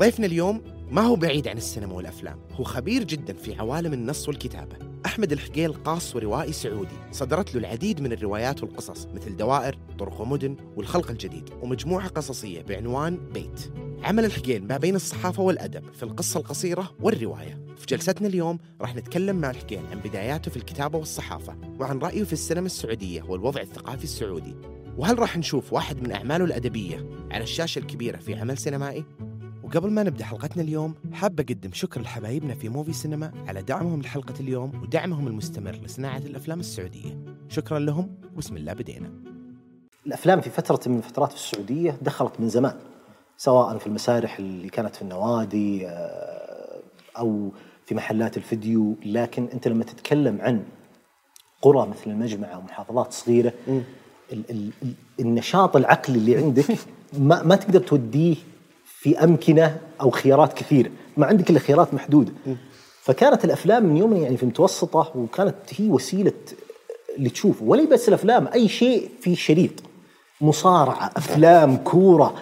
ضيفنا اليوم ما هو بعيد عن السينما والأفلام هو خبير جدا في عوالم النص والكتابة. أحمد الحقيل قاص وروائي سعودي صدرت له العديد من الروايات والقصص مثل دوائر طرق ومدن والخلق الجديد ومجموعة قصصية بعنوان بيت. عمل الحقيل ما بين الصحافة والأدب في القصة القصيرة والرواية. في جلستنا اليوم راح نتكلم مع الحقيل عن بداياته في الكتابة والصحافة وعن رأيه في السينما السعودية والوضع الثقافي السعودي. وهل راح نشوف واحد من أعماله الأدبية على الشاشة الكبيرة في عمل سينمائي؟ وقبل ما نبدأ حلقتنا اليوم حاب أقدم شكر لحبايبنا في موفي سينما على دعمهم لحلقة اليوم ودعمهم المستمر لصناعة الأفلام السعودية. شكرا لهم وبسم الله بدينا. الأفلام في فترة من الفترات في السعودية دخلت من زمان سواء في المسارح اللي كانت في النوادي آه، أو في محلات الفيديو لكن أنت لما تتكلم عن قرى مثل المجمع أو محافظات صغيرة ال ال النشاط العقلي اللي عندك ما, ما تقدر توديه في أمكنة أو خيارات كثيره ما عندك إلا خيارات محدوده فكانت الأفلام من يوم يعني في المتوسطة وكانت هي وسيلة اللي تشوفه ولا بس الأفلام أي شيء في شريط مصارعة أفلام كورة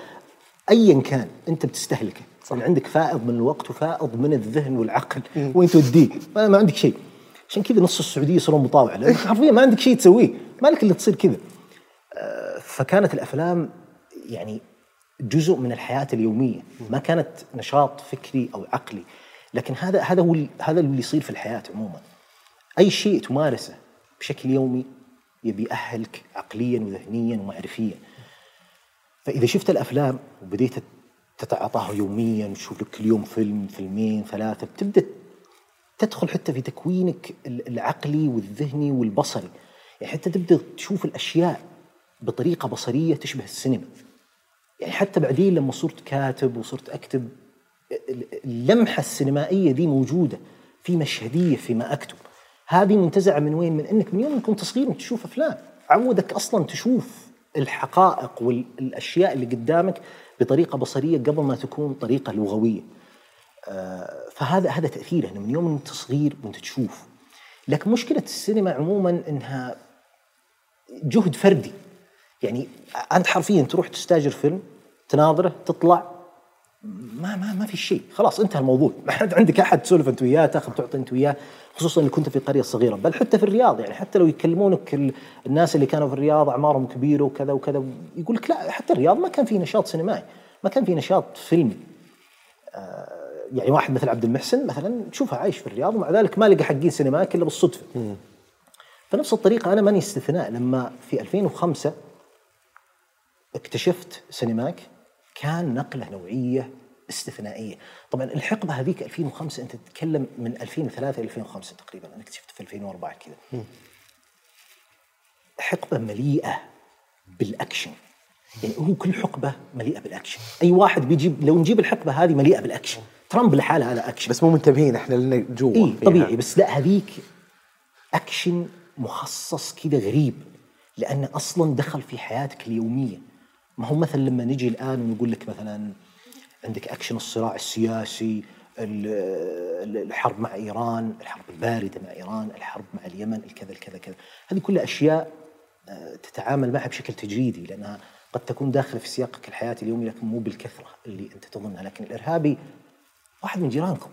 ايا كان أنت بتستهلكه. صح. يعني عندك فائض من الوقت وفائض من الذهن والعقل. وين توديه ما, ما عندك شيء. عشان كذا نص السعودية يصيرون مطاوعه لانك حرفيا ما عندك شيء تسويه. ما لك إلا تصير كذا. آه، فكانت الأفلام يعني جزء من الحياة اليومية. ما كانت نشاط فكري أو عقلي. لكن هذا هذا هو هذا اللي يصير في الحياة عموما. أي شيء تمارسه بشكل يومي يبي يأهلك عقليا وذهنيا ومعرفيا. فإذا شفت الأفلام وبديت تتعاطاها يوميا وتشوف لك كل يوم فيلم فيلمين ثلاثة بتبدأ تدخل حتى في تكوينك العقلي والذهني والبصري. يعني حتى تبدأ تشوف الأشياء بطريقة بصرية تشبه السينما. يعني حتى بعدين لما صرت كاتب وصرت أكتب اللمحة السينمائية دي موجودة في مشهدية فيما أكتب هذه منتزعة من وين؟ من إنك من يوم كنت صغير تشوف أفلام عودك أصلا تشوف الحقائق والأشياء اللي قدامك بطريقة بصرية قبل ما تكون طريقة لغوية. آه، فهذا هذا تاثيره من يوم أنت صغير وأنت تشوف. لكن مشكلة السينما عموما إنها جهد فردي يعني أنت حرفيا تروح تستاجر فيلم تناظره تطلع ما ما ما في شيء. خلاص انتهى الموضوع. ما حد عندك أحد تسولف أنت وياه تاخذ تعطي أنت وياه خصوصا انك كنت في قرية صغيرة. بل حتى في الرياض يعني حتى لو يكلمونك الناس اللي كانوا في الرياض أعمارهم كبيرة وكذا وكذا يقول لك لا حتى الرياض ما كان في نشاط سينمائي ما كان في نشاط فيلمي. آه يعني واحد مثل عبد المحسن مثلا تشوفه عايش في الرياض ومع ذلك ما لقى حقين سينمائي إلا بالصدفة. فنفس الطريقة أنا ماني استثناء لما في 2005 اكتشفت سينماك كان نقلة نوعية استثنائية. طبعا الحقبة هذيك 2005 أنت تتكلم من 2003 إلى 2005 تقريبا أنا اكتشفت في 2004 كذا حقبة مليئة بالأكشن. يعني هو كل حقبة مليئة بالأكشن. أي واحد بيجيب لو نجيب الحقبة هذه مليئة بالأكشن. ترامب لحاله هذا أكشن. بس مو منتبهين إحنا لنا جوا إيه طبيعي بس لا هذيك أكشن مخصص كذا غريب لأنه أصلا دخل في حياتك اليومية. ما هو مثلا لما نجي الآن ونقول لك مثلا عندك أكشن الصراع السياسي الحرب مع إيران، الحرب الباردة مع إيران، الحرب مع اليمن، الكذا الكذا كذا، هذه كلها أشياء آه، تتعامل معها بشكل تجريدي لأنها قد تكون داخلة في سياقك الحياتي اليومي لكن مو بالكثرة اللي أنت تظنها، لكن الإرهابي واحد من جيرانكم.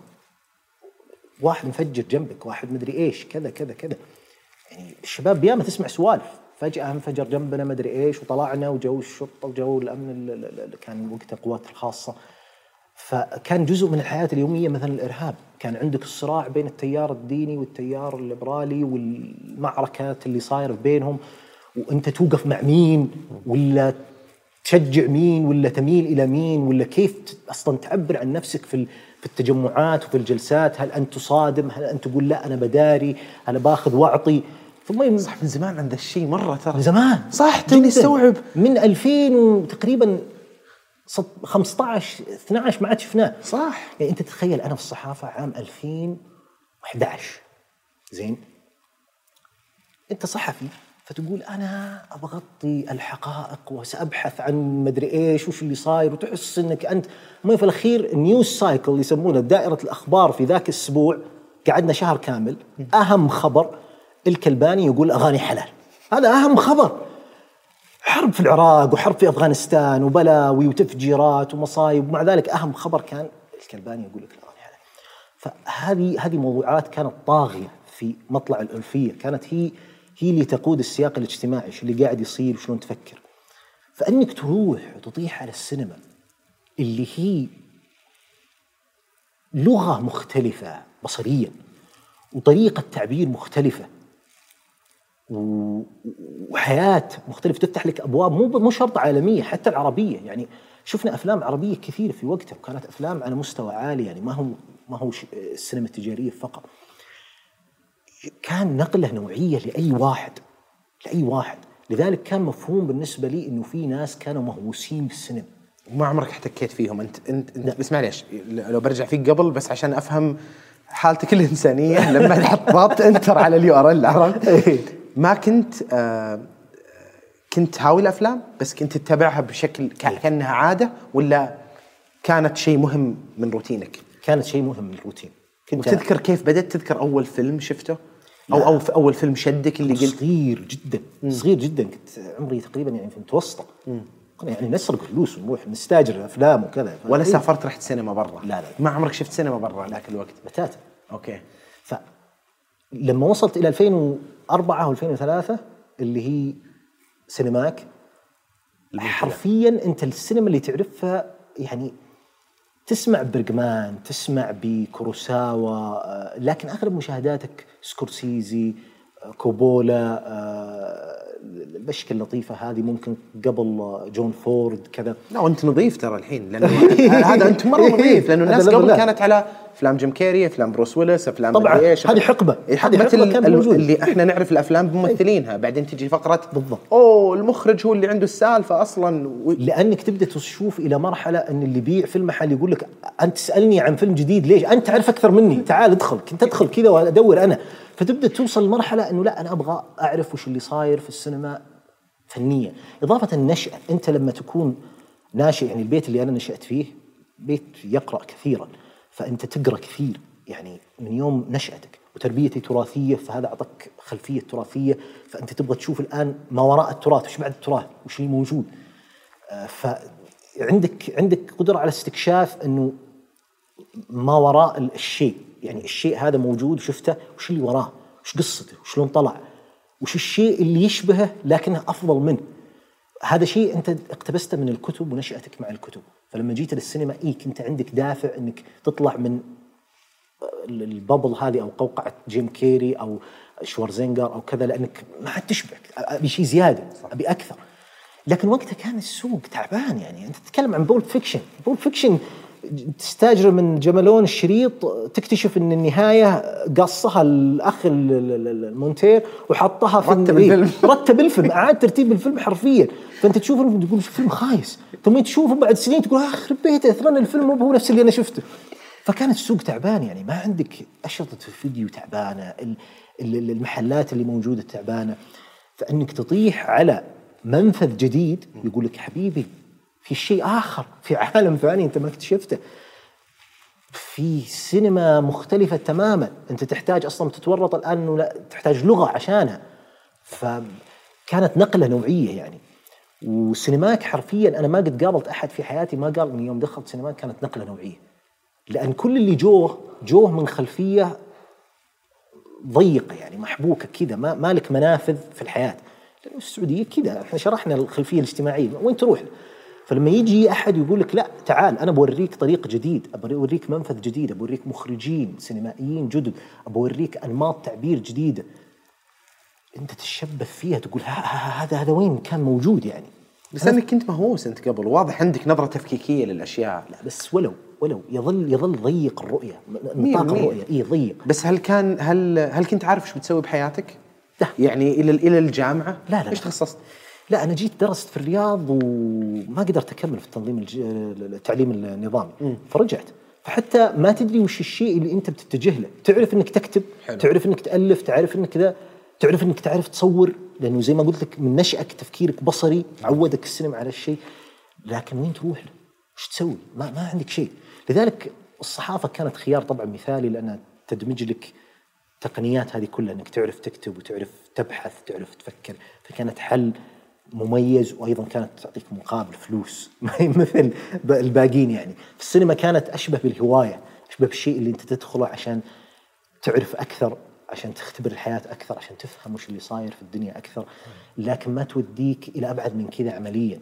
واحد مفجر جنبك، واحد مدري إيش، كذا كذا كذا. يعني الشباب ياما تسمع سوالف. فجأة انفجر جنبنا ما أدري إيش وطلعنا وجو الشرطة وجو الأمن اللي كان وقتها القوات الخاصة. فكان جزء من الحياة اليومية مثلا الإرهاب، كان عندك الصراع بين التيار الديني والتيار الليبرالي والمعركات اللي صايرة بينهم وأنت توقف مع مين ولا تشجع مين ولا تميل إلى مين ولا كيف أصلا تعبر عن نفسك في في التجمعات وفي الجلسات؟ هل أنت تصادم؟ هل أنت تقول لا أنا بداري أنا باخذ وأعطي؟ ثم صح من زمان عند الشيء مرة ترى. من زمان. صح توني استوعب من 2000 تقريبا 15 12 ما عاد شفناه. صح. يعني أنت تتخيل أنا في الصحافة عام 2011 زين. أنت صحفي فتقول أنا ابغطي الحقائق وسأبحث عن مدري إيش وش اللي صاير وتحس إنك أنت ما في الأخير ال news cycle يسمونه دائرة الأخبار في ذاك الأسبوع قعدنا شهر كامل. أهم خبر الكلباني يقول أغاني حلال. هذا أهم خبر. حرب في العراق وحرب في أفغانستان وبلاوي وتفجيرات ومصايب. ومع ذلك أهم خبر كان الكلباني يقول لك لا يعني فهذه هذه موضوعات كانت طاغية في مطلع الألفية. كانت هي هي اللي تقود السياق الاجتماعي شو اللي قاعد يصير وشلون تفكر. فإنك تروح وتطيح على السينما اللي هي لغة مختلفة بصريا وطريقة تعبير مختلفة وحياة مختلفة تفتح لك أبواب مو مو شرط عالمية حتى العربية. يعني شفنا أفلام عربية كثيرة في وقتها وكانت أفلام على مستوى عالي يعني ما هو ما هو السينما التجارية فقط. كان نقله نوعية لأي واحد لأي واحد. لذلك كان مفهوم بالنسبة لي إنه في ناس كانوا مهووسين بالسينما. وما عمرك احتكيت فيهم. أنت أنت, أنت بس معليش لو برجع فيك قبل بس عشان أفهم حالتك الإنسانية لما ضغطت enter على ال URL عرفت؟ إيه. ما كنت آه كنت تهاوي الأفلام بس كنت تتبعها بشكل كأنها عادة ولا كانت شيء مهم من روتينك؟ كانت شيء مهم من الروتين كنت وتذكر كيف بدأت تذكر أول فيلم شفته؟ أو أو في أول فيلم شدك اللي قلت صغير جدا مم. صغير جدا كنت عمري تقريبا يعني في المتوسطه كنا يعني نسرق فلوس ونروح نستاجر الافلام وكذا ولا إيه؟ سافرت رحت سينما برا؟ لا لا ما عمرك شفت سينما برا ذاك الوقت؟ بتاتا okay ف لما وصلت إلى 2004 أو 2003 اللي هي سينماك. حرفيا أنت السينما اللي تعرفها يعني تسمع برجمان تسمع بكوروساوا آه، لكن أغلب مشاهداتك سكورسيزي آه، كوبولا البشكه اللطيفه هذه ممكن قبل جون فورد كذا. لا وأنت نظيف ترى الحين لأنه هذا أنت مرة نظيف لأنه الناس قبل كانت على أفلام جيم كيري أفلام بروس ويلس أفلام طبعا هذه حقبة. هذه حقبة كان اللي إحنا نعرف الأفلام بممثلينها. بعدين تجي فقرة بالضبط. أوه المخرج هو اللي عنده السالفة أصلا و... لأنك تبدأ تشوف إلى مرحلة إن اللي يبيع في المحل يقول لك أنت تسألني عن فيلم جديد ليش؟ أنت تعرف أكثر مني. تعال ادخل كنت أدخل كذا وأدور أنا. فتبدأ توصل لمرحلة إنه لا أنا أبغى أعرف وش اللي صاير في السينما فنيا. إضافة النشأة أنت لما تكون ناشئ يعني البيت اللي أنا نشأت فيه بيت يقرأ كثيرا فأنت تقرأ كثير يعني من يوم نشأتك وتربيتي تراثية فهذا أعطاك خلفية تراثية فأنت تبغى تشوف الآن ما وراء التراث وش بعد التراث وش اللي موجود. آه، فعندك عندك قدرة على استكشاف إنه ما وراء الشيء. يعني الشيء هذا موجود وشفته وش اللي وراه؟ وش قصته؟ وشلون طلع؟ وش الشيء اللي يشبهه لكنه أفضل منه؟ هذا شيء أنت اقتبسته من الكتب ونشأتك مع الكتب. فلما جيت للسينما إي كنت عندك دافع إنك تطلع من ال bubble هذه أو قوقعة جيم كيري أو شوارزنجر أو كذا لأنك ما عاد تشبعك أبي شيء زيادة أبي أكثر. لكن وقتها كان السوق تعبان يعني. أنت تتكلم عن Pulp Fiction Pulp Fiction تستاجر من جمالون الشريط تكتشف إن النهاية قصها الأخ المونتير وحطها في رتب الفيلم. رتب الفيلم أعاد ترتيب الفيلم حرفيا. فأنت تشوف الفيلم تقول فيلم خايس. ثم تشوفه بعد سنين تقول آخرب بيته اثرن الفيلم مو هو نفس اللي أنا شفته. فكانت السوق تعبان يعني ما عندك أشرطة الفيديو تعبانة المحلات اللي موجودة تعبانة. فإنك تطيح على منفذ جديد يقول لك حبيبي في شيء آخر في عالم ثاني أنت ما اكتشفته في سينما مختلفة تماما. أنت تحتاج أصلا تتورط الآن إنه لا تحتاج لغة عشانها. فكانت نقلة نوعية يعني. وسينماك حرفيا أنا ما قد قابلت أحد في حياتي ما قال من يوم دخلت سينماك كانت نقلة نوعية. لأن كل اللي جوه جوه من خلفية ضيقة يعني محبوكة كذا ما مالك منافذ في الحياة. لأنه السعودية كذا إحنا شرحنا الخلفية الاجتماعية. وين تروح؟ فلما يجي أحد يقول لك لا تعال أنا بوريك طريق جديد بوريك منفذ جديد بوريك مخرجين سينمائيين جدد بوريك أنماط تعبير جديدة. أنت تتشبث فيها تقول هذا هذا وين كان موجود يعني؟ بس انك كنت مهووس أنت قبل. واضح عندك نظرة تفكيكية للأشياء. لا بس ولو ولو يظل يظل ضيق الرؤية نطاق الرؤية. اي ضيق. بس هل كان هل هل كنت عارف إيش بتسوي بحياتك؟ لا. يعني إلى إلى الجامعة؟ لا لا. إيش تخصصت؟ لا أنا جيت درست في الرياض وما قدرت أكمل في التنظيم التعليم النظامي فرجعت. فحتى ما تدري وش الشيء اللي أنت بتتجه له. تعرف إنك تكتب حلو. تعرف إنك تألف تعرف إنك كذا تعرف إنك تعرف تصور. لأنه زي ما قلت لك من نشأك تفكيرك بصري عودك السينما على الشيء. لكن وين تروح؟ له؟ وش تسوي؟ ما ما عندك شيء. لذلك الصحافة كانت خيار طبعا مثالي لأنها تدمج لك التقنيات هذه كلها إنك تعرف تكتب وتعرف تبحث تعرف تفكر. فكانت حل مميز وأيضا كانت تعطيك مقابل فلوس. مثل الباقيين يعني. السينما كانت أشبه بالهواية أشبه بالشيء اللي أنت تدخله عشان تعرف أكثر عشان تختبر الحياة أكثر عشان تفهم وش اللي صاير في الدنيا أكثر. لكن ما توديك إلى أبعد من كذا عمليا.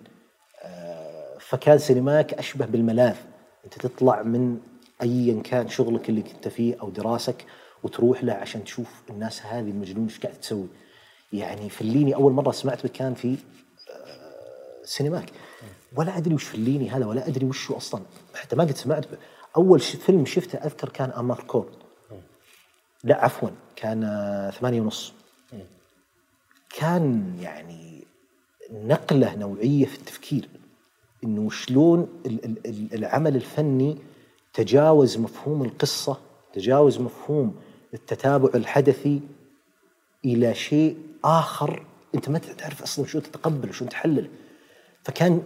آه، فكان سينماك أشبه بالملاذ. أنت تطلع من ايا كان شغلك اللي كنت فيه أو دراسك وتروح له عشان تشوف الناس هذه المجنون إيش قاعد تسوي. يعني فليني أول مرة سمعت كان في آه، سينماك. ولا أدري وش فليني هذا ولا أدري وش أصلا. حتى ما قد سمعت به اول فيلم شفته أذكر كان أماركورد لا عفوا كان آه، ثمانية ونص. كان يعني نقلة نوعية في التفكير. إنه شلون ال- ال- ال- العمل الفني تجاوز مفهوم القصة تجاوز مفهوم التتابع الحدثي إلى شيء آخر أنت ما تعرف أصلا شو تتقبل وشو تحلل. فكان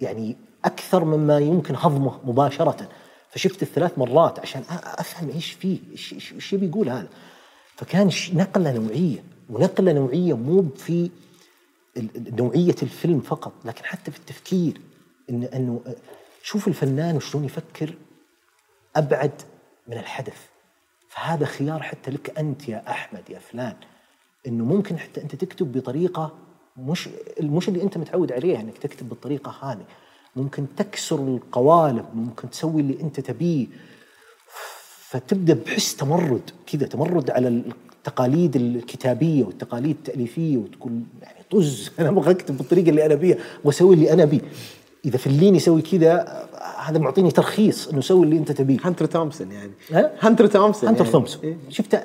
يعني أكثر مما يمكن هضمه مباشرة. فشفت الثلاث مرات عشان أفهم إيش فيه إيش إيش يبي يقول هذا. فكان نقلة نوعية ونقلة نوعية مو في نوعية الفيلم فقط لكن حتى في التفكير. إن إنه شوف الفنان وشلون يفكر أبعد من الحدث. فهذا خيار حتى لك أنت يا أحمد يا فلان. إنه ممكن حتى أنت تكتب بطريقة مش مش اللي أنت متعود عليها إنك تكتب بالطريقة هذه ممكن تكسر القوالب ممكن تسوي اللي أنت تبيه فتبدأ بحس تمرد كذا تمرد على التقاليد الكتابية والتقاليد التأليفية وتقول يعني طز أنا أبغى أكتب بالطريقة اللي أنا بيها وأسوي اللي أنا بيه إذا فليني يسوي كذا هذا معطيني ترخيص إنه سوي اللي أنت تبيه هانتر تومسون يعني ها؟ هانتر تومسون هانتر يعني. تومسون إيه. شفت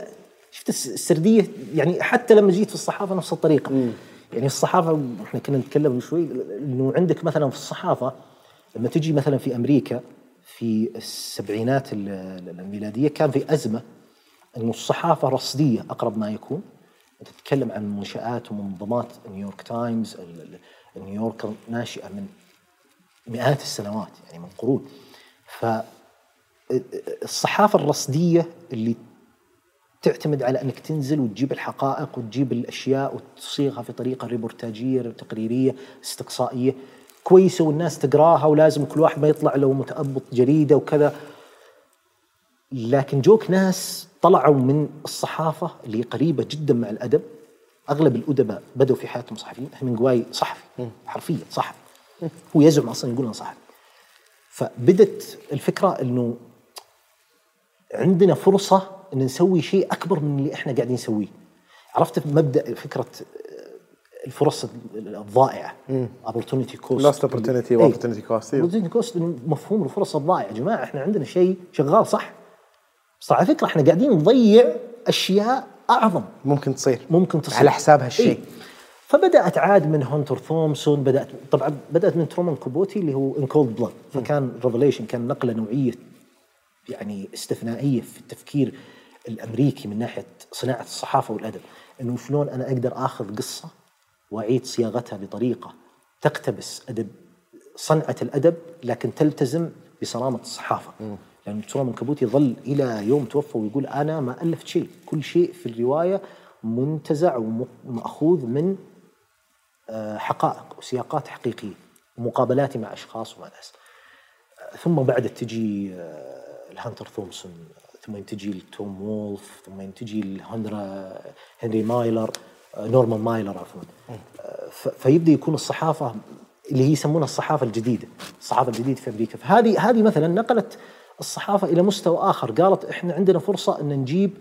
شفت الس- السردية؟ يعني حتى لما جيت في الصحافة نفس الطريقة. يعني الصحافة إحنا كنا نتكلم من شوي إنه عندك مثلا في الصحافة لما تجي مثلا في أمريكا في السبعينات ال- ال- الميلادية كان في أزمة إنه الصحافة رصدية أقرب ما يكون. تتكلم عن منشآت ومنظمات نيويورك تايمز نيويوركر ناشئة من مئات السنوات يعني من قرون. ف الصحافة الرصدية اللي تعتمد على أنك تنزل وتجيب الحقائق وتجيب الأشياء وتصيغها في طريقة ريبورتاجية تقريرية استقصائية كويسة والناس تقراها ولازم كل واحد ما يطلع له متأبط جريدة وكذا. لكن جوك ناس طلعوا من الصحافة اللي قريبة جدا مع الأدب. أغلب الأدباء بدوا في حياتهم صحفيين. هيمنجواي صحفي حرفيا صحفي. هو يزعم أصلا يقول أنا صحفي. فبدت الفكرة إنه عندنا فرصة إن نسوي شيء أكبر من اللي إحنا قاعدين نسويه. عرفت مبدأ فكرة الفرص الضائعة؟ opportunity cost. Lost opportunity و opportunity cost. إيه. opportunity cost إنه مفهوم الفرص الضائعة. يا جماعة إحنا عندنا شيء شغال صح. بس على فكرة إحنا قاعدين نضيع أشياء أعظم. ممكن تصير. ممكن تصير. على حساب هالشيء. إيه. فبدأت عاد من هونتر ثومسون بدأت طبعا بدأت من ترومان كابوتي اللي هو In Cold Blood فكان revelation كان نقلة نوعية يعني استثنائية في التفكير. الأمريكي من ناحية صناعة الصحافة والأدب إنه شلون أنا أقدر آخذ قصة وأعيد صياغتها بطريقة تقتبس ادب صنعة الأدب لكن تلتزم بصرامة الصحافة. لأن ترومان كابوتي ظل إلى يوم توفى ويقول أنا ما الفت شيء. كل شيء في الرواية منتزع ومأخوذ من آه، حقائق وسياقات حقيقية ومقابلاتي مع أشخاص ومع ناس. آه، ثم بعد تجي آه، الهانتر ثومسون ثم تجي التوم وولف ثم تجي الهنري هنري ميلر آه، نورمان ميلر عفوا. آه، فيبدأ يكون الصحافة اللي هي يسمونها الصحافة الجديدة الصحافة الجديدة في أمريكا. فهذه هذه مثلا نقلت الصحافة إلى مستوى آخر. قالت إحنا عندنا فرصة إن نجيب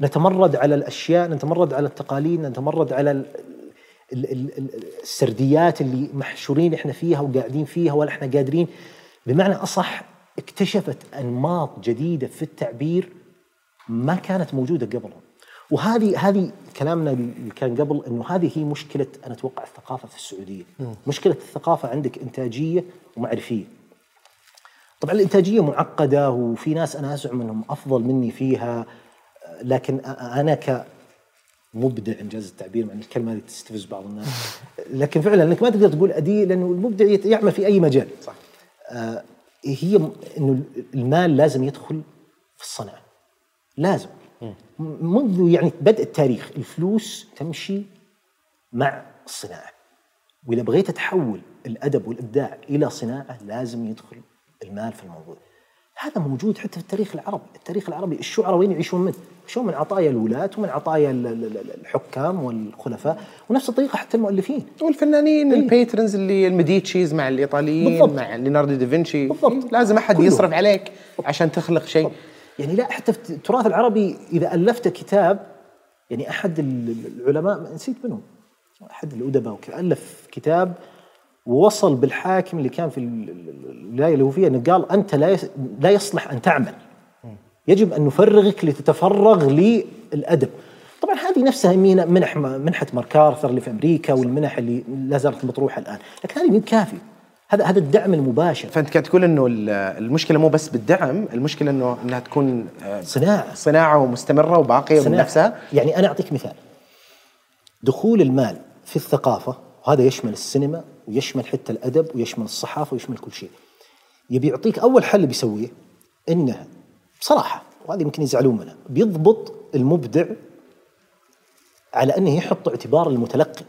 نتمرد على الأشياء نتمرد على التقاليد نتمرد على ال- ال- ال- ال- السرديات اللي محشورين إحنا فيها وقاعدين فيها ولا إحنا قادرين. بمعنى أصح اكتشفت أنماط جديدة في التعبير ما كانت موجودة قبل. وهذه هذه كلامنا اللي كان قبل إنه هذه هي مشكلة أنا أتوقع الثقافة في السعودية. مشكلة الثقافة عندك إنتاجية ومعرفية. طبعا الإنتاجية معقدة وفي ناس أنا ازعم انهم أفضل مني فيها لكن أنا ك مبدع انجاز التعبير مع إن الكلمة هذه تستفز بعض الناس. لكن فعلا إنك ما تقدر تقول ادي لأنه المبدع يعمل في أي مجال. صح. آه هي إنه المال لازم يدخل في الصنعه لازم. منذ يعني بدء التاريخ الفلوس تمشي مع الصناعة. وإذا بغيت تحول الأدب والإبداع إلى صناعة لازم يدخل المال في الموضوع. هذا موجود حتى في التاريخ العربي، التاريخ العربي الشعراء وين يعيشون منه؟ يعيشون من عطايا الولاة ومن عطايا ال- ال- ال- الحكام والخلفاء ونفس الطريقة حتى المؤلفين. والفنانين إيه. ال patrons اللي الميديتشيز مع الإيطاليين بالضبط. مع ليوناردو دافنشي بالضبط. لازم أحد كله. يصرف عليك عشان تخلق شيء يعني لا حتى في التراث العربي إذا ألفت كتاب يعني ال- العلماء نسيت منهم أحد الأدباء وكذا ألف كتاب ووصل بالحاكم اللي كان في ال- ال- الولاية اللي هو فيها إنه قال أنت لا لا يصلح أن تعمل. يجب أن نفرغك لتتفرغ للأدب. طبعا هذه نفسها من- منح منحة ماركارثر اللي في أمريكا والمنح اللي لا زالت مطروحة الآن. لكن هذه مو كافية. هذا هذا الدعم المباشر. فأنت قاعد تقول إنه ال- المشكلة مو بس بالدعم المشكلة إنه إنها تكون آه، صناعة. صناعة ومستمرة وباقية من صناعة. نفسها. يعني أنا أعطيك مثال. دخول المال في الثقافة وهذا يشمل السينما ويشمل حتى الأدب ويشمل الصحافة ويشمل كل شيء. يبي يعطيك أول حل بيسويه إنه بصراحة وهذه يمكن يزعلون منها بيضبط المبدع على أنه يحط اعتبار المتلقي.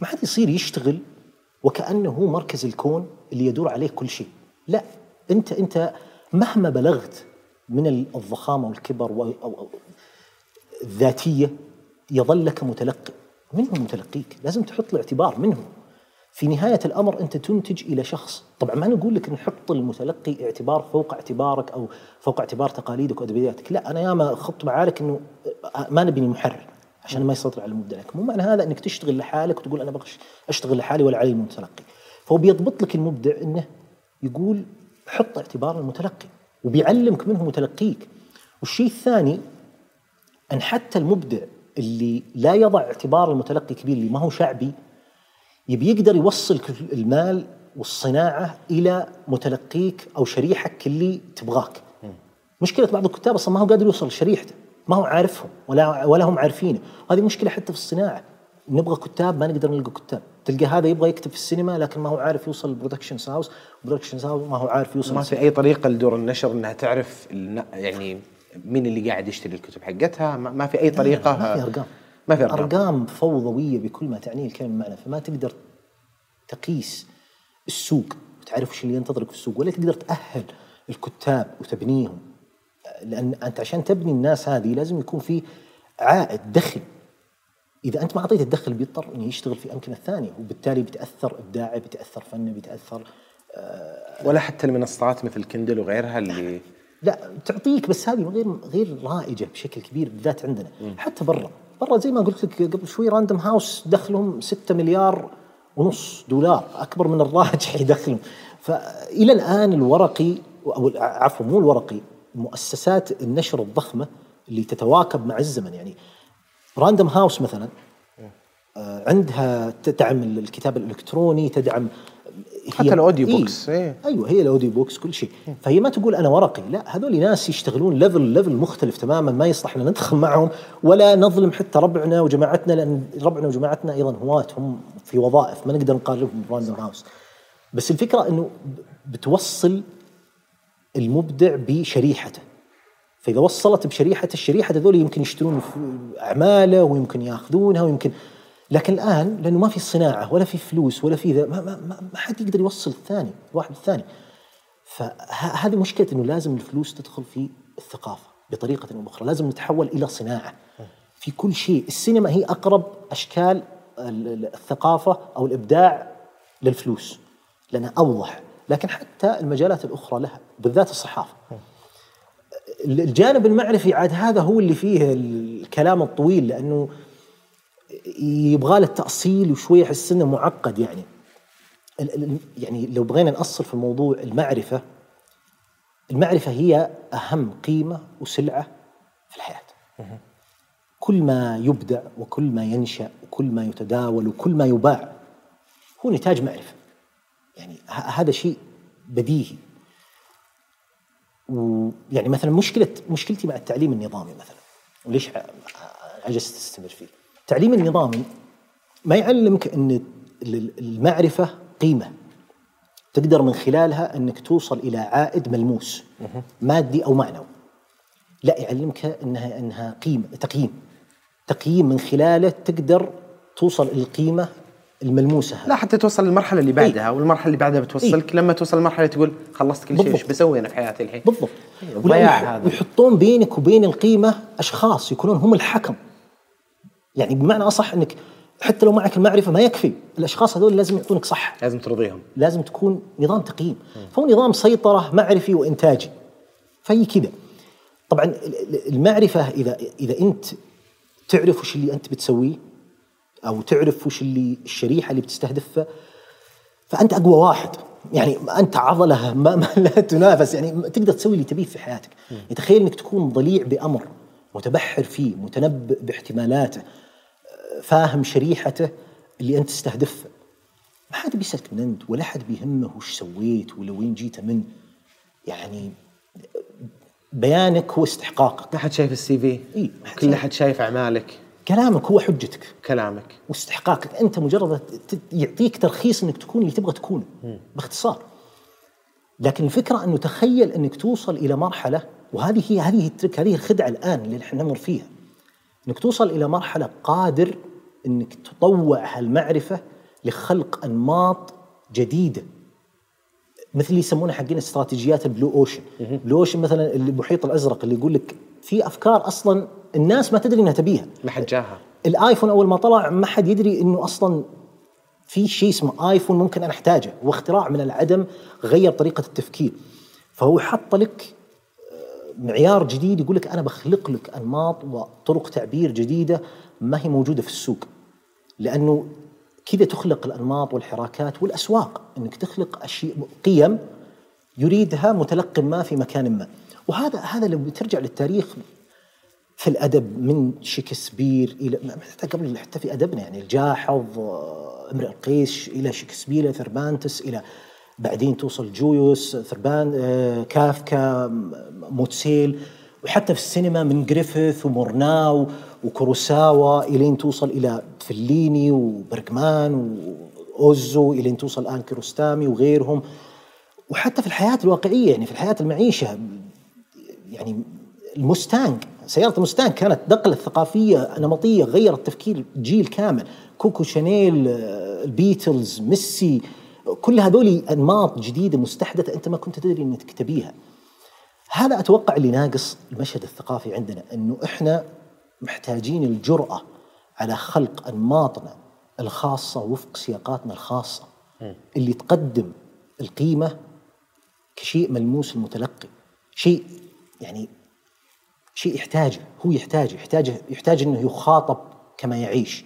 ما حد يصير يشتغل وكأنه هو مركز الكون اللي يدور عليه كل شيء. لا أنت أنت مهما بلغت من الضخامة والكبر و- أو أو الذاتية يظل لك متلقي. من هو متلقيك؟ لازم تحط له اعتبار من هو في نهاية الأمر أنت تنتج إلى شخص. طبعا ما نقول لك نحط المتلقي اعتبار فوق اعتبارك أو فوق اعتبار تقاليدك وادبياتك لا أنا ياما خضت معارك إنه ما نبني محرر عشان ما يسيطر على المبدع لك مو معنى هذا إنك تشتغل لحالك وتقول أنا بغش أشتغل لحالي ولا علي المتلقي. فهو بيضبط لك المبدع إنه يقول حط اعتبار المتلقي وبيعلمك منه متلقيك. والشيء الثاني أن حتى المبدع اللي لا يضع اعتبار المتلقي كبير اللي ما هو شعبي يبي يقدر يوصل المال والصناعة إلى متلقيك أو شريحك اللي تبغاك. مشكلة بعض الكتاب أصلا ما هو قادر يوصل لشريحته، ما هو عارفهم ولا ولا هم عارفينه، هذه مشكلة حتى في الصناعة. نبغى كتاب ما نقدر نلقى كتاب، تلقى هذا يبغى يكتب في السينما لكن ما هو عارف يوصل ال production house، ال production house ما هو عارف يوصل ما في أي طريقة لدور النشر إنها تعرف يعني مين اللي قاعد يشتري الكتب حقتها. ما في أي طريقة. ما في أرقام. ما في أرقام. أرقام فوضوية بكل ما تعنيه الكلمة معنى فما تقدر تقيس السوق وتعرف إيش اللي ينتظرك في السوق ولا تقدر تأهل الكتاب وتبنيهم. لأن أنت عشان تبني الناس هذه لازم يكون في عائد دخل. إذا أنت ما اعطيته الدخل بيضطر إنه يشتغل في أمكنة ثانية وبالتالي بيتاثر ابداعه بيتاثر فنه بيتاثر ولا حتى المنصات مثل كندل وغيرها اللي لا تعطيك بس هذه غير غير رائجة بشكل كبير بالذات عندنا. حتى برا. برا زي ما قلت لك قبل شوي راندوم هاوس دخلهم 6 مليار ونص دولار أكبر من الراجحي دخلهم فإلى الآن الورقي أو عفوا مو الورقي مؤسسات النشر الضخمة اللي تتواكب مع الزمن. يعني راندوم هاوس مثلا آه، عندها تدعم الكتاب الإلكتروني تدعم حتى ال audio إيه. books، إيه. أيوه هي ال audio books كل شيء فهي ما تقول أنا ورقي لا هذول ناس يشتغلون level level مختلف تماما ما يصلح ان ندخل معهم ولا نظلم حتى ربعنا وجماعتنا لأن ربعنا وجماعتنا أيضا هواة هم في وظائف ما نقدر نقارنهم براندوم هاوس بس الفكرة إنه بتوصل المبدع بشريحته فإذا وصلت بشريحه الشريحة هذول يمكن يشترون أعماله ويمكن يأخذونها ويمكن لكن الآن لأنه ما في صناعة ولا في فلوس ولا في ذا ما, ما, ما, ما حد يقدر يوصل الثاني الواحد الثاني. فهذه مشكلة إنه لازم الفلوس تدخل في الثقافة بطريقة أو بأخرى لازم نتحول إلى صناعة. في كل شيء السينما هي أقرب أشكال ال- ال- الثقافة أو الإبداع للفلوس لأنها أوضح. لكن حتى المجالات الأخرى لها بالذات الصحافة. الجانب المعرفي عاد هذا هو اللي فيه الكلام الطويل لأنه يبغى له تأصيل وشويه إنه معقد يعني. يعني لو بغينا نأصل في الموضوع المعرفة المعرفة هي أهم قيمة وسلعة في الحياة. كل ما يبدع وكل ما ينشأ وكل ما يتداول وكل ما يباع هو نتاج معرفة. يعني هذا شيء بديهي. ويعني مثلا مشكله مشكلتي مع التعليم النظامي مثلا وليش عجزت أستمر فيه؟ التعليم النظامي ما يعلمك إن ال- المعرفة قيمة. تقدر من خلالها إنك توصل إلى عائد ملموس مادي أو معنوي. لا يعلمك انها إنها قيمة تقييم. تقييم من خلاله تقدر توصل إلى القيمة الملموسة هذه. لا حتى توصل للمرحلة اللي بعدها والمرحلة اللي بعدها بتوصلك. لما توصل لمرحله تقول خلصت كل شيء. إيش بسوي أنا في حياتي الحين؟ بالضبط. هذا. ويحطون بينك وبين القيمة أشخاص يكونون هم الحكم. يعني بمعنى أصح إنك حتى لو معك المعرفة ما يكفي. الأشخاص هذول لازم يعطونك صح لازم ترضيهم. لازم تكون نظام تقييم. فهو نظام سيطرة معرفي وإنتاجي. فهي كذا طبعا ال- ال- المعرفة إذا إذا أنت تعرف وش اللي أنت بتسويه أو تعرف وش اللي الشريحة اللي بتستهدفها فأنت أقوى واحد. يعني أنت عضلة ما, ما لا تنافس. يعني تقدر تسوي اللي تبيه في حياتك. تخيل إنك تكون ضليع بأمر متبحر فيه متنبئ باحتمالاته فاهم شريحته اللي أنت تستهدفها ما حد بيسألك من أنت ولا حد بيهمه وش سويت ولا وين جيت من. يعني بيانك هو استحقاقك. ما حد شايف ال CV حد كل. حد شايف أعمالك. كلامك هو حجتك. كلامك. واستحقاقك. أنت مجرد يعطيك ترخيص إنك تكون اللي تبغى تكونه. باختصار. لكن الفكرة أنه تخيل إنك توصل إلى مرحلة وهذه هي هذه ال trick هذه الخدعة الآن اللي إحنا نمر فيها. إنك توصل إلى مرحلة قادر إنك تطوع هالمعرفة لخلق أنماط جديدة. مثل اللي يسمونها حقين استراتيجيات ال blue ocean blue ocean مثلا المحيط الأزرق اللي يقول لك في أفكار أصلا الناس ما تدري إنها تبيها. ما حد جاها. الآيفون أول ما طلع ما حد يدري إنه أصلا في شيء اسمه آيفون ممكن أنا أحتاجه واختراع من العدم غير طريقة التفكير. فهو حط لك معيار جديد يقول لك أنا بخلق لك أنماط وطرق تعبير جديدة ما هي موجودة في السوق. لأنه كذا تخلق الأنماط والحراكات والأسواق. إنك تخلق أشياء قيم يريدها متلقي ما في مكان ما. وهذا هذا لو بترجع للتاريخ في الأدب من شكسبير إلى حتى قبل حتى في أدبنا يعني الجاحظ آه، امرئ القيس إلى شكسبير ثربانتس إلى بعدين توصل جويس ثربان آه، كافكا موتسيل وحتى في السينما من جريفيث ومورناو وكوروساوا إلين توصل إلى فليني وبرغمان وأوزو إلين توصل الان كيروستامي وغيرهم. وحتى في الحياة الواقعية يعني في الحياة المعيشة يعني المستانج سيارة المستانج كانت نقلة ثقافية نمطية غيرت تفكير جيل كامل. كوكو شانيل آه، البيتلز ميسي كل هذول أنماط جديدة مستحدثة أنت ما كنت تدري أنك تبيها هذا أتوقع اللي ناقص المشهد الثقافي عندنا أنه إحنا محتاجين الجرأة على خلق أنماطنا الخاصة وفق سياقاتنا الخاصة. اللي تقدم القيمة كشيء ملموس المتلقي شيء يعني شيء يحتاجه هو يحتاجه يحتاج يحتاج إنه يخاطب كما يعيش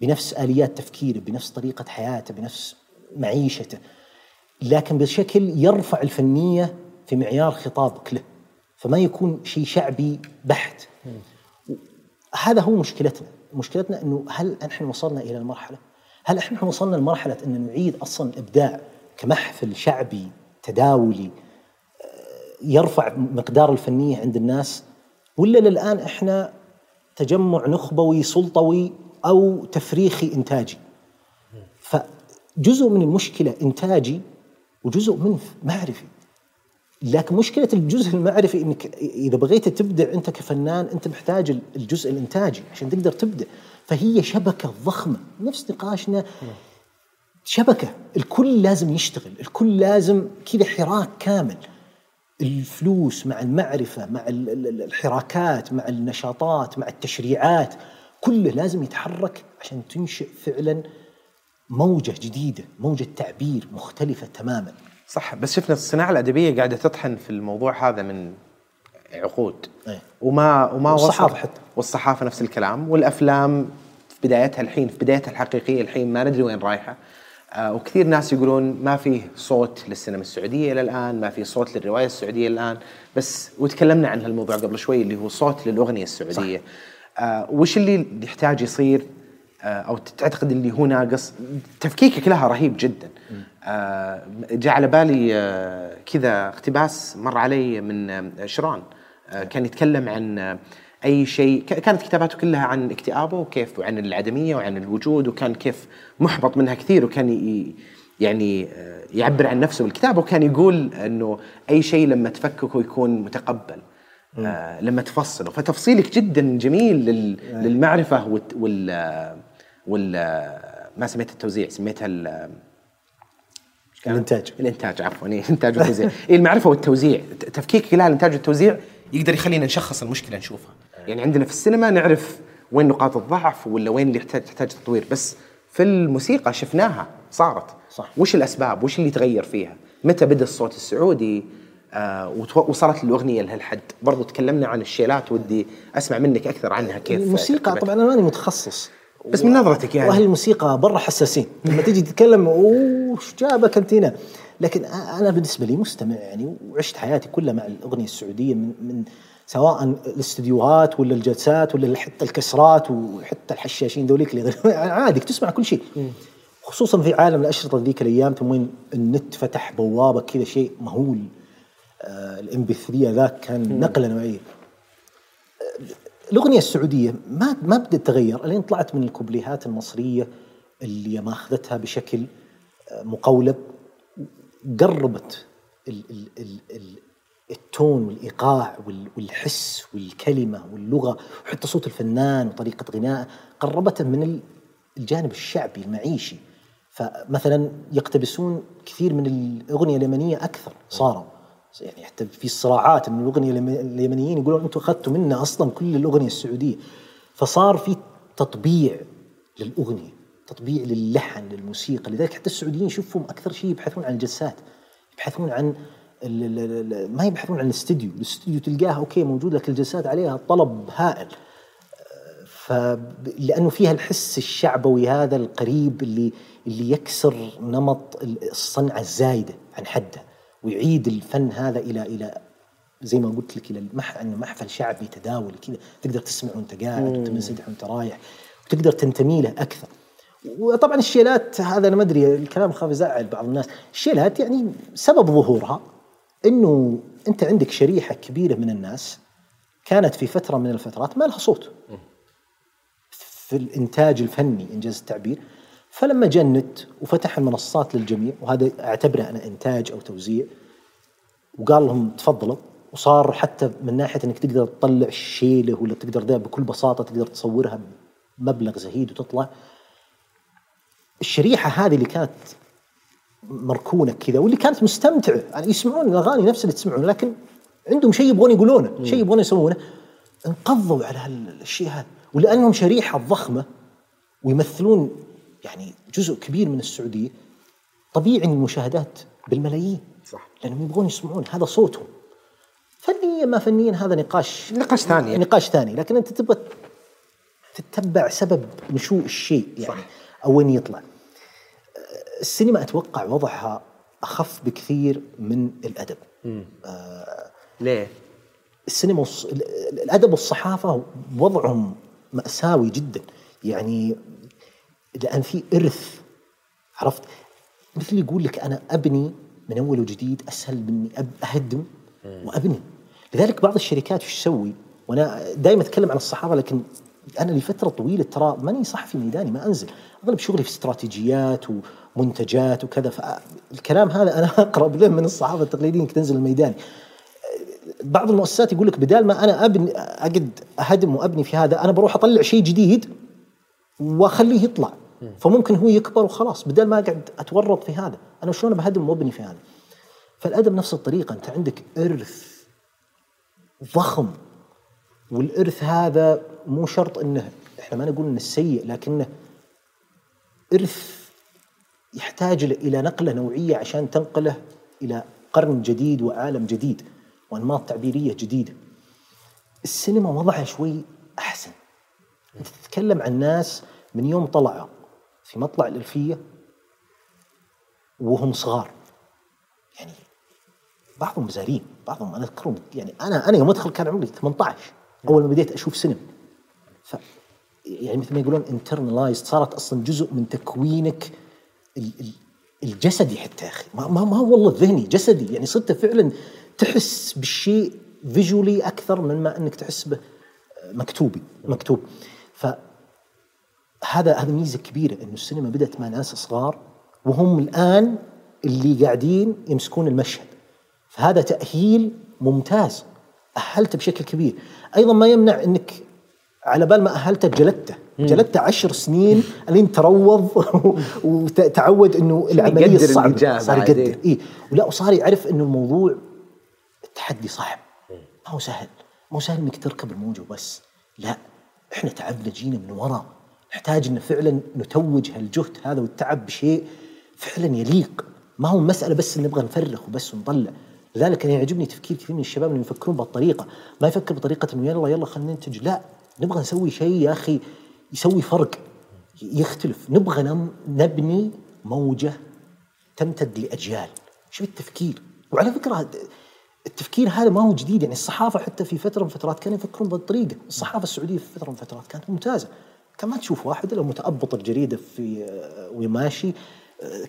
بنفس آليات تفكيره بنفس طريقة حياته بنفس معيشته لكن بشكل يرفع الفنية في معيار خطابك له فما يكون شيء شعبي بحت. هذا هو مشكلتنا. مشكلتنا إنه هل نحن وصلنا إلى المرحلة؟ هل إحنا وصلنا لمرحلة إن نعيد أصلا الابداع كمحفل شعبي تداولي يرفع مقدار الفنية عند الناس ولا للآن إحنا تجمع نخبوي سلطوي أو تفريخي إنتاجي؟ فجزء من المشكلة إنتاجي وجزء منه معرفي. لكن مشكلة الجزء المعرفي إنك إذا بغيت تبدع أنت كفنان أنت محتاج الجزء الإنتاجي عشان تقدر تبدع. فهي شبكة ضخمة. نفس نقاشنا. شبكة. الكل لازم يشتغل. الكل لازم كذا حراك كامل. الفلوس مع المعرفة مع ال- ال- الحراكات مع النشاطات مع التشريعات كله لازم يتحرك عشان تنشئ فعلا موجة جديدة موجة تعبير مختلفة تماما. صح بس شفنا الصناعة الأدبية قاعدة تطحن في الموضوع هذا من عقود. إيه. وما وما والصحافة حتى. والصحافة نفس الكلام. والأفلام في بدايتها الحين في بدايتها الحقيقية الحين ما ندري وين رايحة. آه وكثير ناس يقولون ما فيه صوت للسينما السعودية إلى الآن ما في صوت للرواية السعودية الآن. بس وتكلمنا عن هالموضوع قبل شوي اللي هو صوت للأغنية السعودية. آه وش اللي يحتاج يصير أو تعتقد اللي هو ناقص تفكيكك لها رهيب جدا. آه، جاء على بالي آه، كذا اقتباس مر علي من آه، شران آه، كان يتكلم عن آه، أي شيء كانت كتاباته كلها عن اكتئابه وكيف وعن العدمية وعن الوجود وكان كيف محبط منها كثير وكان يعني آه، يعبر عن نفسه بالكتابه وكان يقول إنه أي شيء لما تفككه يكون متقبل آه لما تفصله. فتفصيلك جدا جميل لل للمعرفة وال وال ما سميتها التوزيع سميتها ال- الإنتاج. الإنتاج عفوا إيه، الانتاج والتوزيع إيه المعرفة والتوزيع. تفكيك خلال الانتاج والتوزيع يقدر يخلينا نشخص المشكلة نشوفها. يعني عندنا في السينما نعرف وين نقاط الضعف ولا وين اللي يحتاج تحتاج تطوير بس في الموسيقى شفناها صارت. صح. وش الأسباب؟ وش اللي تغير فيها؟ متى بدأ الصوت السعودي؟ آه وصلت الأغنية لهالحد؟ برضو تكلمنا عن الشيلات ودي أسمع منك أكثر عنها كيف الموسيقى. طبعا أنا ماني متخصص. بس من نظرتك يعني. وأهل الموسيقى برا حساسين. لما تيجي تتكلم أوه إيش جابك انت هنا لكن أنا بالنسبة لي مستمع يعني وعشت حياتي كلها مع الأغنية السعودية من من سواء الاستديوهات ولا الجلسات ولا حتى الكسرات وحتى الحشاشين ذوليك اللي عادي تسمع كل شيء. خصوصا في عالم الأشرطة ذيك الأيام وين النت فتح بوابة كذا شيء مهول. الام بي 3 ذاك كان نقلة نوعية. الأغنية السعودية ما ما بدأت تتغير لين طلعت من الكوبليهات المصرية اللي ماخذتها بشكل آه، مقولب قربت ال ال ال ال التون والإيقاع وال- والحس والكلمة واللغة وحتى صوت الفنان وطريقة غنائه قربته من ال- الجانب الشعبي المعيشي. فمثلا يقتبسون كثير من الأغنية اليمنية أكثر صاروا. يعني حتى في صراعات ان الأغنية اليم- اليمنيين يقولون أنتم أخذتوا منا أصلا كل الأغنية السعودية. فصار في تطبيع للأغنية تطبيع للحن للموسيقى. لذلك حتى السعوديين شوفهم أكثر شيء يبحثون عن الجلسات يبحثون عن ما يبحثون عن الاستديو. الاستديو تلقاه أوكي موجود لك الجلسات عليها طلب هائل. فلانه فيها الحس الشعبوي هذا القريب اللي اللي يكسر نمط الصنعة الزايدة عن حده. ويعيد الفن هذا إلى إلى زي ما قلت لك إلى المح انه محفل شعبي تداولي كذا. تقدر تسمع وأنت قاعد وتنسدح وأنت رايح وتقدر تنتمي له أكثر. وطبعا الشيلات هذا أنا ما أدري الكلام خاف يزعل بعض الناس. الشيلات يعني سبب ظهورها إنه أنت عندك شريحة كبيرة من الناس كانت في فترة من الفترات ما لها صوت. في الإنتاج الفني إنجاز التعبير فلما جاء النت وفتح المنصات للجميع وهذا اعتبره أنا إنتاج أو توزيع وقال لهم تفضلوا وصار حتى من ناحية إنك تقدر تطلع شيله ولا تقدر ده بكل بساطة تقدر تصورها بمبلغ زهيد وتطلع. الشريحة هذه اللي كانت مركونة كذا واللي كانت مستمتعة. يعني يسمعون الأغاني نفس اللي تسمعون لكن عندهم شيء يبغون يقولونه شيء يبغون يسوونه. انقضوا على هالشيء هذا ولأنهم شريحة ضخمة ويمثلون يعني جزء كبير من السعوديه طبيعي ان المشاهدات بالملايين صح. لأنهم يبغون يسمعون هذا صوتهم فنيا ما فنيا هذا نقاش نقاش ثاني. نقاش ثاني لكن أنت تبغى تتبع سبب نشوء الشيء يعني صح. أو وين يطلع السينما أتوقع وضعها أخف بكثير من الأدب ليه؟ السينما والص... الأدب والصحافة وضعهم مأساوي جدا يعني لأن في إرث عرفت؟ مثل يقول لك أنا أبني من اول وجديد أسهل مني أب أهدم وأبني. لذلك بعض الشركات وش تسوي؟ وأنا دائما أتكلم عن الصحافة لكن أنا لفترة طويلة ترى ماني صحفي ميداني ما أنزل. أغلب شغلي في استراتيجيات ومنتجات وكذا فالكلام هذا أنا اقرب له من الصحافة التقليدية انك تنزل الميداني. بعض المؤسسات يقول لك بدال ما أنا أبني أقعد أهدم وأبني في هذا أنا بروح أطلع شيء جديد وأخليه يطلع. فممكن هو يكبر وخلاص بدل ما أقعد أتورط في هذا أنا شلون بهدم وابني في هذا فالأدب نفس الطريقة أنت عندك إرث ضخم والإرث هذا مو شرط إنه إحنا ما نقول إنه سيء لكنه إرث يحتاج إلى نقلة نوعية عشان تنقله إلى قرن جديد وعالم جديد وأنماط تعبيرية جديدة. السينما وضعها شوي أحسن. أنت تتكلم عن ناس من يوم طلعوا في مطلع الألفية وهم صغار. يعني بعضهم زارين، بعضهم أنا أذكرهم يعني أنا أنا يوم أدخل كان عمري 18 أول ما بديت أشوف سينما. ف يعني مثل ما يقولون انترنلايزد صارت أصلا جزء من تكوينك ال- ال- الجسدي حتى يا أخي ما, ما, ما والله الذهني جسدي يعني صرت فعلا تحس بالشيء فيجولي أكثر من ما أنك تحس به مكتوبي مكتوب فهذا هذا ميزة كبيرة إنه السينما بدأت مع ناس صغار وهم الآن اللي قاعدين يمسكون المشهد. فهذا تأهيل ممتاز. أهلته بشكل كبير. أيضا ما يمنع إنك على بال ما أهلته جلدته. جلدته عشر سنين لين تروض وتعود إنه العملية الصعبه جاء صار يقدر. اي ولا وصار يعرف إنه الموضوع التحدي صعب. ما هو سهل. ما هو سهل إنك تركب الموجة وبس. لا. إحنا تعبنا جينا من وراء نحتاج ان فعلا نتوج هالجهد هذا والتعب بشيء فعلا يليق. ما هو مسألة بس نبغى نفرخ وبس ونطلع لذلك أنا يعجبني تفكير كثير من الشباب إنهم يفكرون بهالطريقة. ما يفكر بطريقة إنه يلا يلا خلينا ننتج. لا نبغى نسوي شيء يا أخي يسوي فرق يختلف. نبغى نبني موجة تمتد لأجيال. شوف التفكير؟ وعلى فكرة التفكير هذا ما هو جديد. يعني الصحافة حتى في فترة من فترات كانوا يفكرون بهالطريقة. الصحافة السعودية في فترة من فترات كانت ممتازة. كان ما تشوف واحد إلا متأبط الجريدة في وماشي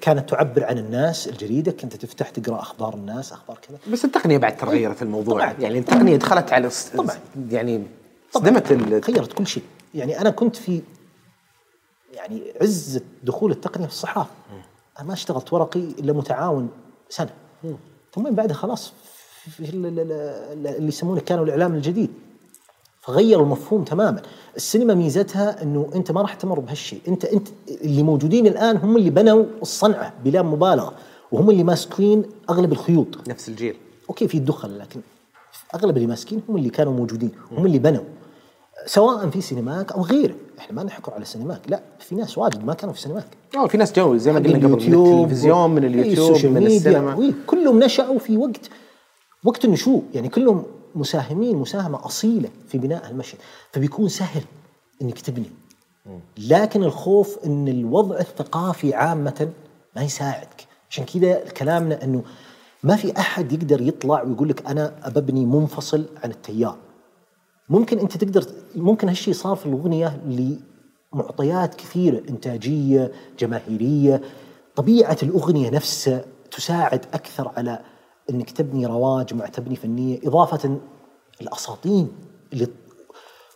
كانت تعبر عن الناس الجريدة. كنت تفتح تقرأ أخبار الناس أخبار كذا. بس التقنية بعد ترى غيرت الموضوع. طبعاً. يعني التقنية دخلت على الس- طبعاً. يعني. صدمت ال- غيرت كل شيء. يعني أنا كنت في يعني عز دخول التقنية في الصحافه أنا ما اشتغلت ورقي إلا متعاون سنة. ثم بعدها خلاص في ال- ال- ال- اللي يسمونه كانوا الإعلام الجديد. فغيروا المفهوم تماما. السينما ميزتها إنه أنت ما راح تمر بهالشيء. أنت أنت اللي موجودين الآن هم اللي بنوا الصنعه بلا مبالغة وهم اللي ماسكين أغلب الخيوط. نفس الجيل. أوكي في الدخل لكن أغلب اللي ماسكين هم اللي كانوا موجودين هم اللي بنوا. سواء في سينماك أو غيره. إحنا ما نحكر على سينماك. لا في ناس واجد ما كانوا في سينماك. آه في ناس جو زي ما قلنا قبل من التلفزيون من إيه، اليوتيوب من السينما. كلهم نشأوا في وقت وقت النشوء. يعني كلهم مساهمين مساهمة أصيلة في بناء المشهد فبيكون سهل إنك تبني. لكن الخوف إن الوضع الثقافي عامة ما يساعدك. عشان كذا كلامنا إنه ما في أحد يقدر يطلع ويقول لك أنا اببني منفصل عن التيار. ممكن أنت تقدر ممكن هالشيء صار في الأغنية لمعطيات كثيرة إنتاجية جماهيرية. طبيعة الأغنية نفسها تساعد أكثر على إنك تبني رواج مع تبني فنية إضافة الأساطين اللي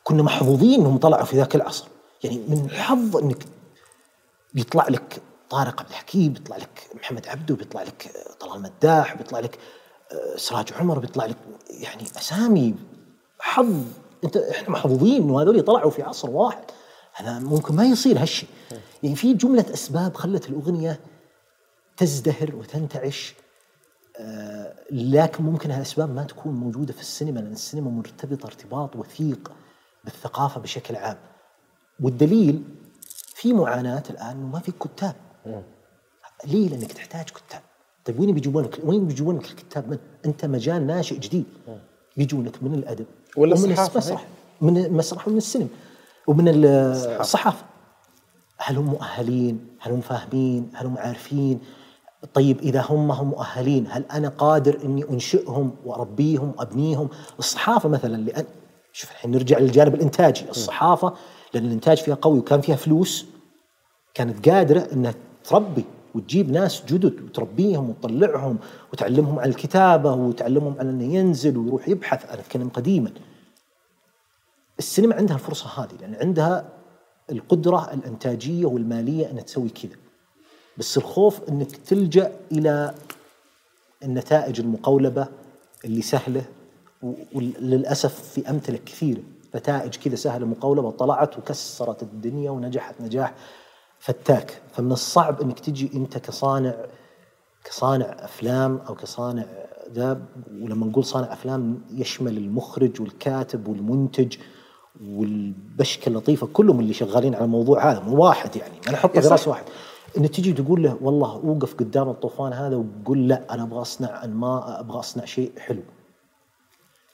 كنا محظوظين إنهم طلعوا في ذاك العصر. يعني من الحظ إنك بيطلع لك طارق عبد الحكيم بيطلع لك محمد عبده بيطلع لك طلال مداح بيطلع لك آه، سراج عمر بيطلع لك يعني أسامي حظ. أنت إحنا محظوظين إنه هذول طلعوا في عصر واحد. هذا ممكن ما يصير هالشيء. يعني في جملة أسباب خلت الأغنية تزدهر وتنتعش. لكن ممكن هالأسباب ما تكون موجودة في السينما لأن السينما مرتبطة ارتباط وثيق بالثقافة بشكل عام والدليل في معاناة الآن إنه ما في كتاب ليه؟ لأنك تحتاج كتاب طيب وين بيجيبون لك وين بيجيبون لك الكتاب من؟ أنت مجال ناشئ جديد يجونك من الأدب ولا ومن المسرح من المسرح ومن السينما ومن ال- الصحافة هل هم مؤهلين؟ هل هم فاهمين؟ هل هم عارفين؟ طيب إذا هم هم مؤهلين هل أنا قادر إني أنشئهم وأربيهم وابنيهم؟ الصحافة مثلا لأن شوف الحين نرجع للجانب الإنتاجي، الصحافة لأن الإنتاج فيها قوي وكان فيها فلوس كانت قادرة إنها تربي وتجيب ناس جدد وتربيهم وتطلعهم وتعلمهم على الكتابة وتعلمهم على إنه ينزل ويروح يبحث أنا أتكلم قديما. السينما عندها الفرصة هذه لأن عندها القدرة الإنتاجية والمالية إنها تسوي كذا. بس الخوف إنك تلجأ إلى النتائج المقولبة اللي سهلة وللأسف في أمثلة كثيره نتائج كذا سهلة مقولبة طلعت وكسرت الدنيا ونجحت نجاح فتاك فمن الصعب إنك تجي أنت كصانع كصانع أفلام أو كصانع ذا ولما نقول صانع أفلام يشمل المخرج والكاتب والمنتج والبشكة اللطيفة كلهم اللي شغالين على الموضوع هذا مو واحد يعني ما نحطه يا في. راس واحد ان تجي تقول له والله أوقف قدام الطوفان هذا وقول لا أنا أبغى أصنع انماء أبغى أصنع شيء حلو.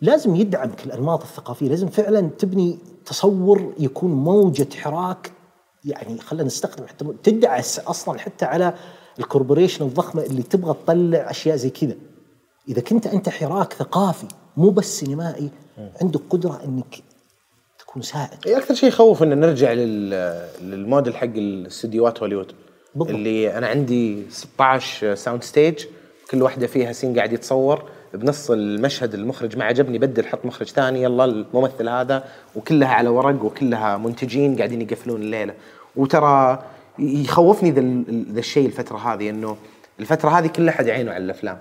لازم يدعمك الانماط الثقافية لازم فعلا تبني تصور يكون موجة حراك. يعني خلينا نستخدم حتى تدعس أصلا حتى على الكوربوريشن الضخمة اللي تبغى تطلع أشياء زي كذا. إذا كنت أنت حراك ثقافي مو بس سينمائي عندك قدرة إنك تكون سائد أكثر شيء يخوف ان نرجع لل للموديل حق الاستديوهات هوليوود بالضبط. اللي أنا عندي 16 sound stage كل واحدة فيها scene قاعد يتصور بنص المشهد المخرج ما عجبني بدل حط مخرج ثاني يلا الممثل هذا وكلها على ورق وكلها منتجين قاعدين يقفلون الليلة. وترى يخوفني ذا ذا الشيء الفترة هذه إنه الفترة هذه كل احد عينه على الأفلام.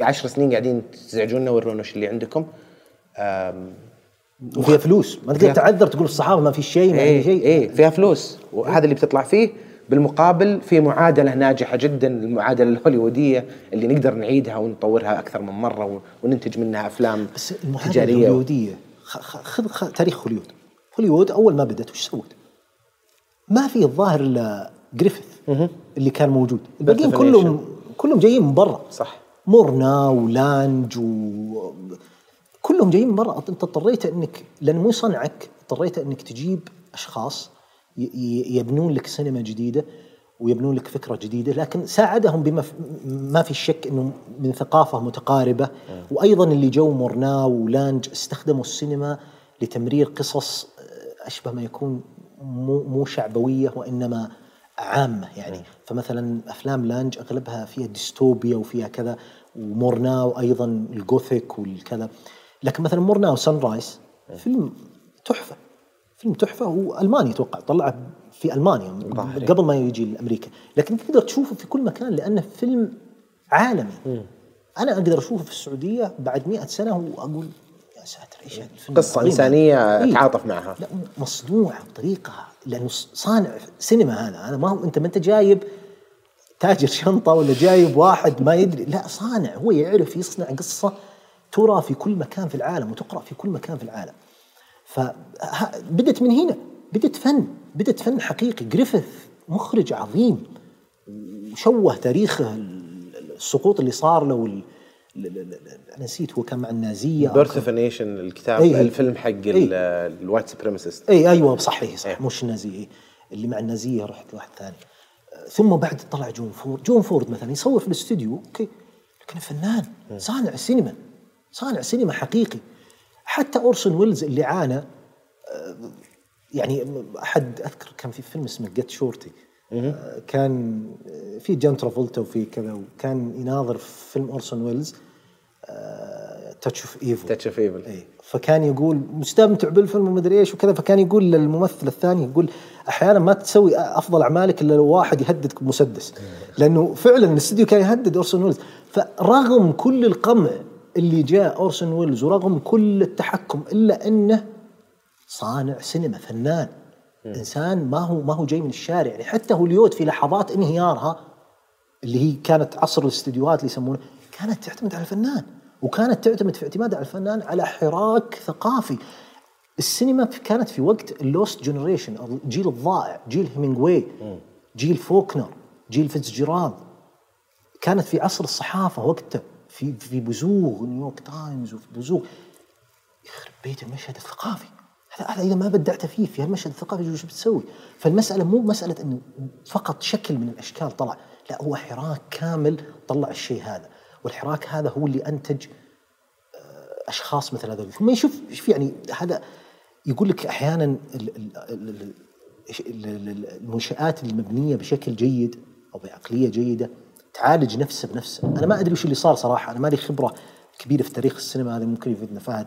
عشر سنين قاعدين تزعجونا ورونا اللي عندكم. وفيها فلوس. ما تقدر تعذر تقول الصحافة ما في شيء ما في إيه شيء. إيه فيها فلوس. وهذا اللي بتطلع فيه. بالمقابل في معادلة ناجحة جدا المعادلة الهوليوودية اللي نقدر نعيدها ونطورها أكثر من مرة وننتج منها أفلام بس المعادلة خ- خ- خذ خ- تاريخ هوليوود هوليوود أول ما بدأت وش سوت؟ ما في الظاهر إلا جريفيث اللي كان موجود. الباقيين كلهم كلهم جايين من برا. صح. مورناو ولانج و كلهم جايين من برا. أنت اضطريت إنك لأن مو صنعك اضطريت إنك تجيب أشخاص يبنون لك سينما جديدة ويبنون لك فكرة جديدة لكن ساعدهم ربما ما في شك إنه من ثقافة متقاربة. وأيضا اللي جو مورناو ولانج استخدموا السينما لتمرير قصص آه، أشبه ما يكون مو مو شعبوية وإنما عامة يعني. فمثلا أفلام لانج أغلبها فيها ديستوبيا وفيها كذا ومورناو أيضا ال gothic والكذا. لكن مثلا مورناو Sunrise فيلم تحفة. فيلم تحفة هو ألماني أتوقع طلع في ألمانيا ظاهري. قبل ما يجي لأمريكا. لكن تقدر تشوفه في كل مكان لأنه فيلم عالمي. أنا أقدر أشوفه في السعودية بعد مئة سنة وأقول يا ساتر إيش قصة إنسانية هذا. إيه. اتعاطف معها. لا مصنوع بطريقة لأنه صانع سينما هذا. هذا ما هو أنت ما أنت جايب تاجر شنطة ولا جايب واحد ما يدري. لا صانع هو يعرف يصنع قصة ترى في كل مكان في العالم وتقرأ في كل مكان في العالم. فبدت من هنا بدت فن بدت فن حقيقي جريفيث مخرج عظيم وشوه تاريخه السقوط اللي صار له وال... ال- ال- ال- أنا نسيت هو كان مع النازيه Birth of Nation الكتاب إيه. الفيلم حق إيه. ال white supremacist اي أيوه صح إيه صح إيه. مش النازيه إيه. اللي مع النازية رحت لواحد ثاني ثم بعد طلع جون فورد جون فورد مثلا يصور في الاستوديو okay لكن فنان صانع سينما صانع سينما حقيقي حتى أورسون ويلز اللي عانى آه، يعني أحد أذكر كان في فيلم اسمه Get Shorty كان آه، في جون ترافولتا وفي كذا وكان يناظر في فيلم أورسون ويلز Touch of Evil Touch of Evil اي فكان يقول مستمتع بالفيلم ومدري إيش وكذا فكان يقول للممثل الثاني يقول أحيانا ما تسوي أفضل أعمالك إلا لو واحد يهددك بمسدس. لأنه فعلا الأستوديو كان يهدد أورسون ويلز. فرغم كل القمع اللي جاء أورسون ويلز ورغم كل التحكم إلا أنه صانع سينما فنان. إنسان ما هو ما هو جاي من الشارع. يعني حتى هوليود في لحظات انهيارها اللي هي كانت عصر الاستديوهات اللي يسمونه كانت تعتمد على الفنان. وكانت تعتمد في اعتمادها على الفنان على حراك ثقافي. السينما كانت في وقت ال lost generation الجيل الضائع جيل هيمنجواي جيل فوكنر جيل فيتزجيرالد. كانت في عصر الصحافة وقتها. في في بزوغ نيويورك تايمز وفي بزوغ. يخرب بيت المشهد الثقافي. هذا هذا إذا ما بدعت فيه في المشهد الثقافي وش بتسوي؟ فالمسألة مو مسألة إنه فقط شكل من الأشكال طلع، لا هو حراك كامل طلع الشيء هذا، والحراك هذا هو اللي أنتج آه، أشخاص مثل هذول، ثم يشوف شوف يعني هذا يقول لك أحيانا ال- ال- ال- ال- ال- ال- ال- المنشآت المبنية بشكل جيد أو بعقلية جيدة تعالج نفسها بنفسها، أنا ما أدري وش اللي صار صراحة، أنا ما لي خبرة كبيرة في تاريخ السينما هذا ممكن يفيدنا. فهد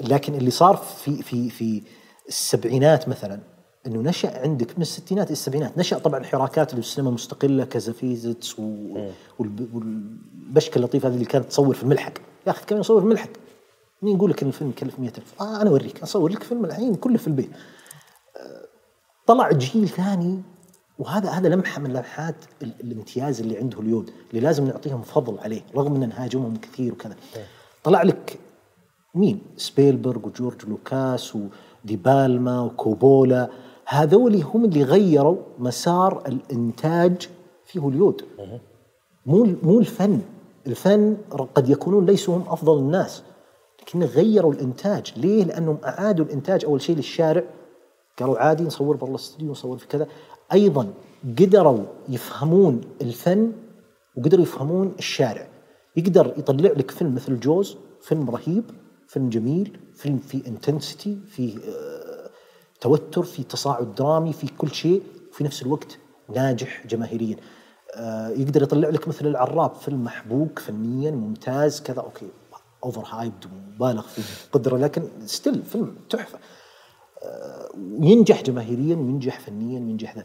لكن اللي صار في في في السبعينات مثلا إنه نشأ عندك من الستينات إلى السبعينات. نشأ طبعا حراكات السينما مستقلة كازافيزتس و- والب- والبشكة اللطيفة هذه اللي كانت تصور في الملحق. يا أخي كان يصور في الملحق. مين يقول لك إن الفيلم يكلف 100000 آه أنا أوريك. أصور لك فيلم الحين كله في البيت. آه، طلع جيل ثاني وهذا هذا لمحة من لمحات ال- الامتياز اللي عند هوليود اللي لازم نعطيهم فضل عليه رغم ان نهاجمهم كثير وكذا. طلع لك مين؟ سبيلبرغ وجورج لوكاس ودي بالما وكوبولا هذول هم اللي غيروا مسار الإنتاج في هوليود مو مو الفن. الفن قد يكونون ليسوا هم أفضل الناس لكن غيروا الإنتاج. ليه؟ لأنهم أعادوا الإنتاج. أول شيء للشارع قالوا عادي نصور برا الاستوديو نصور في كذا. أيضا قدروا يفهمون الفن وقدروا يفهمون الشارع. يقدر يطلع لك فيلم مثل Jaws فيلم رهيب فيلم جميل فيلم فيه intensity فيه آه، توتر فيه تصاعد درامي فيه كل شيء وفي نفس الوقت ناجح جماهيريا. آه، يقدر يطلع لك مثل العراب فيلم محبوك فنيا ممتاز كذا okay overhyped ومبالغ في القدره لكن still فيلم تحفة. وينجح جماهيريا وينجح فنيا وينجح ذا.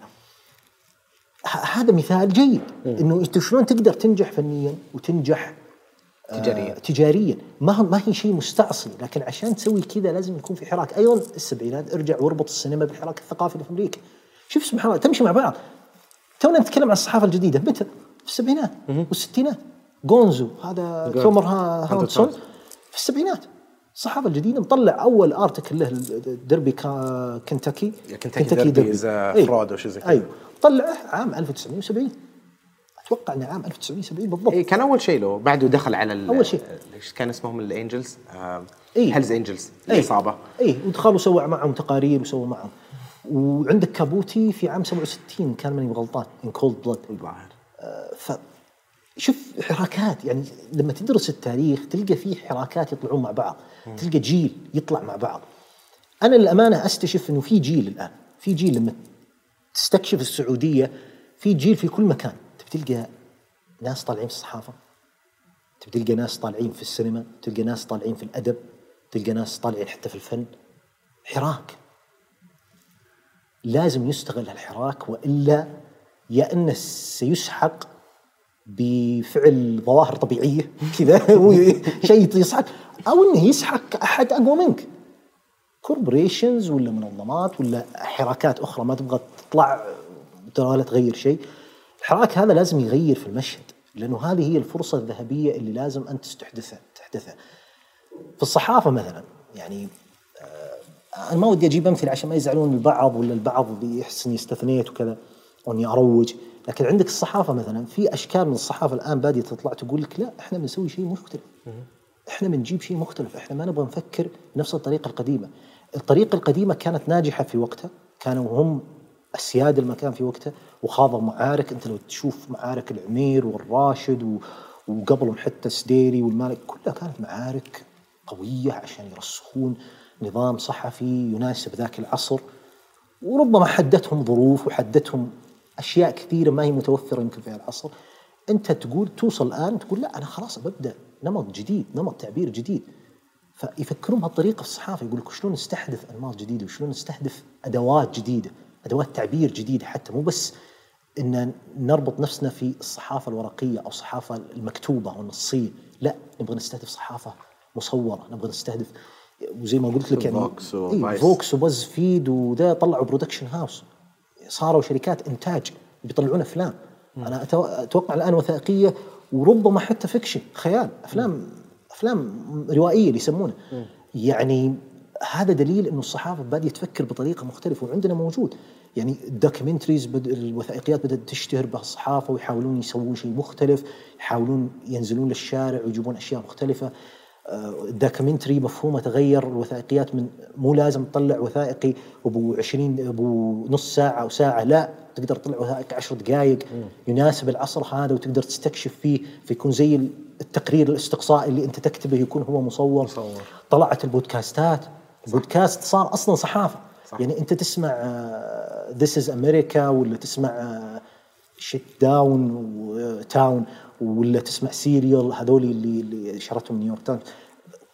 هذا مثال جيد إنه إنت شلون تقدر تنجح فنيا وتنجح تجاريا. آه تجاريا. ما هو- ما هي شيء مستعصي لكن عشان تسوي كذا لازم يكون في حراك. أيضا السبعينات ارجع واربط السينما بالحراك الثقافي اللي في أمريكا. شوف سبحان الله تمشي مع بعض. تونا نتكلم عن الصحافة الجديدة. متى؟ في السبعينات والستينات. Gonzo هذا هنتر ها- هنتر تومسون في السبعينات. الصحافه الجديده مطلع أول article له ديربي كا- كنتاكي كنتاكي إيه. fraud أو شيء زي كذا. أيوه. طلعه عام 1970 أتوقع إنه عام 1970 بالضبط. إيه كان أول شيء له. بعده دخل على أول شيء. إيش كان اسمهم؟ ال Angels إيه. Hell's Angels. العصابه اي ودخلوا سوى معهم تقارير وسوى معهم. وعندك كابوتي في عام 67 كان ماني غلطان. In Cold Blood الظاهر شوف حراكات يعني لما تدرس التاريخ تلقى فيه حراكات يطلعون مع بعض تلقى جيل يطلع مع بعض. أنا للأمانة أستشف إنه في جيل الآن في جيل لما تستكشف السعودية في جيل في كل مكان. تبي تلقى ناس طالعين في الصحافة تبي تلقى ناس طالعين في السينما تلقى ناس طالعين في الأدب تلقى ناس طالعين حتى في الفن. حراك. لازم يستغل هالحراك وإلا يا إنه سيسحق بفعل ظواهر طبيعية كذا شيء يسحق أو إنه يسحق أحد أقوى منك. كوربوريشنز ولا منظمات ولا حراكات أخرى ما تبغى تطلع ولا تغير شيء. الحراك هذا لازم يغير في المشهد لأنه هذه هي الفرصة الذهبية اللي لازم أنت تستحدثها تحدثها. في الصحافة مثلا يعني آه، أنا ما ودي أجيب أمثلة عشان ما يزعلون البعض ولا البعض بيحس إني استثنيت وكذا أو اني أروج. لكن عندك الصحافة مثلا في أشكال من الصحافة الآن بادية تطلع تقول لك لا إحنا بنسوي شيء مختلف. إحنا بنجيب شيء مختلف إحنا ما نبغى نفكر بنفس الطريقة القديمة. الطريقة القديمة كانت ناجحة في وقتها كانوا هم اسياد المكان في وقتها وخاضوا معارك. أنت لو تشوف معارك العمير والراشد و... وقبلهم حتى السديري والمالك كلها كانت معارك قوية عشان يرسخون نظام صحفي يناسب ذاك العصر. وربما حدتهم ظروف وحدتهم أشياء كثيرة ما هي متوفرة يمكن في العصر أنت تقول توصل الآن تقول لا أنا خلاص ببدا نمط جديد نمط تعبير جديد. فيفكرون بهالطريقة في الصحافة يقول لك شلون نستحدث أنماط جديدة وشلون نستحدث أدوات جديدة أدوات تعبير جديدة حتى. مو بس إن نربط نفسنا في الصحافة الورقية أو الصحافة المكتوبة أو النصية. لا نبغى نستهدف صحافة مصورة نبغى نستهدف وزي ما قلت لك يعني Vox و BuzzFeed وذا طلعوا production house صاروا شركات إنتاج بيطلعون أفلام. أنا أتو- أتوقع الآن وثائقية وربما حتى fiction خيال أفلام أفلام روائية اللي يسمونه. يعني هذا دليل إنه الصحافة بادية تفكر بطريقة مختلفة وعندنا موجود. يعني ال documentaries بد... الوثائقيات بدأت تشتهر بهالصحافه ويحاولون يسوون شيء مختلف يحاولون ينزلون للشارع ويجيبون أشياء مختلفة. ال documentary مفهومه تغير الوثائقيات من مو لازم تطلع وثائقي ابو 20 ابو نص ساعه أو ساعه لا تقدر تطلع وثائقي 10 دقائق يناسب العصر هذا وتقدر تستكشف فيه فيكون زي التقرير الاستقصائي اللي انت تكتبه يكون هو مصور, مصور. طلعت البودكاستات. البودكاست صار أصلا صحافة. صح. يعني أنت تسمع This is America ولا تسمع Shit Town ولا تسمع Serial هذول اللي اللي شرتهم New York Times.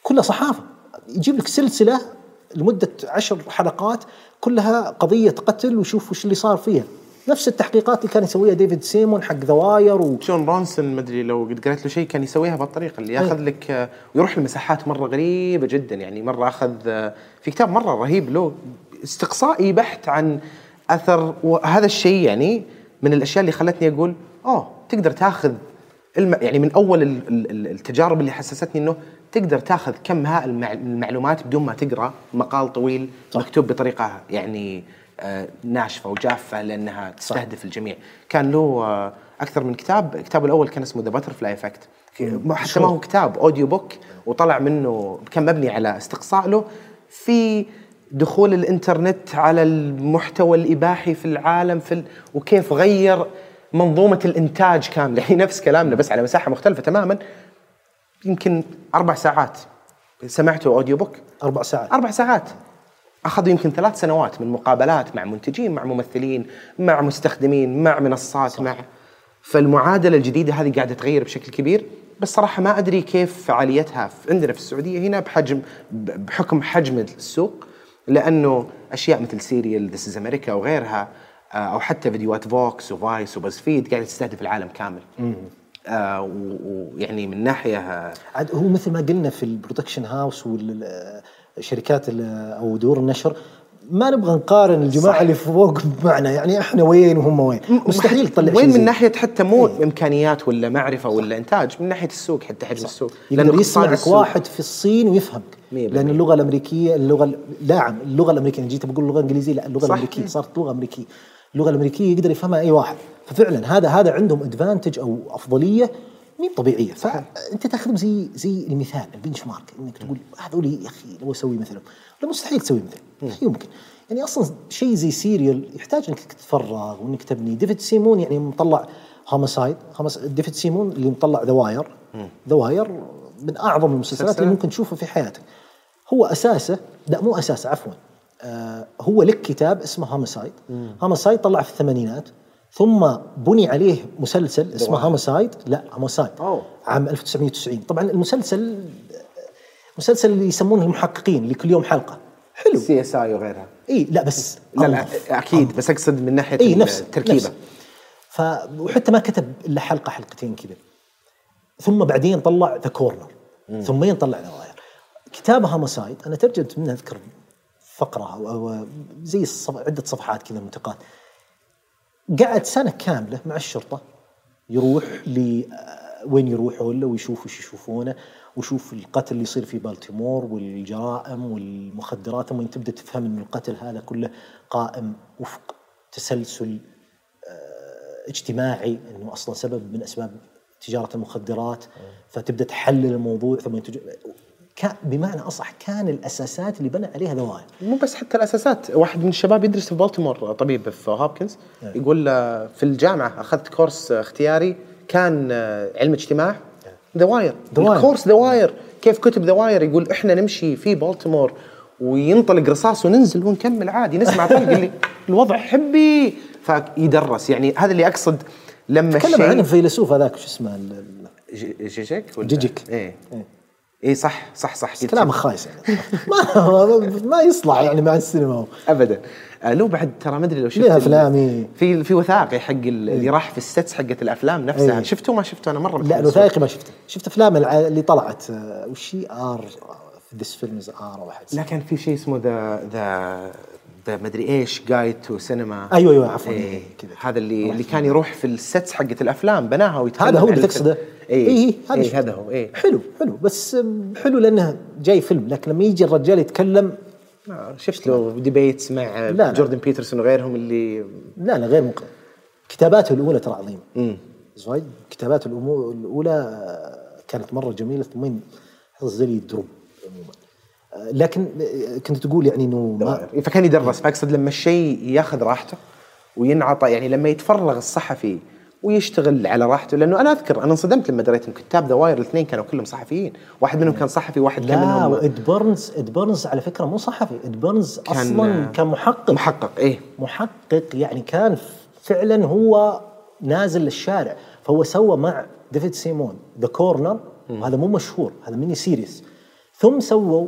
كلها صحافة. يجيب لك سلسلة لمدة عشر حلقات كلها قضية قتل وشوف وش اللي صار فيها. نفس التحقيقات اللي كان يسويها ديفيد سيمون حق The Wire و... جون رونسون مدري لو قد قريت له شيء كان يسويها بهالطريقة اللي ياخذ لك آه، ويروح لمساحات مرة غريبة جدا يعني مرة أخذ آه، في كتاب مرة رهيب له استقصائي بحت عن أثر وهذا الشيء يعني من الأشياء اللي خلتني أقول أوه تقدر تاخذ الم... يعني من أول ال- ال- ال- التجارب اللي حسستني إنه تقدر تاخذ كم هائل من المعلومات بدون ما تقرأ مقال طويل صح. مكتوب بطريقة يعني آه، ناشفة وجافة لأنها تستهدف الجميع. كان له آه، أكثر من كتاب كتابه الأول كان اسمه The Butterfly Effect حتى ما هو كتاب audio book وطلع منه كان مبني على استقصاء له. في دخول الإنترنت على المحتوى الإباحي في العالم في ال... وكيف غير منظومة الإنتاج كاملة. يعني نفس كلامنا بس على مساحة مختلفة تماما. يمكن أربع ساعات. سمعته audio book؟ أربع ساعات. أربع ساعات. اخذ يمكن ثلاث سنوات من مقابلات مع منتجين مع ممثلين مع مستخدمين مع منصات صح. مع فالمعادلة الجديدة هذه قاعدة تغير بشكل كبير. بس صراحة ما أدري كيف فعاليتها في عندنا في السعودية هنا بحجم بحكم حجم السوق. لأنه أشياء مثل Serial This is America وغيرها أو حتى فيديوهات Vox و Vice و BuzzFeed قاعدة تستهدف العالم كامل. آه، ويعني من ناحية آه، عاد هو مثل ما قلنا في ال production house والشركات أو دور النشر ما نبغى نقارن الجماعة صح. اللي فوق معنا يعني إحنا وين وهم وين؟ مستحيل تطلع وين من ناحية حتى مو إيه. إمكانيات ولا معرفة ولا إنتاج من ناحية السوق حتى حجم السوق. اقتصاد يسمعك السوق- واحد في الصين ويفهمك. لأن اللغة الأمريكية اللغة لا عم اللغة الأمريكية أنا جيت بقول اللغة الإنجليزية لا اللغة صح. الأمريكية صارت لغة أمريكية. اللغة الأمريكية يقدر يفهمها أي واحد. ففعلا هذا هذا عندهم advantage أو أفضلية مي طبيعية. فأنت تأخذهم زي زي المثال ال benchmark إنك تقول هذول يا أخي لو أسوي مثلهم. لا مستحيل تسوي مثله لا يمكن يعني أصلا شيء زي Serial يحتاج إنك تتفرغ وإنك تبني. ديفيد سيمون يعني مطلع Homicide ديفيد سيمون اللي مطلع The Wire The Wire من أعظم المسلسلات اللي ممكن تشوفها في حياتك. هو أساسه لا مو أساسه عفوا. هو لك كتاب اسمه Homicide Homicide طلع في الثمانينات ثم بني عليه مسلسل اسمه Homicide لا Homicide أوه. عام 1990 طبعا المسلسل مسلسل اللي يسمونه المحققين اللي كل يوم حلقة. حلو. CSI وغيرها. إي لا بس لا لا. أكيد بس أقصد من ناحية إي نفس التركيبة. نفس. ف وحتى ما كتب إلا حلقة حلقتين كذا. ثم بعدين طلع The Corner ثم طلع The Wire كتاب Homicide أنا ترجمت منه أذكر فقرة أو, زي. عدة صفحات كذا منتقات قعد سنة كاملة مع الشرطة يروح ل وين يروحوا له ويشوف وش يشوفونه ويشوف القتل اللي يصير في بالتيمور والجرائم والمخدرات ثم تبدأ تفهم إن القتل هذا كله قائم وفق تسلسل اجتماعي إنه أصلا سبب من أسباب تجارة المخدرات فتبدأ تحلل الموضوع ثم بمعنى أصح كان الأساسات اللي بنى عليها The Wire مو بس حتى الأساسات. واحد من الشباب يدرس في بالتيمور طبيب في هوبكنز يقول آه، في الجامعة أخذت كورس اختياري كان علم اجتماع دواير دواير. الكورس دواير كيف كتب دواير يقول إحنا نمشي في بالتيمور وينطلق رصاص وننزل ونكمل عادي نسمع طلق اللي الوضع حبي. فيدرس. يعني هذا اللي أقصد لما تكلم عنه فيلسوف هذاك شو اسمه ال- ال- ج- جيجيك ولا؟ جيجيك. إيه. إيه. إيه صح صح صح قلت كلامه خايس. يعني ما ما يصلح يعني مع السينما. ابدا. آه لو بعد ترى ما أدري لو شفت ال- أفلامي. في في وثائقي حق ال- اللي راح في ال sets حقت الأفلام نفسها. إيه. شفته ما شفته أنا مرة لا. الوثائقي ما شفته. شفت أفلام اللي طلعت آه، وش هي؟ or This Film Is our أو احد لا كان في شيء اسمه The The مدري إيش Guide to Cinema أيوة، أيوة، عفواً، إيه. كذا. هذا اللي اللي كان يروح في ال sets حقت الأفلام بناها ويتكلم هذا هو اللي. تقصده؟ اي إيه، هذا إيه. هذا هو إيه. حلو حلو. بس حلو لأنه جاي فيلم. لكن لما يجي الرجال يتكلم شفت له debates مع لا، لا. جوردن بيترسون وغيرهم اللي لا لا غير مقنع كتاباته الأولى ترى عظيمه زوايد كتاباته الأولى آه، كانت مرة جميلة. ثم زي الدروب عموما آه، لكن آه، كنت تقول يعني إنه ما فكان يدرس فأقصد لما الشيء ياخذ راحته وينعطى يعني لما يتفرغ الصحفي ويشتغل على راحته لأنه أنا أذكر أنا انصدمت لما دريت إن كتاب The Wire الاثنين كانوا كلهم صحفيين. واحد منهم كان صحفي واحد كان لا منهم وإد بيرنز إد بيرنز على فكرة مو صحفي. إد بيرنز أصلا كان محقق. محقق إيه. محقق يعني كان فعلا هو نازل للشارع. فهو سوى مع ديفيد سيمون The Corner وهذا مو مشهور هذا mini series. ثم سووا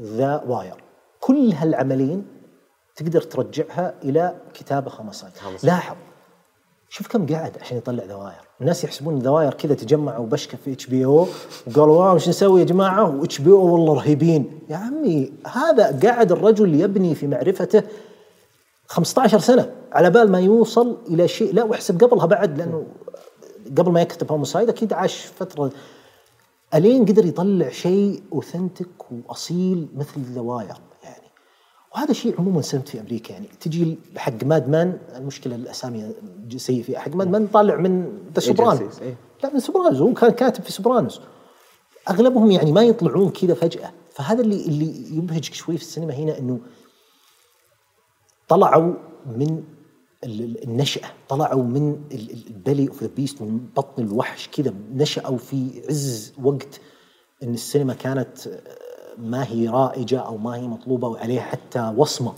The Wire. كل هالعملين تقدر ترجعها إلى كتابه Homicide لاحظ شوف كم قعد عشان يطلع The Wire الناس يحسبون The Wire كذا تجمعوا بشكه في HBO وقالوا wow إيش نسوي يا جماعة؟ و HBO والله رهيبين. يا عمي هذا قاعد الرجل يبني في معرفته 15 سنة. على بال ما يوصل إلى شيء لا واحسب قبلها بعد لأنه قبل ما يكتب Homicide أكيد عاش فترة ألين قدر يطلع شيء authentic وأصيل مثل The Wire يعني. وهذا شيء عموما سمت في أمريكا يعني. تجي حق Mad Men المشكلة الأسامي سيء فيها حق Mad Men طالع من The Sopranos إيه. لا من Sopranos هو كان كاتب في Sopranos أغلبهم يعني ما يطلعون كذا فجأة. فهذا اللي اللي يبهجك شوي في السينما هنا إنه طلعوا من النشأة. طلعوا من ال belly of the beast من بطن الوحش كذا نشأوا في عز وقت إن السينما كانت آه، ما هي رائجة أو ما هي مطلوبة وعليها حتى وصمة.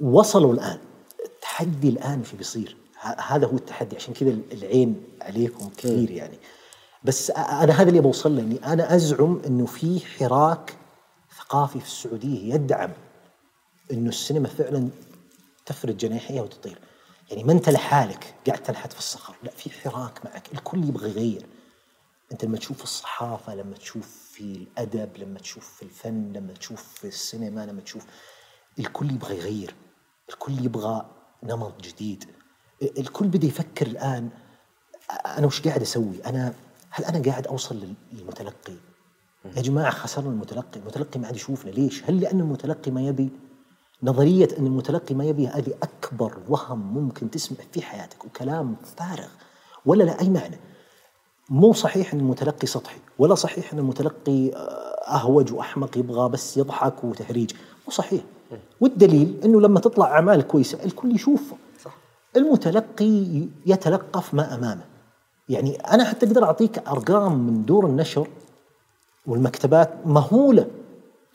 وصلوا الآن. التحدي الآن وش بيصير. هذا هو التحدي. عشان كذا العين عليكم كثير يعني. بس أنا هذا اللي بوصل له اني أنا أزعم إنه في حراك ثقافي في السعودية يدعم إنه السينما فعلا تفرد جناحيها وتطير. يعني ما انت لحالك قاعد تنحت في الصخر. لا في حراك معك. الكل يبغى يغير. انت لما تشوف الصحافة لما تشوف في الأدب لما تشوف في الفن لما تشوف في السينما لما تشوف الكل يبغى يغير. الكل يبغى نمط جديد. الكل بدا يفكر الآن أنا وش قاعد أسوي؟ أنا هل أنا قاعد أوصل للمتلقي؟ يا جماعة خسرنا المتلقي. المتلقي ما عاد يشوفنا. ليش؟ هل لأن المتلقي ما يبي؟ نظرية أن المتلقي ما يبي هذه أكبر وهم ممكن تسمع في حياتك وكلام فارغ. ولا لا أي معنى؟ مو صحيح أن المتلقي سطحي ولا صحيح أن المتلقي آه، أهوج وأحمق يبغى بس يضحك وتهريج. مو صحيح. والدليل أنه لما تطلع أعمال كويسة الكل يشوفه. المتلقي يتلقف ما أمامه. يعني أنا حتى أقدر أعطيك أرقام من دور النشر والمكتبات مهولة.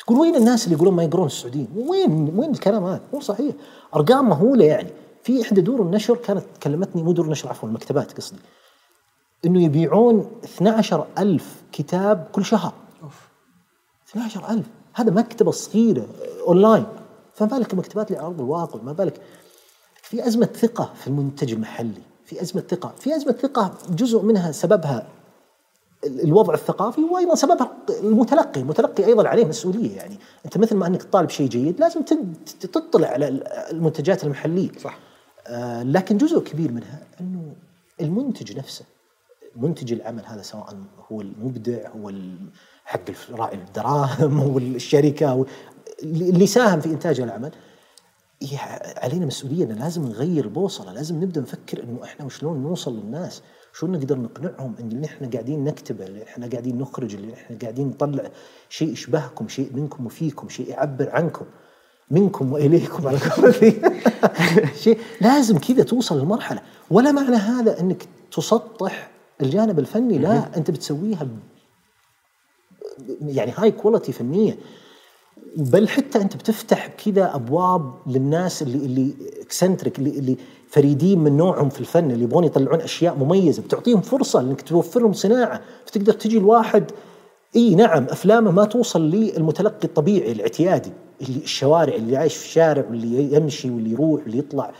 تقول وين الناس اللي يقولون ما يقرون السعوديين؟ وين وين الكلام هذا؟ مو صحيح أرقام مهولة يعني في إحدى دور النشر كانت كلمتني مو دور النشر عفوا المكتبات قصدي إنه يبيعون 12000 كتاب كل شهر أوف. 12000 هذا مكتبة صغيرة أونلاين فما بالك المكتبات اللي على أرض الواقع ما بالك في أزمة ثقة في المنتج المحلي في أزمة ثقة في أزمة ثقة جزء منها سببها الوضع الثقافي وأيضا سببها المتلقي، المتلقي أيضا عليه مسؤولية يعني، أنت مثل ما أنك تطالب شيء جيد لازم تطلع على المنتجات المحلية. صح. آه لكن جزء كبير منها أنه المنتج نفسه منتج العمل هذا سواء هو المبدع هو حق راعي الدراهم هو الشركة اللي ساهم في إنتاج العمل علينا مسؤولية ان لازم نغير البوصلة، لازم نبدأ نفكر إنه إحنا وشلون نوصل للناس، شلون نقدر نقنعهم إن اللي إحنا قاعدين نكتبه، اللي إحنا قاعدين نخرج، اللي إحنا قاعدين نطلع شيء يشبهكم، شيء منكم وفيكم، شيء يعبر عنكم. منكم وإليكم على شيء لازم كذا توصل للمرحله، ولا معنى هذا إنك تسطح الجانب الفني لا أنت بتسويها يعني high quality فنية. بل حتى أنت بتفتح كذا أبواب للناس اللي اللي eccentric اللي, اللي فريدين من نوعهم في الفن اللي يبغون يطلعون أشياء مميزة بتعطيهم فرصة إنك توفر لهم صناعة فتقدر تجي الواحد إي نعم أفلامه ما توصل للمتلقي الطبيعي الاعتيادي اللي الشوارع اللي عايش في الشارع واللي يمشي واللي يروح واللي يطلع.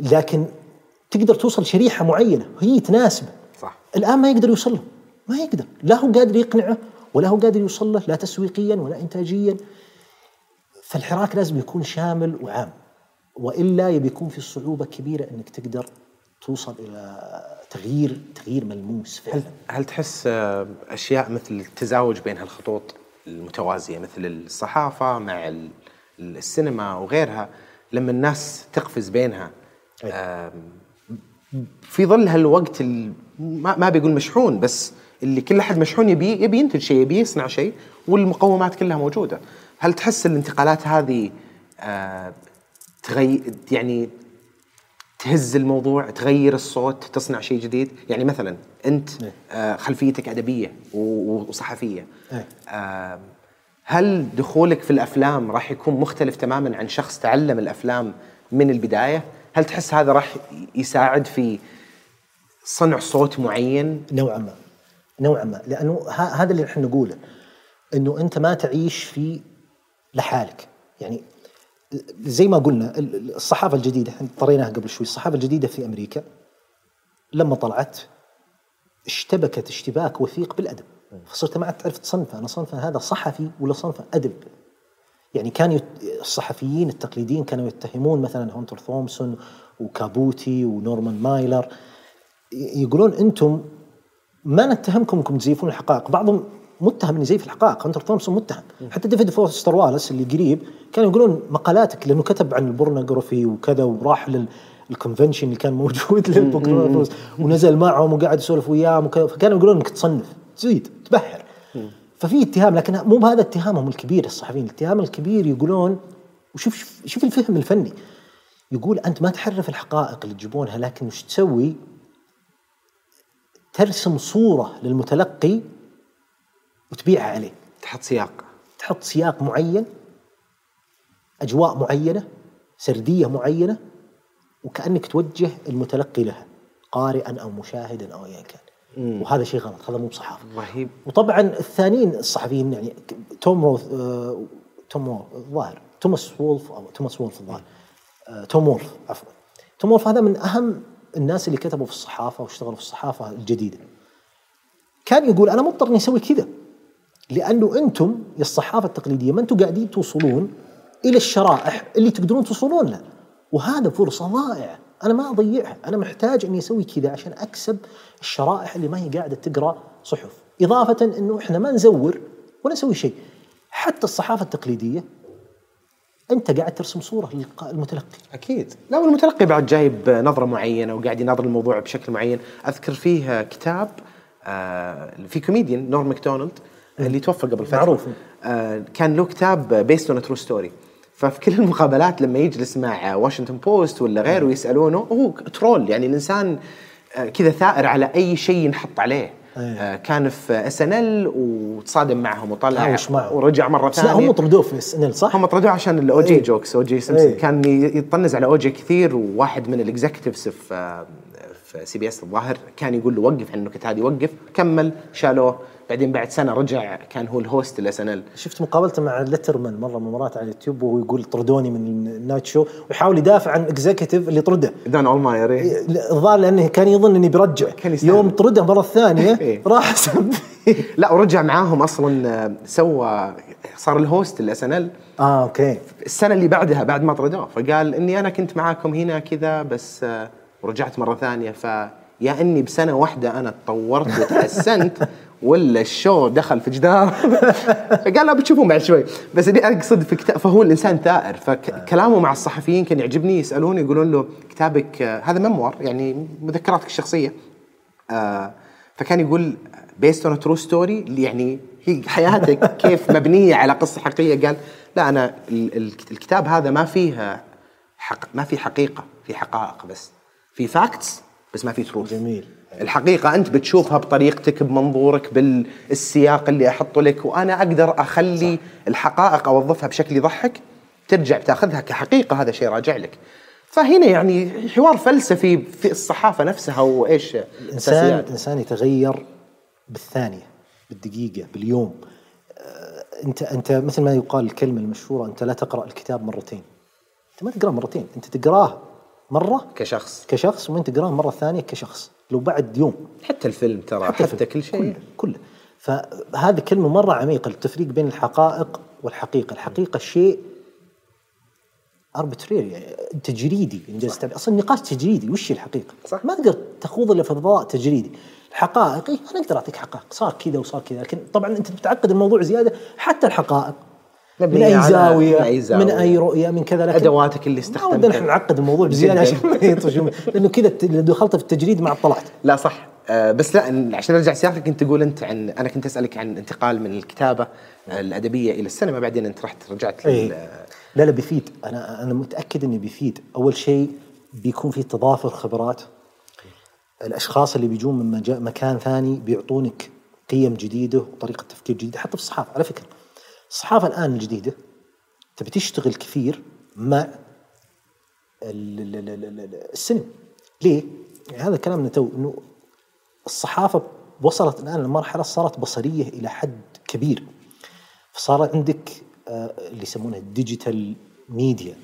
لكن تقدر توصل شريحة معينة هي تناسبه. صح. الآن ما يقدر يوصل له ما يقدر. لا هو قادر يقنعه ولا هو قادر يوصل له لا تسويقيا ولا انتاجيا. فالحراك لازم يكون شامل وعام. وإلا يبي يكون في صعوبه كبيرة إنك تقدر توصل إلى تغيير تغيير ملموس فعلا. هل هل تحس آه، أشياء مثل التزاوج بين هالخطوط المتوازية مثل الصحافة مع السينما وغيرها لما الناس تقفز بينها؟ في ظل هالوقت ما بيقول مشحون بس اللي كل أحد مشحون يبي يبي ينتج شيء يبي يصنع شيء والمقومات كلها موجودة. هل تحس الانتقالات هذه آه تغي يعني تهز الموضوع تغير الصوت تصنع شيء جديد. يعني مثلا أنت إيه. آه خلفيتك أدبية وصحفية. إيه. آه هل دخولك في الأفلام راح يكون مختلف تماما عن شخص تعلم الأفلام من البداية؟ هل تحس هذا راح يساعد في صنع صوت معين؟ نوعا ما. نوعا ما. لأنه هذا اللي إحنا نقوله. إنه أنت ما تعيش في لحالك. يعني زي ما قلنا الصحافة الجديدة طريناها قبل شوي الصحافة الجديدة في أمريكا لما طلعت اشتبكت اشتباك وثيق بالأدب. فصرت ما عاد تعرف تصنفه أنا صنفه هذا صحفي ولا صنفه أدب؟ يعني كان الصحفيين التقليديين كانوا يتهمون مثلا هونتر ثومسون وكابوتي ونورمان مايلر يقولون أنتم ما نتهمكم أنكم تزيفون الحقائق. بعضهم متهم انه يزيف الحقائق. هنتر ثومسون متهم. حتى ديفيد فوستر والس اللي قريب كانوا يقولون مقالاتك لأنه كتب عن ال pornography وكذا وراح لل convention اللي كان موجود لل pornography ونزل معهم وقاعد يسولف وياهم فكانوا يقولون إنك تصنف. تزيد. تبحر ففي اتهام لكن مو بهذا اتهامهم الكبير الصحفيين. الاتهام الكبير يقولون وشوف شوف الفهم الفني. يقول أنت ما تحرف الحقائق اللي تجيبونها لكن وش تسوي؟ ترسم صورة للمتلقي وتبيعها عليه. تحط سياق. تحط سياق معين أجواء معينة سردية معينة وكأنك توجه المتلقي لها قارئا أو مشاهدا أو ايا كان. مم. وهذا شيء غلط هذا مو بصحافة. رهيب. وطبعا الثانيين الصحفيين يعني توم روث آه توم الظاهر توماس وولف أو توماس وولف الظاهر. آه توم وولف عفوا. توم وولف هذا من أهم الناس اللي كتبوا في الصحافة واشتغلوا في الصحافة الجديدة. كان يقول أنا مضطر إني أسوي كذا. لأنه أنتم يا الصحافة التقليدية ما أنتم قاعدين توصلون إلى الشرائح اللي تقدرون توصلون لها وهذا فرصة ضائعه أنا ما أضيعها. أنا محتاج أني أسوي كذا عشان أكسب الشرائح اللي ما هي قاعدة تقرأ صحف. إضافة إنه إحنا ما نزور ولا نسوي شيء. حتى الصحافة التقليدية أنت قاعد ترسم صورة للمتلقي أكيد. لا والمتلقي بعد جايب نظرة معينة وقاعد يناظر الموضوع بشكل معين. أذكر فيه كتاب آه في كوميديان نورم ماكدونالد. اللي توفى قبل فترة معروف. آه كان له كتاب Based on True Story ففي كل المقابلات لما يجلس مع واشنطن بوست ولا غيره يسألونه هو troll يعني الإنسان آه كذا ثائر على أي شيء ينحط عليه آه كان في SNL وتصادم معهم وطلع. ورجع مرة لا ثانية هم طردوه في SNL صح؟ هم طردوه عشان ال OJ إيه. jokes OJ Simpson إيه. كان يطنز على أو جي كثير وواحد من ال executives في في CBS الظاهر كان يقول له وقف عن النكت هذه وقف كمل شالوه بعدين بعد سنة رجع كان هو ال host ال SNL شفت مقابلته مع Letterman مرة من المرات على اليوتيوب وهو يقول طردوني من ال night show ويحاول يدافع عن executive اللي طرده. Don Ohlmeyer. الظاهر لأنه كان يظن إني برجع. كان يستاهل. يوم طرده مرة ثانية إيه. راح لا ورجع معاهم أصلا آه، سوى صار ال host ال SNL آه okay. السنة اللي بعدها بعد ما طردوه فقال إني أنا كنت معاكم هنا كذا بس آه، ورجعت مرة ثانية فيا إني بسنة واحدة أنا تطورت وتحسنت. ولا ال show دخل في جدار؟ فقال لا بتشوفون بعد شوي. بس اللي أقصد في كتاب فهو الإنسان ثائر. فكلامه مع الصحفيين كان يعجبني يسالونه يقولون له كتابك آه، هذا memoir يعني مذكراتك الشخصية. آه، فكان يقول based on true story يعني هي حياتك كيف مبنية على قصة حقيقية. قال لا أنا ال- ال- الكتاب هذا ما فيه حق ما في حقيقة في حقائق بس. في facts بس ما في truth جميل. الحقيقة أنت بتشوفها بطريقتك بمنظورك بالسياق اللي أحطه لك وأنا أقدر أخلي الحقائق أوظفها بشكل يضحك ترجع بتأخذها كحقيقة هذا شيء راجع لك. فهنا يعني حوار فلسفي في الصحافة نفسها وإيش الإنسان أساسيات. الإنسان يتغير بالثانية بالدقيقة باليوم. آه، أنت أنت مثل ما يقال الكلمة المشهورة أنت لا تقرأ الكتاب مرتين. أنت ما تقراه مرتين أنت تقراه مرة كشخص. كشخص وانت تقراه مرة ثانية كشخص لو بعد يوم. حتى الفيلم ترى حتى, الفيلم. كل شيء. كله كله. فهذه كلمة مرة عميقة التفريق بين الحقائق والحقيقة. الحقيقة شيء اربتريري يعني تجريدي انجاز التعبير. أصلا نقاش تجريدي. وش الحقيقة؟ صح. ما تقدر تخوض إلا في فضاء تجريدي. الحقائق إيه، أنا أقدر أعطيك حقائق. صار كذا وصار كذا لكن طبعا أنت بتعقد الموضوع زيادة حتى الحقائق. من أي زاوية؟ من أي زاوية. من أي رؤية من كذا لكن أدواتك اللي ما استخدمتها. ودنا إحنا نعقد الموضوع بزيادة. عشان ما لأنه كذا دخلت في التجريد ما عاد طلعت لا صح. آه بس لا عشان أرجع سياقك كنت تقول أنت عن أنا كنت أسألك عن انتقال من الكتابة آه، الأدبية إلى السينما بعدين أنت رحت رجعت لل إيه. لا لا بيفيد أنا أنا متأكد انه بيفيد أول شيء بيكون في تضافر خبرات. الأشخاص اللي بيجون من مكان ثاني بيعطونك قيم جديدة وطريقة تفكير جديدة حتى في الصحافة على فكرة. الصحافة الآن الجديدة تبي تشتغل كثير مع ال- ال- ال- ال- ال- السينما ليه؟ يعني هذا كلامنا تو إنه الصحافة وصلت الآن لمرحلة صارت بصرية إلى حد كبير. فصار عندك آه، اللي يسمونه ال digital ميديا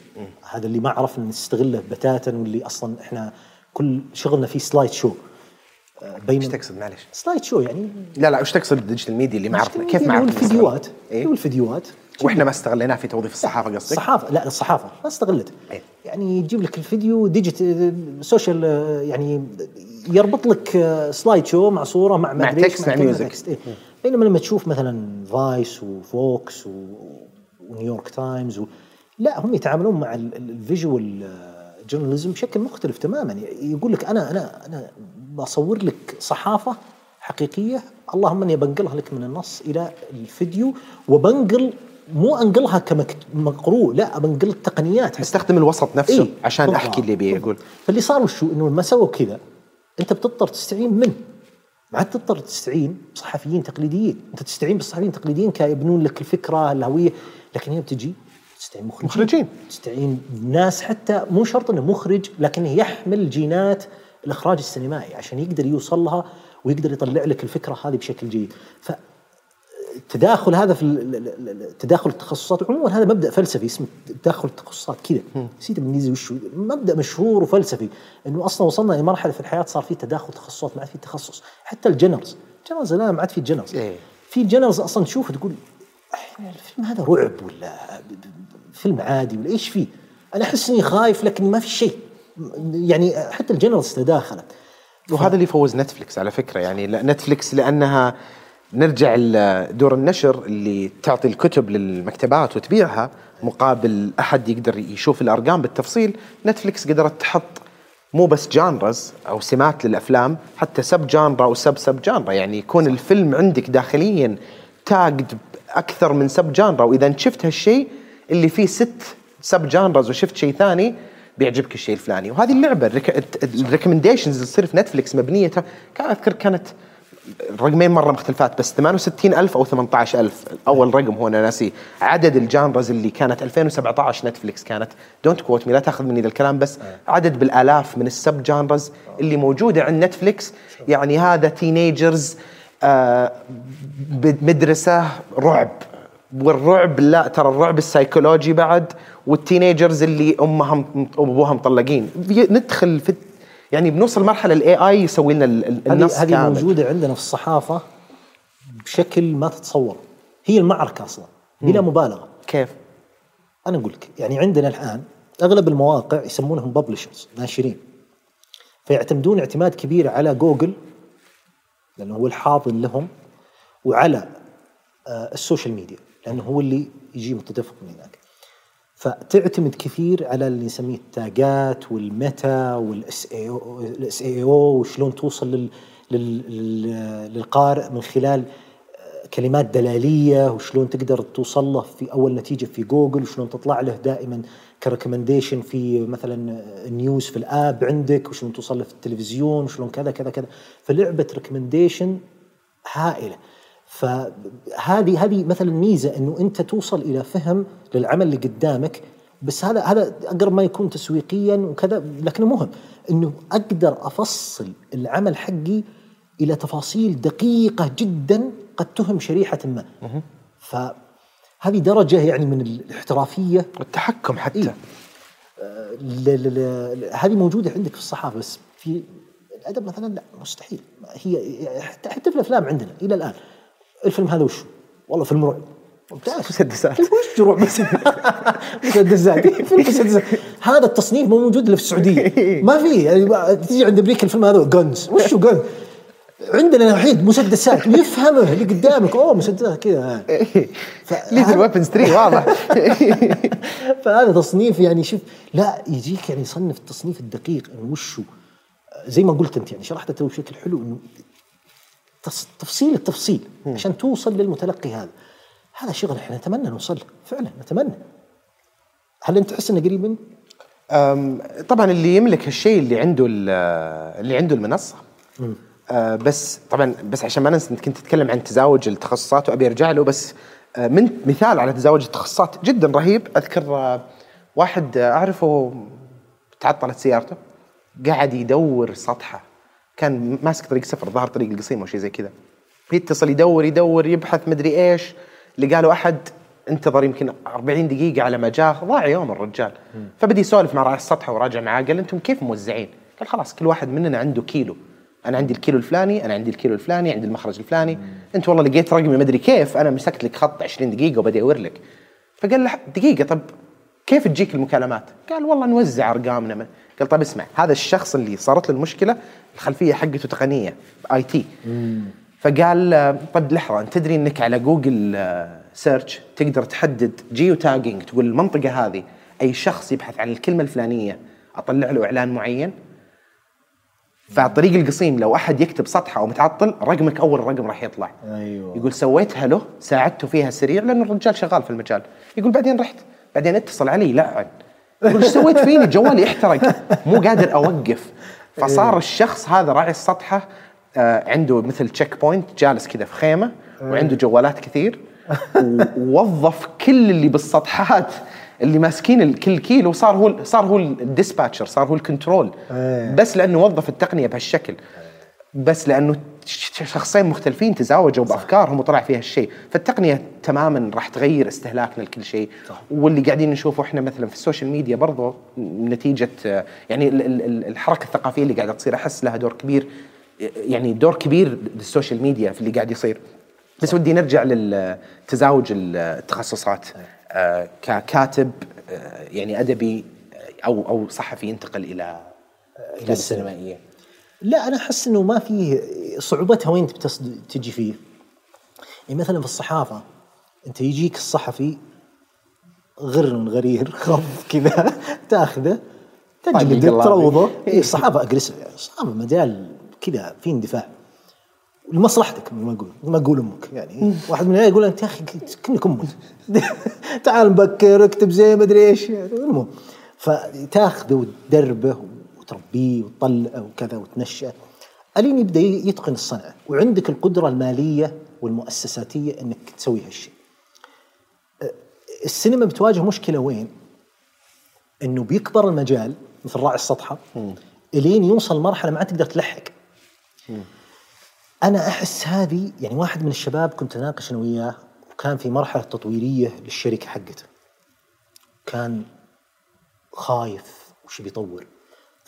هذا اللي ما عرفنا نستغله بتاتا واللي أصلا إحنا كل شغلنا فيه slide show آه، إيش بين تقصد معلش؟ slide show يعني لا لا وش تقصد ال digital media اللي ما عرفنا كيف ما عرفنا الفيديوهات إيه؟ الفيديوهات وإحنا ما استغليناه في توظيف الصحافة قصدك؟ الصحافة لا الصحافة ما استغلت إيه. يعني يجيب لك الفيديو digital social آه، يعني يربط لك آه، slide show مع صورة مع مع text، مع كلمة music. إيه. بينما لما تشوف مثلا Vice و Vox و- و New York Times و... لا هم يتعاملون مع ال- ال- ال visual آه، journalism بشكل مختلف تماما يقول لك أنا أنا أنا بصور لك صحافة حقيقية. اللهم إني بنقلها لك من النص إلى الفيديو وبنقل مو أنقلها كمقروء لا بنقل التقنيات. استخدم الوسط نفسه إيه، عشان بالضبط. أحكي اللي ابي أقول فاللي صار وشو؟ إنه لما سووا كذا أنت بتضطر تستعين منه ما عاد تضطر تستعين بصحفيين تقليديين. أنت تستعين بالصحفيين التقليديين كيبنون لك الفكرة الهوية. لكن هي بتجي تستعين مخرجين. مخرجين. تستعين ناس حتى مو شرط إنه مخرج لكنه يحمل جينات الإخراج السينمائي عشان يقدر يوصل لها ويقدر يطلع لك الفكرة هذه بشكل جيد. ف التداخل هذا في تداخل التخصصات عموما هذا مبدأ فلسفي اسمه تداخل التخصصات كذا. نسيت بالانجليزي وش. مبدأ مشهور وفلسفي. إنه أصلا وصلنا لمرحله في الحياة صار في تداخل تخصصات ما عاد في تخصص. حتى الجنرز ال genres الآن ما عاد في genres إيه. في genres أصلا تشوفه تقول "أحيانا الفيلم هذا رعب ولا فيلم عادي ولا إيش فيه؟ أنا أحس إني خايف لكن ما في شيء. يعني حتى ال genres تداخلت. وهذا اللي يفوز Netflix على فكرة. يعني Netflix لأنها نرجع لدور النشر اللي تعطي الكتب للمكتبات وتبيعها مقابل أحد يقدر يشوف الأرقام. بالتفصيل Netflix قدرت تحط مو بس genres أو سمات للأفلام حتى sub-genre و sub-sub-genre. يعني يكون الفيلم عندك داخليا tagged أكثر من sub-genre. وإذا شفت هالشيء اللي فيه ست sub-genres وشفت شيء ثاني بيعجبك الشيء الفلاني. وهذه اللعبة ال recommendations اللي تصير في Netflix مبنيه كان أذكر كانت رقمين مرة مختلفات بس 68000 أو 18000 اول رقم هو أنا ناسيه عدد ال genres اللي كانت 2017 Netflix كانت. don't quote me لا تأخذ مني ذا الكلام بس عدد بالآلاف من ال sub-genres اللي موجودة عند Netflix يعني هذا teenagers آه مدرسة رعب. والرعب لا ترى الرعب السيكولوجي بعد وال teenagers اللي أمهم وابوها مطلقين ندخل في يعني بنوصل مرحلة ال A I يسوي لنا النص هذه كامل. موجودة عندنا في الصحافة بشكل ما تتصور. هي المعركة أصلا بلا مبالغة. كيف؟ أنا أقول لك يعني عندنا الآن أغلب المواقع يسمونهم publishers ناشرين. فيعتمدون اعتماد كبير على جوجل لأنه هو الحاضن لهم وعلى آه، ال social media. لأنه هو اللي يجي متدفق من هناك فتعتمد كثير على اللي نسميه ال tag ات وال meta وال SEO ال SEO وشلون توصل لل لل- لل- للقارئ من خلال آه، كلمات دلالية وشلون تقدر توصل له في أول نتيجة في جوجل وشلون تطلع له دائما ك recommendation في مثلا news في ال app عندك وشلون توصل له في التلفزيون وشلون كذا كذا كذا. فلعبة recommendation هائلة. فهذه هذه مثلا ميزة إنه أنت توصل إلى فهم للعمل اللي قدامك بس هذا هذا أقرب ما يكون تسويقيا وكذا لكنه مهم. إنه أقدر أفصل العمل حقي إلى تفاصيل دقيقة جدا قد تهم شريحة ما. فهذه درجة يعني من الاحترافية. والتحكم حتى. إيه. ل- هذه موجودة عندك في الصحافة بس في الأدب مثلا لا مستحيل. هي حتى حتى في الأفلام عندنا إلى الآن. الفيلم هذا وش والله فيلم رعب. ممتاز مسدسات. وش رعب؟ مسدسات فيلم مسدسات هذا التصنيف مو موجود إلا في السعودية. ما في. يعني تيجي عند أمريكا الفيلم هذا guns وش guns عندنا وحيد مسدسات ويفهمه اللي قدامك. أوه مسدسات كذا. Lethal Weapons 3 واضح. فهذا تصنيف يعني شوف لا يجيك يعني يصنف التصنيف الدقيق. إنه وش هو زي ما قلت أنت يعني شرحت تو بشكل حلو. إنه تفصيل التفصيل عشان توصل للمتلقي هذا. هذا شغل إحنا نتمنى نوصل له فعلا نتمنى. هل أنت تحس إنه قريب؟ أم، طبعا اللي يملك هالشيء اللي عنده ال- اللي عنده المنصة. آه، بس طبعا بس عشان ما ننسى انت كنت تتكلم عن تزاوج التخصصات وأبي أرجع له بس آه، من مثال على تزاوج التخصصات جدا رهيب. أذكر آه، واحد أعرفه تعطلت سيارته قاعد يدور سطحه. كان ماسك طريق سفر ظهر طريق القصيم أو شيء زي كذا. يتصل يدور يدور يبحث مدري إيش. لقى له أحد انتظر يمكن 40 دقيقة على ما جاء ضاع يوم الرجال. فبدي يسولف مع رئيس السطحة وراجع معاه قال أنتم كيف موزعين؟ قال خلاص كل واحد مننا عنده كيلو. أنا عندي الكيلو الفلاني أنا عندي الكيلو الفلاني عندي المخرج الفلاني. أنت والله لقيت رقمي ما ادري كيف؟ أنا مسكت لك خط 20 دقيقة وبدي ادور لك. فقال له دقيقة طب كيف تجيك المكالمات؟ قال والله نوزع أرقامنا. من. قال طيب اسمع هذا الشخص اللي صارت له المشكلة الخلفية حقته تقنية IT. فقال آه، طيب لحظة أنت تدري إنك على جوجل آه، search تقدر تحدد geo tagging تقول المنطقة هذه أي شخص يبحث عن الكلمة الفلانية أطلع له إعلان معين؟ فطريق القصيم لو أحد يكتب سطحة أو متعطل رقمك أول رقم راح يطلع. أيوة. يقول سويتها له ساعدته فيها سريع لأنه الرجال شغال في المجال. يقول بعدين رحت. بعدين اتصل علي يلعن. إيش سويت فيني؟ جوالي احترق مو قادر أوقف. فصار الشخص هذا راعي السطحة آه، عنده مثل check point جالس كذا في خيمة وعنده جوالات كثير ووظف كل اللي بالسطحات اللي ماسكين كل كيلو صار هو صار هو ال dispatcher صار هو ال control إيه. بس لأنه وظف التقنية بهالشكل. بس لأنه شخصين مختلفين تزاوجوا بأفكارهم وطلع فيها الشيء، فالتقنية تماما راح تغير استهلاكنا لكل شيء. صح. واللي قاعدين نشوفه إحنا مثلا في ال social media برضو نتيجة يعني ال- ال- ال- الحركة الثقافية اللي قاعدة تصير أحس لها دور كبير يعني دور كبير للسوشيال ميديا في اللي قاعد يصير. بس ودي نرجع للتزاوج التخصصات. آه، ككاتب آه، يعني أدبي آه، أو أو صحفي ينتقل إلى إلى السينمائية. لا أنا أحس إنه ما في صعوبتها وين بتصد... تجي فيه. يعني مثلا في الصحافة أنت يجيك الصحفي غر غرير خف كذا تأخذه تجلده الله تروضه. إيه الصحافة اجريسيف يعني الصحافة مجال كذا في اندفاع. لمصلحتك ما أقول ما أقول أمك يعني واحد من العيال يقول أنت يا أخي كنك أمك تعال مبكر اكتب زي ما أدري إيش. يعني المهم فتأخذه وتدربه وتربيه وتطلعه وكذا وتنشأه الين يبدأ يتقن الصنعة وعندك القدرة المالية والمؤسساتية إنك تسوي هالشيء. السينما بتواجه مشكلة وين؟ إنه بيكبر المجال مثل راعي السطحة إلين يوصل مرحلة ما عاد تقدر تلحق. أنا أحس هذه يعني واحد من الشباب كنت أناقش أنا وياه وكان في مرحلة تطويرية للشركة حقته. كان خايف وش بيطور.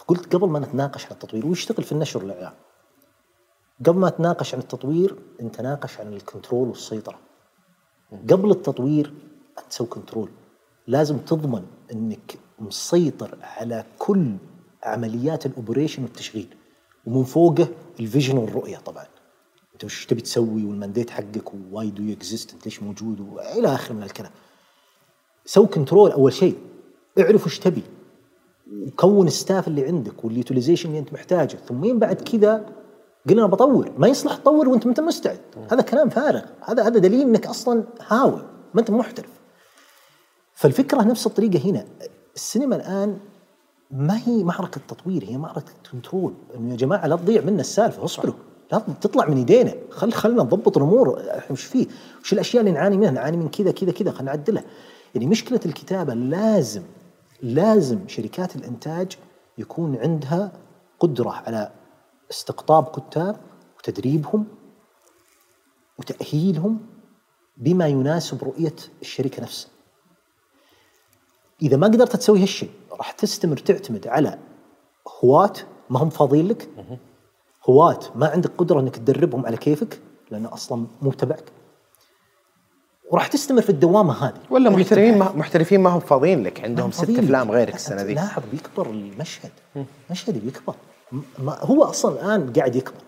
فقلت قبل ما نتناقش عن التطوير ويشتغل في النشر والإعلام. قبل ما تناقش عن التطوير أنت ناقش عن الكنترول والسيطرة. قبل التطوير تسوي control. لازم تضمن إنك مسيطر على كل عمليات ال operation والتشغيل ومن فوقه ال vision والرؤية طبعا. أنت وش تبي تسوي وال mandate حقك why do you exist أنت ليش موجود وإلى اخره من الكلام. سوي control أول شيء اعرف وش تبي وكون ال staff اللي عندك وال utilization اللي انت محتاجه ثم بعد كذا قلنا بطور. ما يصلح تطور وانت ما انت مستعد. هذا كلام فارغ. هذا هذا دليل إنك أصلا هاوي. ما أنت محترف. فالفكرة نفس الطريقة هنا. السينما الآن ما هي معركة تطوير هي معركة كنترول إنه يا جماعة لا تضيع منا السالفة. اصبروا. لا تطلع من ايدينا خل خلنا نضبط الأمور. وش فيه؟ وش الأشياء اللي نعاني منها؟ نعاني من كذا كذا كذا. خلينا نعدلها. يعني مشكلة الكتابة لازم لازم شركات الإنتاج يكون عندها قدرة على استقطاب كتاب وتدريبهم وتأهيلهم بما يناسب رؤية الشركة نفسها. إذا ما قدرت تسوي هالشيء راح تستمر تعتمد على هواة ما هم فاضيين لك هواة ما عندك قدرة إنك تدربهم على كيفك لأنه أصلا مو تبعك وراح تستمر في الدوامة هذه ولا محترفين. ما محترفين ما هم فاضيين لك عندهم ست. أفلام غيرك السنة ذي لاحظ بيكبر المشهد المشهد بيكبر ما هو أصلا الآن قاعد يكبر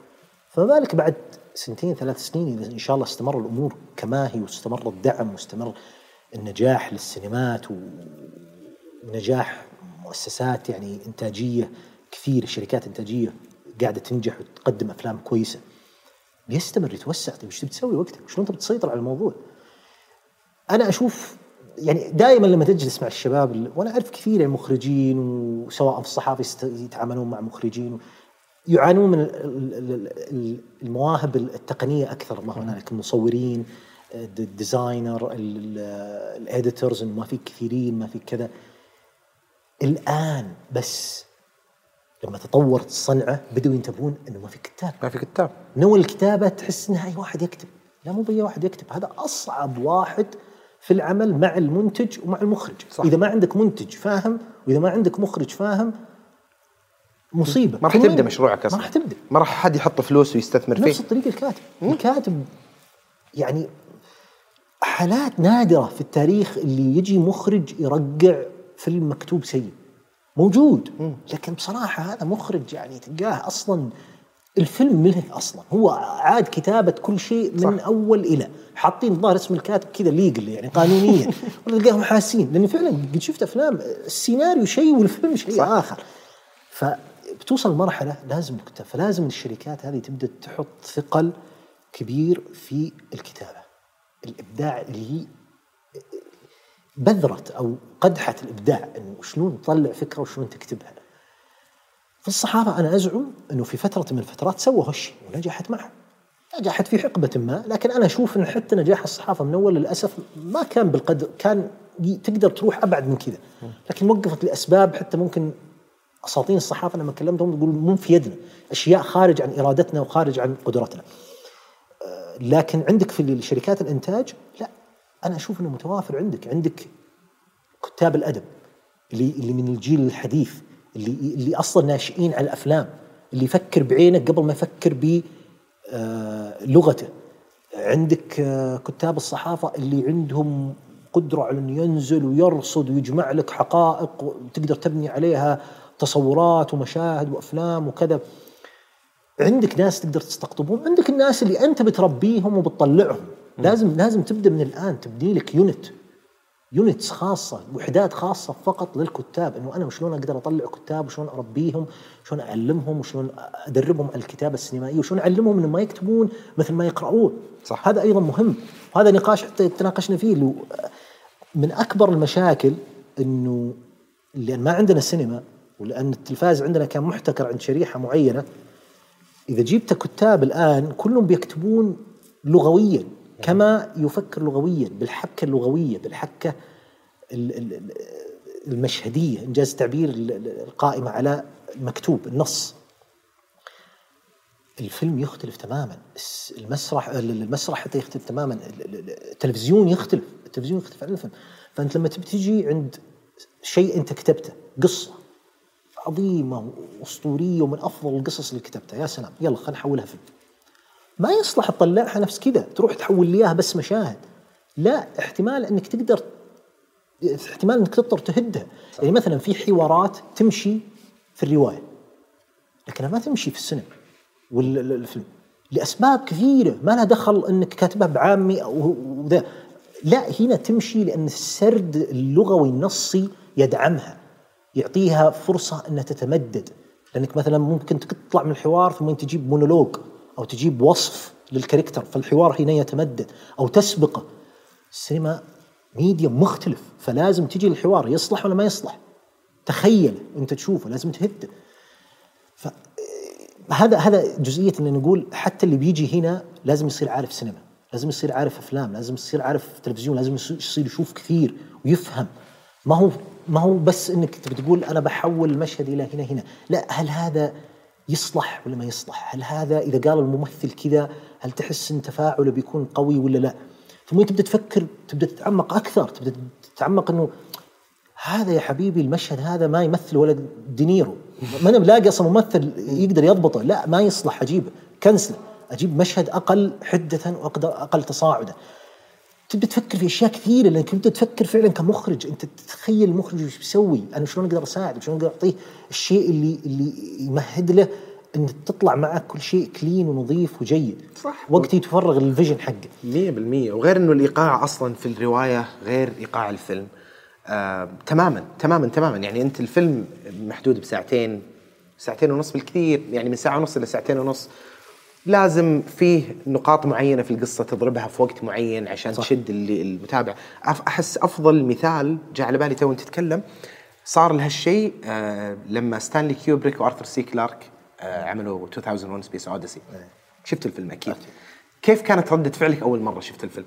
فما بالك بعد سنتين ثلاث سنين إذا إن شاء الله استمر الأمور كما هي واستمر الدعم واستمر النجاح للسينمات ونجاح مؤسسات يعني إنتاجية كثير شركات إنتاجية قاعدة تنجح وتقدم أفلام كويسة بيستمر يتوسع طيب إيش تبي تسوي وقتك؟ شلون تبي تسيطر على الموضوع؟ أنا أشوف يعني دائما لما تجلس مع الشباب ال- وأنا أعرف كثير يعني مخرجين وسواء في الصحافة يتعاملون مع مخرجين يعانون من ال- ال- ال- المواهب التقنية أكثر. ما هنالك المصورين ال d- ال designer ال- ال editors ما في كثيرين ما في كذا. الآن بس لما تطورت الصنعة بدوا ينتبهون إنه ما في كتاب. ما في كتاب. نوع الكتابة تحس انها اي واحد يكتب. لا مو بأي واحد يكتب. هذا أصعب واحد في العمل مع المنتج ومع المخرج. صح. إذا ما عندك منتج فاهم وإذا ما عندك مخرج فاهم مصيبة. ما راح تبدأ؟ مشروعك ما أصلا. راح تبدأ. ما راح حد يحط فلوس ويستثمر نفس فيه. الطريقة الكاتب. الكاتب يعني حالات نادرة في التاريخ اللي يجي مخرج يرقع فيلم مكتوب سيء. موجود. لكن بصراحة هذا مخرج يعني تلقاه أصلا الفيلم منه أصلا. هو عاد كتابة كل شيء من صح. أول إلى. حاطين ظاهر اسم الكاتب كذا ليجل يعني قانونيا. ولا تلقاهم حاسين. لأن فعلا قد شفت أفلام السيناريو شيء والفيلم شيء صح. آخر. فبتوصل مرحلة لازم كتاب فلازم الشركات هذه تبدأ تحط ثقل كبير في الكتابة. الإبداع اللي هي بذرة أو قدحة الإبداع. إنه شلون تطلع فكرة وشلون تكتبها. في الصحافة أنا أزعم أنه في فترة من الفترات سووا هالشيء ونجحت معه. نجحت في حقبة ما لكن أنا أشوف أن حتى نجاح الصحافة من أول للأسف ما كان بالقدر كان تقدر تروح أبعد من كذا. لكن وقفت لأسباب حتى ممكن اساطين الصحافة لما كلمتهم يقول مو في يدنا. أشياء خارج عن إرادتنا وخارج عن قدرتنا. آه، لكن عندك في شركات الإنتاج؟ لا. أنا أشوف أنه متوافر عندك. عندك كتاب اللي اللي من الجيل الحديث. اللي اللي أصلا ناشئين على الأفلام اللي يفكر بعينك قبل ما يفكر بلغته عندك آه، كتاب الصحافة اللي عندهم قدرة على انه ينزل ويرصد ويجمع لك حقائق وتقدر تبني عليها تصورات ومشاهد وأفلام وكذا. عندك ناس تقدر تستقطبهم عندك الناس اللي أنت بتربيهم وبتطلعهم. لازم لازم تبدأ من الآن تبني لك unit units خاصة وحدات خاصة فقط للكتاب إنه أنا شلون أقدر أطلع كتاب وشلون أربيهم شلون أعلمهم وشلون أدربهم على الكتابة السينمائية وشلون أعلمهم انه ما يكتبون مثل ما يقرؤون. صح. هذا أيضا مهم. هذا نقاش حتى تناقشنا فيه. اللي من أكبر المشاكل إنه لأن ما عندنا سينما ولأن التلفاز عندنا كان محتكر عند شريحة معينة إذا جبت كتاب الآن كلهم بيكتبون لغويا. كما يفكر لغويا بالحبكة اللغوية بالحبكة المشهدية إنجاز التعبير القائمة على المكتوب النص. الفيلم يختلف تماما. المسرح المسرح حتى يختلف تماما. التلفزيون يختلف. التلفزيون يختلف عن الفيلم. فأنت لما تجي عند شيء أنت كتبته قصة عظيمة وأسطورية ومن أفضل القصص اللي كتبتها. يا سلام. يلا خلينا نحولها فيلم. ما يصلح تطلعها نفس كذا تروح تحول لي إياها بس مشاهد. لا احتمال إنك تقدر احتمال إنك تضطر تهدها. يعني مثلا في حوارات تمشي في الرواية لكنها ما تمشي في السينما والفيلم لأسباب كثيرة. ما لها دخل إنك كاتبها بعامي أو ذا لا هنا تمشي لأن السرد اللغوي النصي يدعمها يعطيها فرصة إنها تتمدد. لأنك مثلا ممكن تطلع من الحوار ثم تجيب مونولوج. أو تجيب وصف لل character فالحوار هنا يتمدد. أو تسبقه السينما ميديوم مختلف فلازم تجي الحوار يصلح ولا ما يصلح؟ تخيل أنت تشوفه لازم تهده ف هذا هذا جزئية ان نقول حتى اللي بيجي هنا لازم يصير عارف سينما لازم يصير عارف أفلام لازم يصير عارف تلفزيون لازم يصير يشوف كثير ويفهم. ما هو ما هو بس إنك تقول أنا بحول المشهد إلى هنا هنا. لا هل هذا يصلح ولا ما يصلح؟ هل هذا إذا قال الممثل كذا هل تحس أن تفاعله بيكون قوي ولا لا؟ ثم تبدأ تفكر تبدأ تتعمق أكثر تبدأ تتعمق أنه هذا يا حبيبي المشهد هذا ما يمثل ولا دينيرو. ما أنا ملاقي أصلا ممثل يقدر يضبطه. لا ما يصلح اجيبه كنسلة أجيب مشهد أقل حدة وأقدر أقل تصاعدا تبدا تفكر في أشياء كثيرة لأنك تبدا تفكر فعلا كمخرج. أنت تتخيل المخرج وش بيسوي أنا شلون أقدر اساعد شلون أقدر أعطيه الشيء اللي اللي يمهد له ان تطلع معك كل شيء clean ونظيف وجيد. صح. وقت يتفرغ ال vision حقه. 100% وغير إنه الإيقاع أصلا في الرواية غير إيقاع الفيلم. آه، تماما تماما تماما. يعني أنت الفيلم محدود بساعتين ساعتين ونص بالكثير. يعني من ساعة ونص إلى ساعتين ونص. لازم فيه نقاط معينة في القصة تضربها في وقت معين عشان صح. تشد المتابع. أحس أفضل مثال جاء على بالي توك تتكلم. صار لهالشيء آه لما ستانلي كيوبريك وأرثر سي كلارك آه عملوا 2001 Space Odyssey شفت الفيلم أكيد. كيف كانت ردة فعلك أول مرة شفت الفيلم؟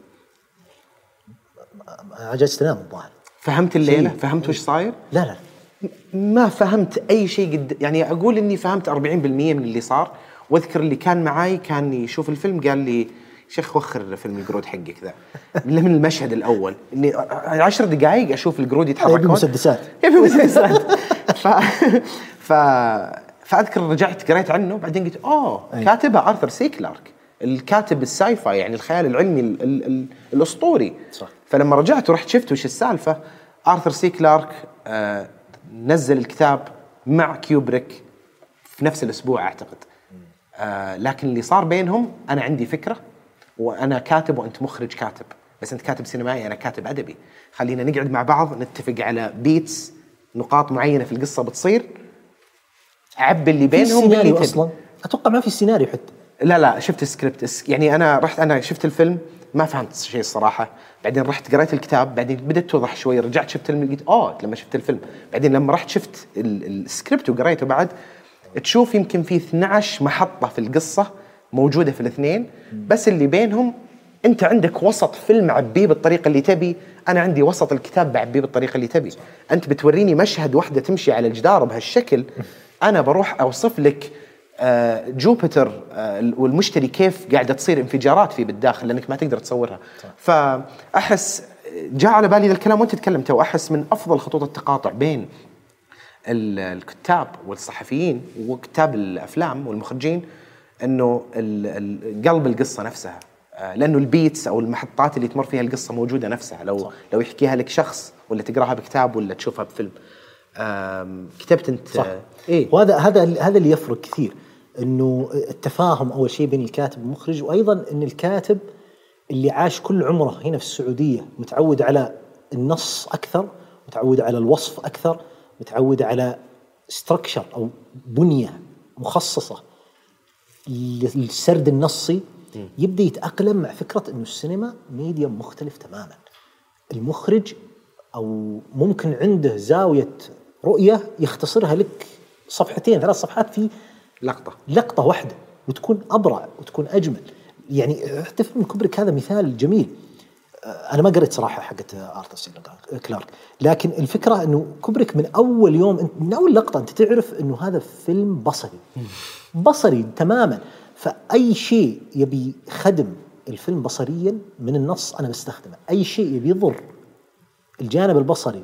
عجزت انام الظاهر. فهمت اللي؟ فهمت وش صاير؟ لا لا. ما فهمت أي شيء قد يعني أقول إني فهمت 40% من اللي صار. واذكر اللي كان معاي كان يشوف الفيلم قال لي شيخ وخر فيلم القرود حقك ذا. من المشهد الأول. إني عشر دقائق أشوف القرود يتحركون. يبي مسدسات. يبي مسدسات. ف... ف... فأذكر رجعت قريت عنه بعدين قلت أوه. كاتبه آرثر سي كلارك الكاتب ال sci-fi يعني الخيال العلمي ال ال ال الأسطوري. صح. فلما رجعت ورحت شفت وش السالفة آرثر سي كلارك آه نزل الكتاب مع كيوبريك في نفس الأسبوع أعتقد. آه لكن اللي صار بينهم أنا عندي فكرة وأنا كاتب وأنت مخرج كاتب. بس أنت كاتب سينمائي أنا كاتب أدبي. خلينا نقعد مع بعض نتفق على beats نقاط معينة في القصة بتصير. عبي اللي بينهم سيناريو أصلا؟ أتوقع ما في سيناريو حتى. لا لا شفت السكريبت يعني أنا رحت أنا شفت الفيلم ما فهمت شيء الصراحة. بعدين رحت قريت الكتاب بعدين بدأت توضح شوي رجعت شفت الفيلم قلت أوه لما شفت الفيلم. بعدين لما رحت شفت السكريبت وقريته بعد تشوف يمكن في 12 محطة في القصة موجودة في الاثنين بس اللي بينهم أنت عندك وسط فيلم عبيه بالطريقة اللي تبي أنا عندي وسط الكتاب بعبيه بالطريقة اللي تبي. أنت بتوريني مشهد واحدة تمشي على الجدار بهالشكل أنا بروح أوصف لك آه، جوبيتر آه، والمشتري كيف قاعدة تصير انفجارات فيه بالداخل لأنك ما تقدر تصورها. فأحس جاء على بالي ذا الكلام وأنت تكلمته واحس من أفضل خطوط التقاطع بين الكتاب والصحفيين وكتاب الأفلام والمخرجين إنه قلب القصة نفسها. آه، لأنه البيتس أو المحطات اللي تمر فيها القصة موجودة نفسها. لو صح. لو يحكيها لك شخص ولا تقراها بكتاب ولا تشوفها بفيلم. كتبت انت صح. إيه. وهذا هذا هذا اللي يفرق كثير. إنه التفاهم أول شيء بين الكاتب والمخرج وأيضا إن الكاتب اللي عاش كل عمره هنا في السعودية متعود على النص أكثر متعود على الوصف أكثر متعود على structure أو بنية مخصصة للسرد النصي يبدأ يتأقلم مع فكرة إنه السينما medium مختلف تماما. المخرج أو ممكن عنده زاوية رؤية يختصرها لك صفحتين ثلاث صفحات في لقطة. لقطة واحدة وتكون أبرع وتكون أجمل. يعني حتى فيلم كوبريك هذا مثال جميل. أنا ما قريت صراحة حقت آرثر سي كلارك. لكن الفكرة إنه كوبريك من أول يوم من أول لقطة أنت تعرف إنه هذا فيلم بصري. بصري تماما. فأي شيء يبي خدم الفيلم بصريا من النص أنا بستخدمه. أي شيء يبي يضر الجانب البصري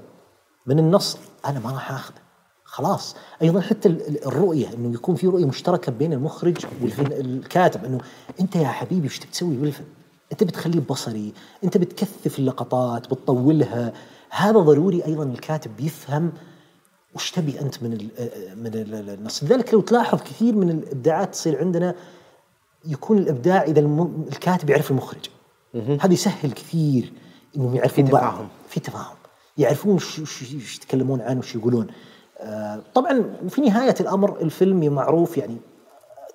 من النص أنا ما راح أخذه. خلاص. أيضا حتى ال- ال- الرؤية إنه يكون في رؤية مشتركة بين المخرج والكاتب إنه أنت يا حبيبي وش تبي تسوي بالفيلم؟ أنت بتخليه بصري، أنت بتكثف اللقطات، بتطولها، هذا ضروري أيضا الكاتب يفهم وش تبي أنت من ال من ال- النص، لذلك لو تلاحظ كثير من الإبداعات تصير عندنا يكون الإبداع إذا الكاتب يعرف المخرج. هذا يسهل كثير إنهم يعرفون في. تفاهم. في تفاهم يعرفون وش يتكلمون عنه وش يقولون آه، طبعا في نهاية الأمر الفيلم معروف يعني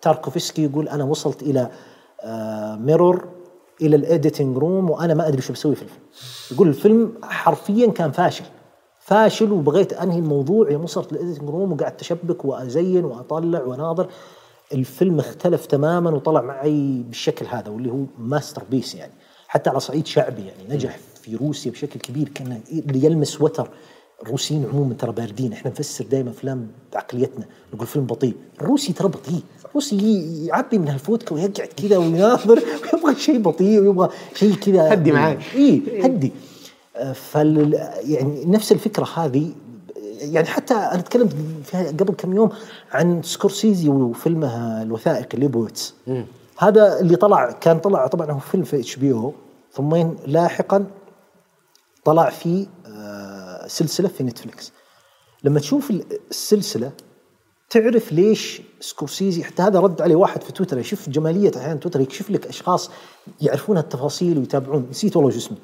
تاركوفسكي يقول أنا وصلت إلى آه، Mirror إلى ال editing room وأنا ما أدري شو بسوي في الفيلم. يقول الفيلم حرفيا كان فاشل. فاشل وبغيت أنهي الموضوع. يوم وصلت ال editing room وقعدت أشبك وأزين وأطلع واناظر الفيلم اختلف تماما وطلع معي بالشكل هذا واللي هو masterpiece يعني. حتى على صعيد شعبي يعني. نجح في روسيا بشكل كبير. كان يلمس وتر. الروسيين عموما ترى باردين. إحنا نفسر دائما أفلام بعقليتنا نقول فيلم بطيء. الروسي ترى بطيء. الروسي يعبي من هالفودكا ويقعد كذا ويناظر. ويبغى شيء بطيء ويبغى شيء كذا. هدي معاك. إي هدي فال يعني نفس الفكرة هذه. يعني حتى أنا تكلمت قبل كم يوم عن سكورسيزي وفيلمه الوثائقي ليبويتس. هذا اللي طلع كان طلع طبعا هو فيلم في HBO. ثم لاحقا طلع في آه، سلسلة في نتفلكس لما تشوف السلسلة تعرف ليش سكورسيزي حتى هذا رد عليه واحد في تويتر يشوف جمالية أحيانا تويتر يكشف لك أشخاص يعرفون التفاصيل ويتابعون. نسيت والله اسمه.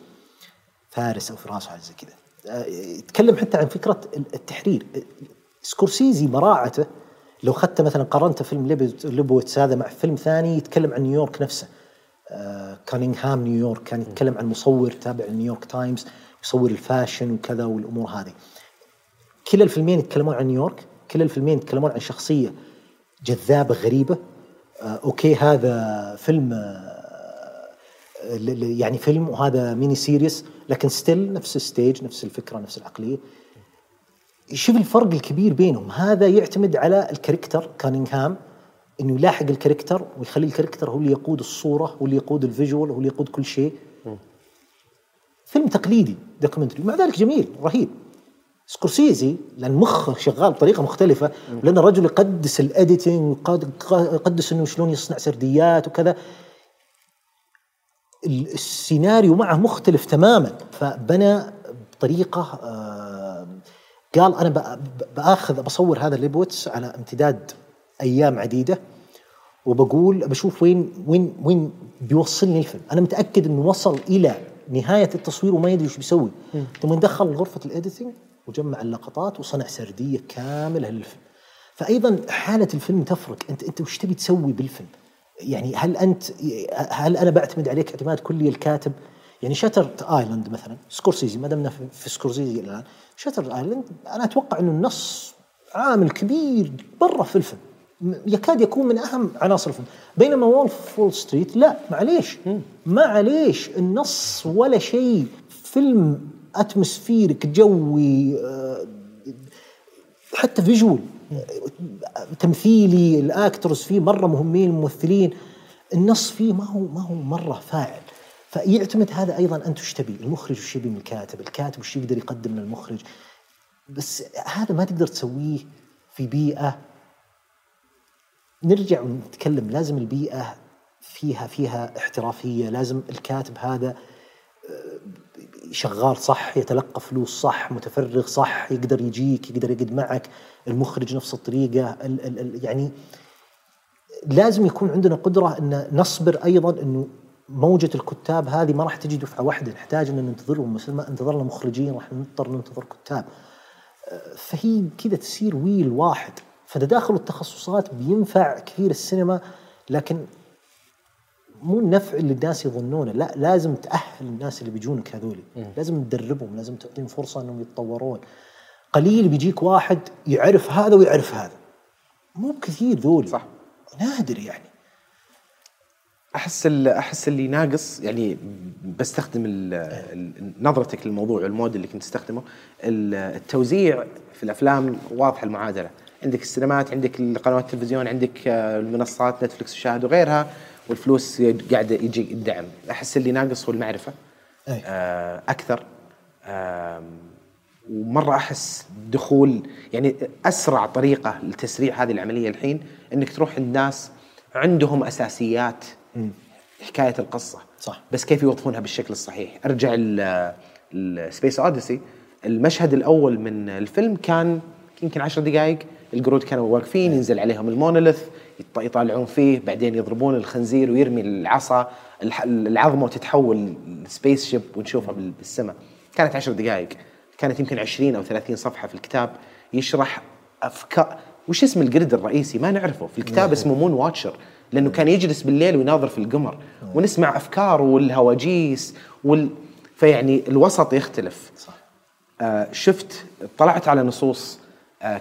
فارس أو فراس حاجة زي كذا. آه، يتكلم حتى عن فكرة التحرير. سكورسيزي براعته لو اخذت مثلا قارنت فيلم ليبوت- ليبويتس هذا مع فيلم ثاني يتكلم عن نيويورك نفسه. آه، كانينغهام نيويورك كان يتكلم عن مصور تابع لنيويورك تايمز. يصور ال fashion وكذا والأمور هذه. كلا الفيلمين يتكلمون عن نيويورك كلا الفيلمين يتكلمون عن شخصية جذابة غريبة. آه، okay هذا فيلم آه، يعني فيلم وهذا mini series لكن still نفس ال stage نفس الفكرة نفس العقلية. شوف الفرق الكبير بينهم. هذا يعتمد على ال character كانينغهام إنه يلاحق ال character ويخلي ال character هو اللي يقود الصورة هو اللي يقود ال visual هو اللي يقود كل شيء. فيلم تقليدي. documentary مع ذلك جميل رهيب. سكورسيزي لأن مخه شغال بطريقة مختلفة لأن الرجل يقدس ال editing يقدس إنه شلون يصنع سرديات وكذا. ال- السيناريو معه مختلف تماما. فبنى بطريقة آه، قال أنا بآخذ بصور هذا الليبوتس على امتداد أيام عديدة وبقول بشوف وين وين وين بيوصلني الفيلم، أنا متأكد إنه وصل إلى نهاية التصوير وما يدري إيش بيسوي، ثم دخل غرفة ال editing وجمع اللقطات وصنع سردية كاملة للفيلم. فايضا حالة الفيلم تفرق، انت أنت وش تبي تسوي بالفيلم؟ يعني هل انت هل أنا بعتمد عليك اعتماد كلي الكاتب؟ يعني Shutter Island مثلا سكورسيزي ما دمنا في- سكورسيزي الآن Shutter Island أنا أتوقع إنه النص عامل كبير برا في الفيلم يكاد يكون من أهم عناصر الفيلم بينما Wolf of Wall Street لا معليش. معليش النص ولا شيء. فيلم atmospheric جوي آه، حتى visual تمثيلي ال actors فيه مرة مهمين الممثلين. النص فيه ما هو ما هو مرة فاعل. فيعتمد هذا أيضا انت وش تبي المخرج وش يبي من الكاتب؟ الكاتب وش يقدر يقدم للمخرج؟ بس هذا ما تقدر تسويه في بيئة نرجع ونتكلم لازم البيئة فيها فيها احترافية لازم الكاتب هذا شغال صح يتلقى فلوس صح متفرغ صح يقدر يجيك يقدر يقعد معك المخرج نفس الطريقة ال ال ال يعني لازم يكون عندنا قدرة إن نصبر أيضا إنه موجة الكتاب هذه ما راح تجي دفعة واحدة نحتاج إن ننتظرهم مثل ما انتظرنا مخرجين راح نضطر ننتظر كتاب. آه، فهي كذا تصير ويل واحد. فتداخل التخصصات بينفع كثير السينما لكن مو النفع اللي الناس يظنونه. لا لازم تأهل الناس اللي بيجونك هذولي. لازم تدربهم لازم تعطيهم فرصة إنهم يتطورون. قليل بيجيك واحد يعرف هذا ويعرف هذا. مو كثير ذول صح. نادر يعني. أحس أحس اللي ناقص يعني بستخدم نظرتك للموضوع والمود اللي كنت تستخدمه ال- التوزيع في الأفلام واضحه المعادلة. عندك السينمات عندك القنوات التلفزيون عندك آه، المنصات نتفلكس وشاهد وغيرها والفلوس قاعدة يجي الدعم. أحس اللي ناقص هو المعرفة. أي. آه، أكثر. ومرة أحس دخول يعني أسرع طريقة لتسريع هذه العملية الحين إنك تروح عند ناس عندهم أساسيات حكاية القصة. صح. بس كيف يوظفونها بالشكل الصحيح؟ أرجع ال Space Odyssey المشهد الأول من الفيلم كان يمكن عشر دقائق القرود كانوا واقفين ينزل عليهم ال monolith يط- يطالعون فيه بعدين يضربون الخنزير ويرمي العصا العظمة وتتحول spaceship ونشوفها بال- بالسماء كانت عشر دقائق. كانت يمكن 20 أو 30 صفحة في الكتاب يشرح افكار وش اسم القرد الرئيسي؟ ما نعرفه. في الكتاب اسمه Moon-Watcher لأنه كان يجلس بالليل ويناظر في القمر. ونسمع افكاره والهواجيس وال فيعني الوسط يختلف. صح. آه شفت طلعت على نصوص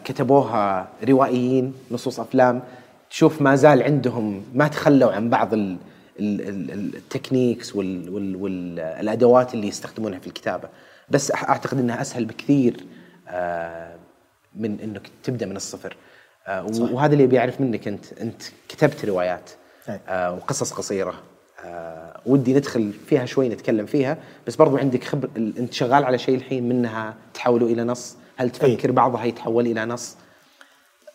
كتبوها روائيين نصوص أفلام. تشوف ما زال عندهم ما تخلوا عن بعض ال ال ال التكنيكس وال وال والادوات اللي يستخدمونها في الكتابة. بس أعتقد إنها أسهل بكثير آه من إنك تبدأ من الصفر. آه وهذا اللي بيعرف منك أنت أنت كتبت روايات أي. آه وقصص قصيرة. آه ودي ندخل فيها شوي نتكلم فيها. بس برضو عندك خبر أنت شغال على شيء الحين منها تحوله إلى نص. هل تفكر بعضها يتحول إلى نص؟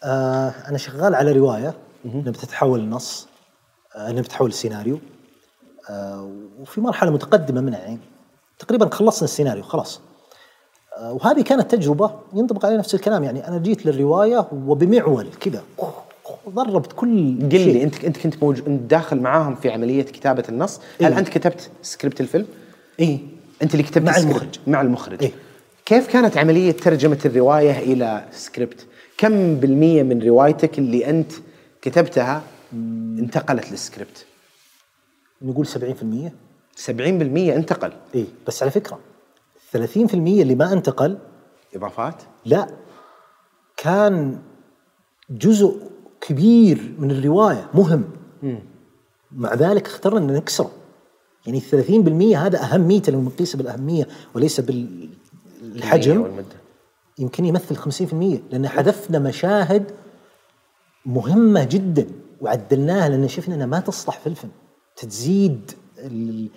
آه أنا شغال على رواية. إنها بتتحول لنص آه إنها بتتحول لسيناريو آه وفي مرحلة متقدمة منها يعني تقريبا خلصنا السيناريو خلاص. آه وهذه كانت تجربة ينطبق عليها نفس الكلام يعني أنا جيت للرواية وبمعول كذا ضربت كل قل لي انت أنت كنت موجود أنت داخل معاهم في عملية كتابة النص. هل إيه. أنت كتبت سكريبت الفيلم؟ اي أنت اللي كتبت مع المخرج. مع المخرج. إيه. كيف كانت عملية ترجمة الرواية إلى سكريبت كم بالمية من روايتك اللي أنت كتبتها انتقلت للسكريبت نقول 70% 70% انتقل. اي بس على فكرة 30% اللي ما انتقل إضافات؟ لا كان جزء كبير من الرواية مهم. مع ذلك اخترنا إن نكسره. يعني 30% هذا اهميته لو نقيسه بالأهمية وليس بالحجم والمدة. يمكن يمثل 50% لأن حذفنا مشاهد مهمة جدا وعدلناها لأن شفنا إنها ما تصلح في الفيلم تزيد ال-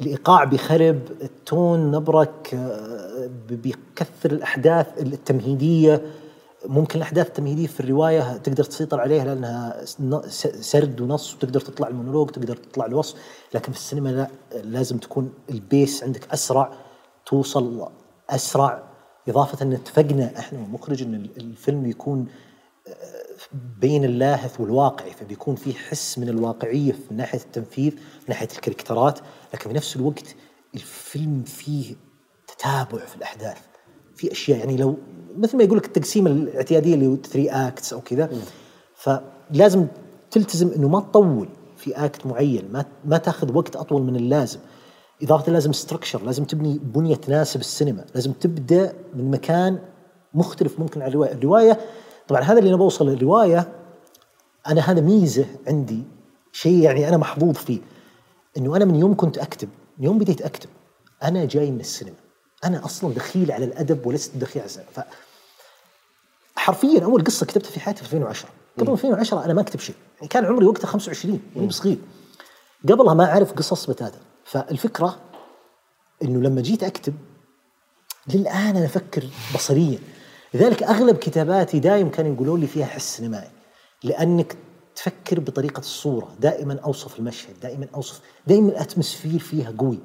الإيقاع بيخرب ال tone نبرك آه، بي- بيكثر الأحداث التمهيدية. ممكن الأحداث التمهيدية في الرواية تقدر تسيطر عليها لأنها سرد ونص وتقدر تطلع المونولوج تقدر تطلع الوصف. لكن في السينما لا لازم تكون ال pace عندك أسرع توصل أسرع إضافة أن اتفقنا إحنا والمخرج إن ال- الفيلم يكون بين اللاهث والواقعي فبيكون في حس من الواقعية في ناحية التنفيذ من ناحية الكاركترات لكن في نفس الوقت الفيلم فيه تتابع في الأحداث في أشياء يعني لو مثل ما يقول لك التقسيمه الاعتيادية اللي هو 3 acts أو كذا فلازم تلتزم إنه ما تطول في act معين ما ما تاخذ وقت أطول من اللازم. إضافة لازم ستركشر لازم تبني بنية تناسب السينما لازم تبدأ من مكان مختلف ممكن عن الرواية. الرواية طبعا هذا اللي أنا بوصل للرواية أنا هذا ميزة عندي شيء يعني أنا محظوظ فيه إنه أنا من يوم كنت أكتب من يوم بديت أكتب أنا جاي من السينما. أنا أصلا دخيل على الأدب ولست دخيل على السينما. ف حرفيا أول قصة كتبتها في حياتي في 2010 قبل 2010 أنا ما أكتب شيء. يعني كان عمري وقتها 25 يعني صغير قبلها ما أعرف قصص بتاتا. فالفكرة إنه لما جيت أكتب للآن أنا أفكر بصريا. لذلك أغلب كتاباتي دائما كانوا يقولوا لي فيها حس سينمائي. لأنك تفكر بطريقة الصورة دائما أوصف المشهد دائما أوصف دائما الأتموسفير فيها قوي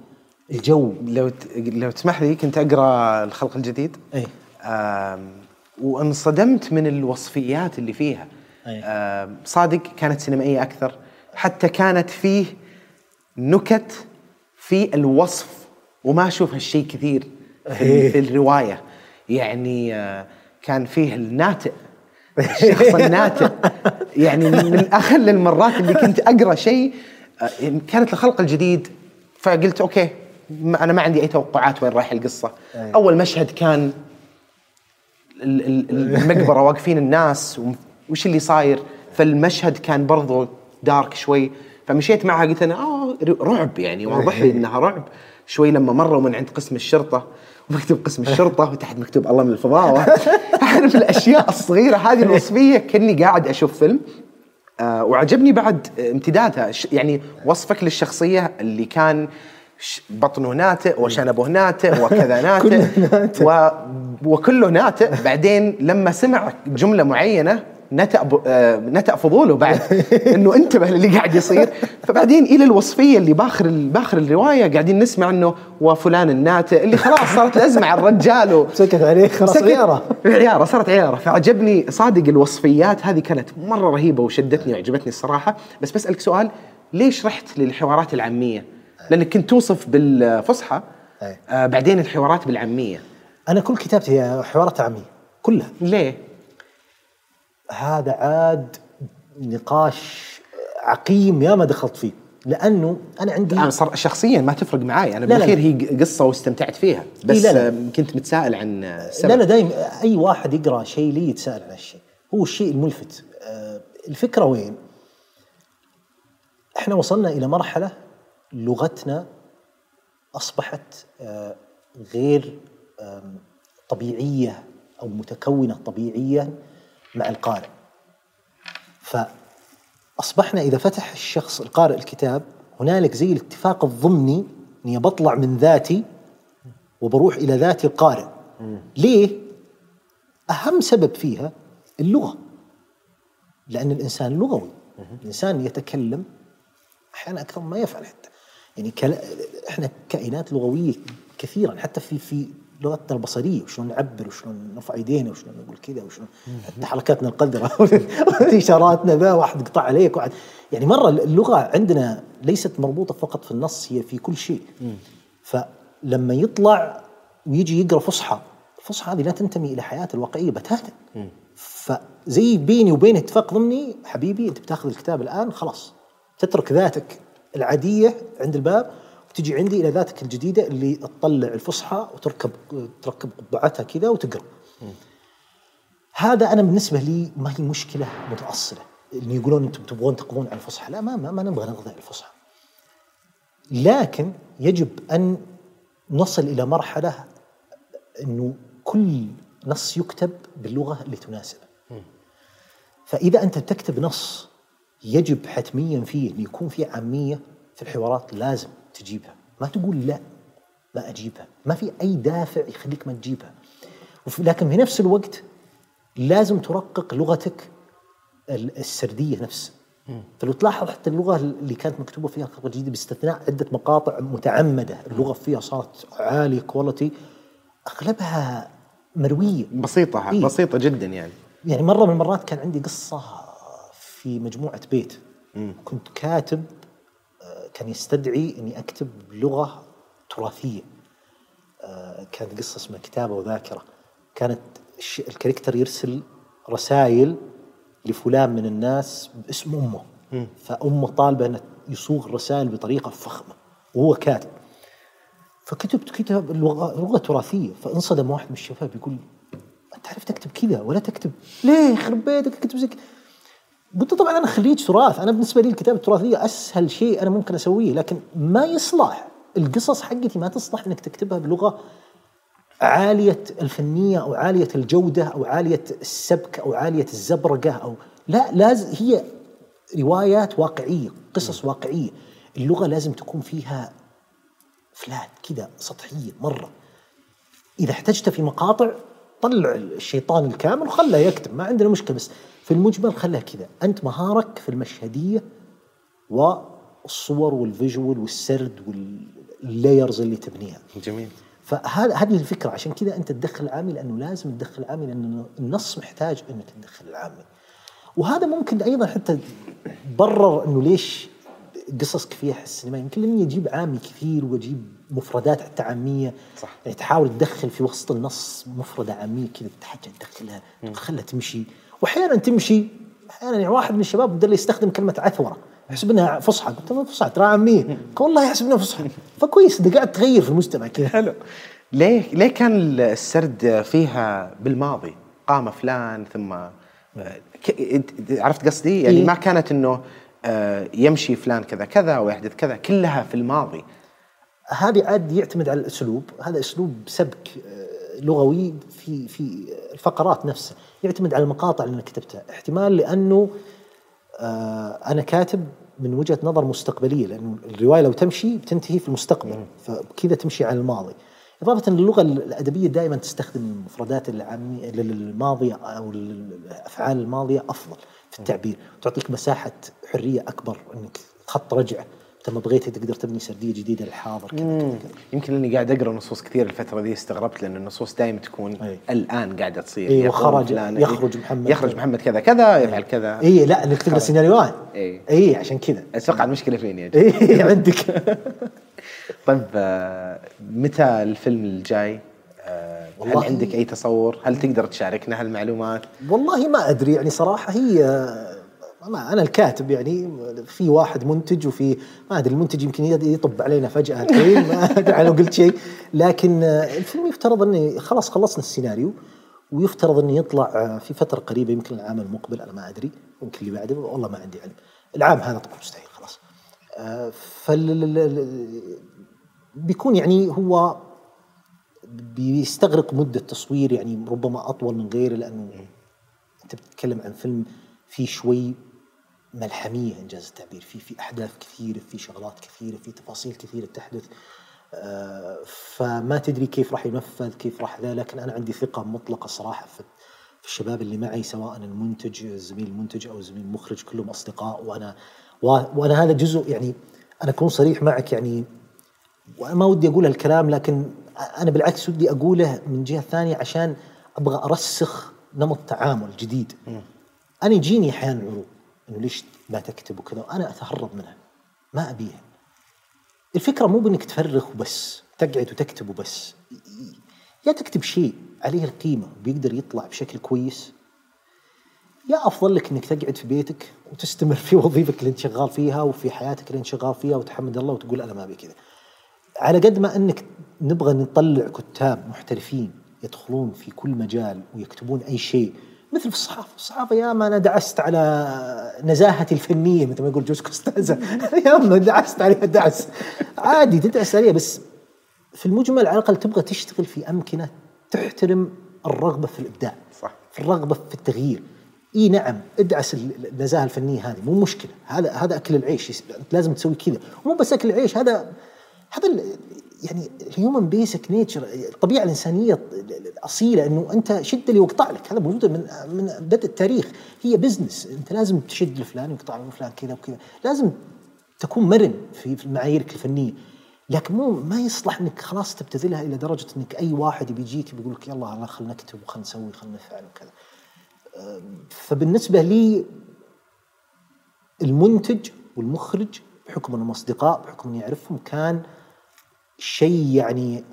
الجو. لو ت... لو تسمح لي كنت أقرأ الخلق الجديد؟ إيه. آم، وانصدمت من الوصفيات اللي فيها. أي. آم، صادق كانت سينمائية أكثر. حتى كانت فيه نكت في الوصف وما أشوف هالشيء كثير في, إيه. في الرواية. يعني آه، كان فيه الناتئ. الشخص الناتئ. يعني من اخل المرات اللي كنت أقرأ شيء آه، كانت الخلق الجديد. فقلت أوكي أنا ما عندي أي توقعات وين رايح القصة. أي. أول مشهد كان ال- ال- المقبرة واقفين الناس وش اللي صاير؟ فالمشهد كان برضو دارك شوي. فمشيت معها قلت أنا آه رعب يعني واضح لي إنها رعب. شوي لما مروا من عند قسم الشرطة ومكتوب قسم الشرطة وتحت مكتوب الله من الفضاوه اعرف الأشياء الصغيرة هذه الوصفية كأني قاعد أشوف فيلم. آه وعجبني بعد امتدادها. يعني وصفك للشخصية اللي كان بطنه ناتئ وشنبه ناتئ وكذا ناتئ. و وكله ناتئ. بعدين لما سمع جملة معينة نتأ ب- آه، نتأ فضوله بعد إنه انتبه للي قاعد يصير فبعدين إلى الوصفية اللي باخر ال- باخر الرواية قاعدين نسمع إنه وفلان الناتئ اللي خلاص صارت الازمه على الرجال و... سكت عليه خلاص. عيارة عيارة صارت عيارة فعجبني صادق الوصفيات هذه كانت مرة رهيبة وشدتني وعجبتني الصراحة بس بسألك سؤال ليش رحت للحوارات العامية؟ لأنك كنت توصف بالفصحى. آه بعدين الحوارات بالعامية أنا كل كتابتي حوارات عامية كلها ليه؟ هذا عاد نقاش عقيم يا ما دخلت فيه. لأنه أنا عندي أنا صار شخصيا ما تفرق معي أنا لا، لا، بالاخير لا. هي قصة واستمتعت فيها. بس لا، لا. كنت متساءل عن السبب لا لا دايما أي واحد يقرأ شيء لي يتساءل عن الشيء هو الشيء الملفت. آه، الفكرة وين؟ إحنا وصلنا إلى مرحلة لغتنا أصبحت آه، غير طبيعية أو متكونة طبيعيا. مع القارئ. فأصبحنا إذا فتح الشخص القارئ الكتاب هنالك زي الاتفاق الضمني اني بطلع من ذاتي وبروح إلى ذاتي القارئ. ليه؟ أهم سبب فيها اللغة. لأن الإنسان لغوي. الإنسان يتكلم أحيانا أكثر ما يفعل حتى. يعني كلا إحنا كائنات لغوية كثيرا حتى في في لغتنا البصرية وشلون نعبر وشلون نرفع ايدينا وشلون نقول كذا وشلون حتى حركاتنا القذرة اشاراتنا ذا واحد قطع عليك واحد. يعني مرة اللغة عندنا ليست مربوطة فقط في النص هي في كل شيء. فلما يطلع ويجي يقرأ فصحى الفصحى هذه لا تنتمي إلى حياته الواقعية بتاتا. فزي بيني وبين اتفاق ضمني حبيبي أنت بتاخذ الكتاب الآن خلاص. تترك ذاتك العادية عند الباب وتجي عندي إلى ذاتك الجديدة اللي تطلع الفصحى وتركب تركب قبعتها كذا وتقرأ. هذا أنا بالنسبة لي ما هي مشكلة متأصلة اللي يقولون أنتم تبغون تقضون على الفصحى لا ما ما, ما نبغى نقضي على الفصحى. لكن يجب أن نصل إلى مرحلة إنه كل نص يكتب باللغة اللي تناسبه. فإذا أنت تكتب نص يجب حتميا فيه انه يكون فيه عامية في الحوارات لازم تجيبها، ما تقول لا ما أجيبها، ما في أي دافع يخليك ما تجيبها. لكن في نفس الوقت لازم ترقق لغتك ال- السردية نفسها. فلو تلاحظ حتى اللغة اللي كانت مكتوبة فيها الخطبه الجديده باستثناء عدة مقاطع متعمدة، اللغة فيها صارت عالية quality أغلبها مروية. بسيطة إيه. بسيطة جدا يعني. يعني مرة من المرات كان عندي قصة في مجموعة بيت. كنت كاتب كان يستدعي إني أكتب لغة تراثية. آه، كانت قصة اسمها كتابة وذاكرة. كانت ال character يرسل رسائل لفلان من الناس باسم أمه. فأمه طالبة انه يصوغ الرسائل بطريقة فخمة وهو كاتب. فكتبت كتاب لغة لغة تراثية. فانصدم واحد من الشباب يقول أنت تعرف تكتب كذا ولا تكتب؟ ليه يخرب بيتك أكتب زي كذا. قلت طبعا أنا خريج تراث أنا بالنسبة لي الكتابة التراثية أسهل شيء أنا ممكن أسويه لكن ما يصلح. القصص حقتي ما تصلح إنك تكتبها بلغة عالية الفنية أو عالية الجودة أو عالية السبك أو عالية الزبرقة أو لا لازم هي روايات واقعية قصص واقعية. اللغة لازم تكون فيها فلات كذا سطحية مرة. إذا احتجت في مقاطع طلع الشيطان الكامل وخله يكتب ما عندنا مشكلة بس في المجمل خلها كذا. أنت مهارك في المشهدية والصور والفيجوال والسرد واللايرز اللي تبنيها. جميل. فهذا هذه الفكرة. عشان كذا أنت تدخل العامي لأنه لازم تدخل العامي لأنه النص محتاج إنك تدخل العامي وهذا ممكن أيضا حتى برر إنه ليش قصص كثير السينما. يمكن لأني أجيب عامي كثير وأجيب مفردات حتى عاميه صح. يعني تحاول تدخل في وسط النص مفردة عامية كذا تحتاج تدخلها تخلها تمشي. وأحيانا تمشي أحيانا يعني واحد من الشباب بدا يستخدم كلمة عثورة يحسب إنها فصحى قلت له فصحى ترى عاميه والله يحسب إنها فصحى. فكويس انت قاعد تغير في المجتمع كذا. حلو. ليه ليه كان السرد فيها بالماضي؟ قام فلان ثم ك- عرفت قصدي؟ يعني إيه. ما كانت إنه آه، يمشي فلان كذا كذا ويحدث كذا كلها في الماضي. هذه عاد يعتمد على الأسلوب. هذا أسلوب سبك آه، لغوي في في الفقرات نفسها يعتمد على المقاطع اللي أنا كتبتها. احتمال لأنه آه، أنا كاتب من وجهة نظر مستقبلية لأنه الرواية لو تمشي بتنتهي في المستقبل فكذا تمشي على الماضي. إضافة ان اللغة الأدبية دائما تستخدم المفردات العاميه للماضيه أو الافعال الماضية أفضل في التعبير تعطيك مساحة حرية أكبر إنك خط رجع انت ما بغيت تقدر تبني سردية جديدة للحاضر كذا. يمكن لأني قاعد أقرأ نصوص كثير الفترة دي استغربت لأن النصوص دائما تكون أي. الآن قاعدة تصير يقول وخرج- يخرج محمد يخرج. محمد كذا كذا يفعل كذا إي لا إنك تقرأ سيناريوهات إي. إي عشان كذا أتوقع المشكلة فين يا جماعة إي عندك طيب آه، متى الفيلم الجاي؟ آه، هل عندك أي تصور؟ هل تقدر تشاركنا هالمعلومات؟ والله ما أدري يعني صراحة هي ما أنا الكاتب يعني في واحد منتج وفي ما أدري المنتج يمكن يطب علينا فجأة الحين ما أدري لو قلت شيء. لكن الفيلم يفترض انه خلاص خلصنا السيناريو ويفترض انه يطلع في فترة قريبة يمكن العام المقبل أنا ما أدري يمكن اللي بعده والله ما عندي علم. العام هذا طبعا مستحيل خلاص. فال بيكون يعني هو بيستغرق مدة تصوير يعني ربما أطول من غيره لأنه أنت بتتكلم عن فيلم فيه شوي ملحمية إنجاز التعبير. في في أحداث كثيرة في شغلات كثيرة في تفاصيل كثيرة تحدث آه، فما تدري كيف راح ينفذ كيف راح ذا لكن أنا عندي ثقة مطلقة صراحة في في الشباب اللي معي سواء المنتج زميل المنتج أو زميل المخرج كلهم أصدقاء. وأنا وأنا هذا جزء يعني أنا أكون صريح معك يعني وأنا ما ودي أقول هالكلام لكن أنا بالعكس ودي أقوله من جهة ثانية عشان أبغى أرسخ نمط تعامل جديد. أنا يجيني أحيانا عروض. إنه ليش ما تكتب وكذا وأنا أتهرب منها ما أبيها. الفكرة مو بإنك تفرغ وبس تقعد وتكتب وبس. يا تكتب شيء عليه القيمة وبيقدر يطلع بشكل كويس يا أفضل لك إنك تقعد في بيتك وتستمر في وظيفتك اللي أنت شغال فيها وفي حياتك اللي أنت شغال فيها وتحمد الله وتقول أنا ما أبي كذا. على قد ما إنك نبغى نطلع كتاب محترفين يدخلون في كل مجال ويكتبون أي شيء مثل في الصحافة، الصحافة يا ما أنا دعست على نزاهتي الفنية مثل ما يقول جوز كوستازا. يا ما دعست عليها دعس عادي تدعس عليها بس في المجمل على الأقل تبغى تشتغل في أمكنة تحترم الرغبة في الإبداع صح. في الرغبة في التغيير. إي نعم ادعس النزاهة الفنية هذه مو مشكلة. هذا هذا أكل العيش لازم تسوي كذا. مو بس أكل العيش هذا هذا يعني ال human basic nature الطبيعه الإنسانية الأصيلة إنه أنت شد اللي يقطع لك. هذا موجود من من بدء التاريخ. هي business أنت لازم تشد لفلان ويقطع له فلان كذا وكذا. لازم تكون مرن في معاييرك الفنية. لكن مو ما يصلح إنك خلاص تبتذلها إلى درجة إنك أي واحد بيجيك بيقول لك يلا يلا خلينا نكتب وخلينا نسوي خلينا نفعل وكذا. فبالنسبة لي المنتج والمخرج بحكم إنهم أصدقاء بحكم إني أعرفهم كان شيء يعني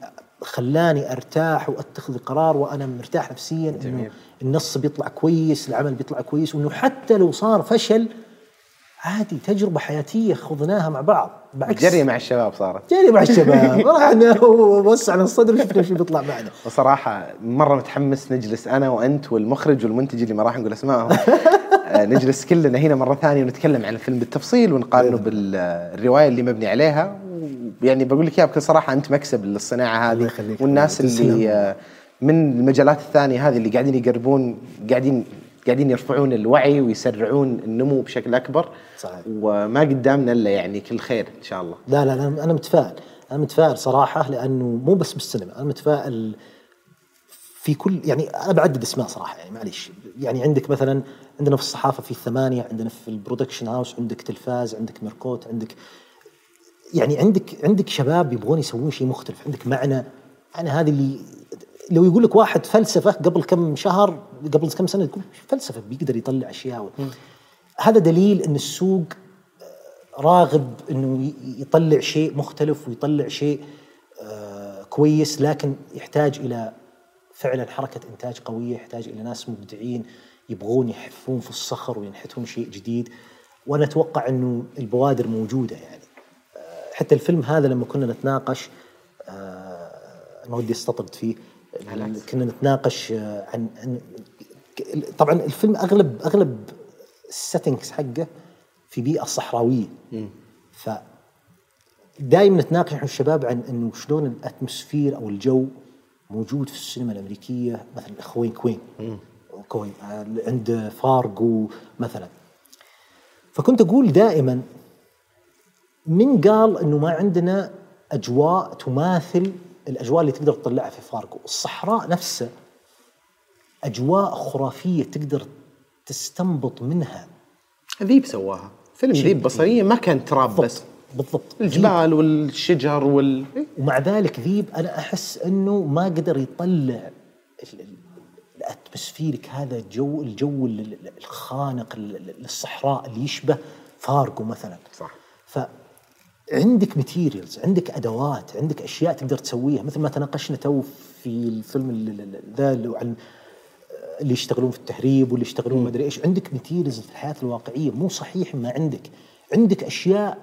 خلاني أرتاح وأتخذ قرار وأنا مرتاح نفسيا إنه. النص بيطلع كويس العمل بيطلع كويس وإنه حتى لو صار فشل عادي تجربة حياتية خضناها مع بعض بعكس جري مع الشباب صارت. جري مع الشباب. رحنا ووسعنا الصدر وشفنا شو بيطلع معنا وصراحة مرة متحمس نجلس أنا وأنت والمخرج والمنتج اللي ما راح نقول أسمائهم آه، نجلس كلنا هنا مرة ثانية ونتكلم عن الفيلم بالتفصيل ونقارنه بالرواية اللي مبني عليها ويعني بقول لك إياها بكل صراحة أنت مكسب للصناعة هذه يخليك. والناس. اللي آه، من المجالات الثانية هذه اللي قاعدين يقربون قاعدين قاعدين يرفعون الوعي ويسرعون النمو بشكل أكبر صحيح. وما قدامنا إلا يعني كل خير إن شاء الله لا لا أنا أنا متفائل أنا متفائل صراحة لأنه مو بس بالسينما أنا متفائل في كل يعني أنا بعدد أسماء صراحة يعني معليش يعني عندك مثلا عندنا في الصحافة في الثمانية عندنا في ال production house عندك تلفاز عندك ميركوت عندك يعني عندك عندك شباب يبغون يسوون شيء مختلف عندك معنى. أنا هذه اللي لو يقول لك واحد فلسفة قبل كم شهر قبل كم سنة تقول فلسفة بيقدر يطلع أشياء. هذا دليل إن السوق راغب إنه يطلع شيء مختلف ويطلع شيء آه، كويس لكن يحتاج إلى فعلا حركة إنتاج قوية يحتاج إلى ناس مبدعين يبغون يحفون في الصخر وينحتون شيء جديد. وأنا أتوقع إنه البوادر موجودة يعني. حتى الفيلم هذا لما كنا نتناقش آه، ما ودي أستطرد فيه. كنا نتناقش آه، عن عن طبعا الفيلم أغلب أغلب ال settings حقه في بيئة صحراوية. ف دائما نتناقش إحنا الشباب عن إنه شلون ال atmosphere أو الجو موجود في السينما الأمريكية مثلا أخوين كوين. كوين آه، عند فارجو مثلا. فكنت أقول دائما من قال إنه ما عندنا أجواء تماثل الأجواء اللي تقدر تطلعها في فارجو الصحراء نفسها أجواء خرافية تقدر تستنبط منها. ذيب سواها فيلم ذيب بصرية ما كان تراب بس. بالضبط. الجبال والشجر وال ومع ذلك ذيب أنا أحس إنه ما قدر يطلع ال- ال- ال atmospheric هذا الجو الجو ال- ال- الخانق ال- ال- الصحراء اللي يشبه فارجو مثلا. صح. فعندك materials عندك أدوات عندك أشياء تقدر تسويها. مثل ما تناقشنا تو في الفيلم ال- ال- ال- ذا عن اللي يشتغلون في التهريب واللي يشتغلون ما ادري إيش. عندك materials في الحياة الواقعية. مو صحيح ما عندك. عندك أشياء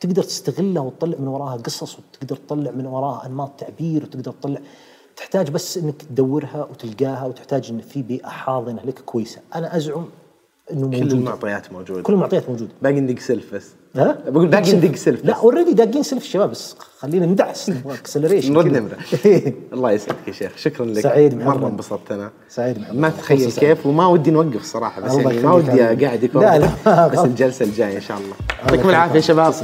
تقدر تستغلها وتطلع من وراها قصص وتقدر تطلع من وراها أنماط تعبير وتقدر تطلع. تحتاج بس إنك تدورها وتلقاها وتحتاج إن في بيئة حاضنة لك كويسة. أنا أزعم إنه كل موجود المعطيات موجودة كل المعطيات موجودة باقي ندق سلف بس ها؟ بقول باقي ندق سلف لا. already داقين سلف الشباب بس خلينا ندعس acceleration نرد. نمره الله يسعدك يا شيخ شكرا لك سعيد مرة محمد. انبسطت أنا سعيد محمد. ما تتخيل. كيف وما ودي نوقف صراحة بس يعني ما ودي. أقعدك لا، لا. بس الجلسة الجاية إن شاء الله يعطيكم. العافية يا شباب.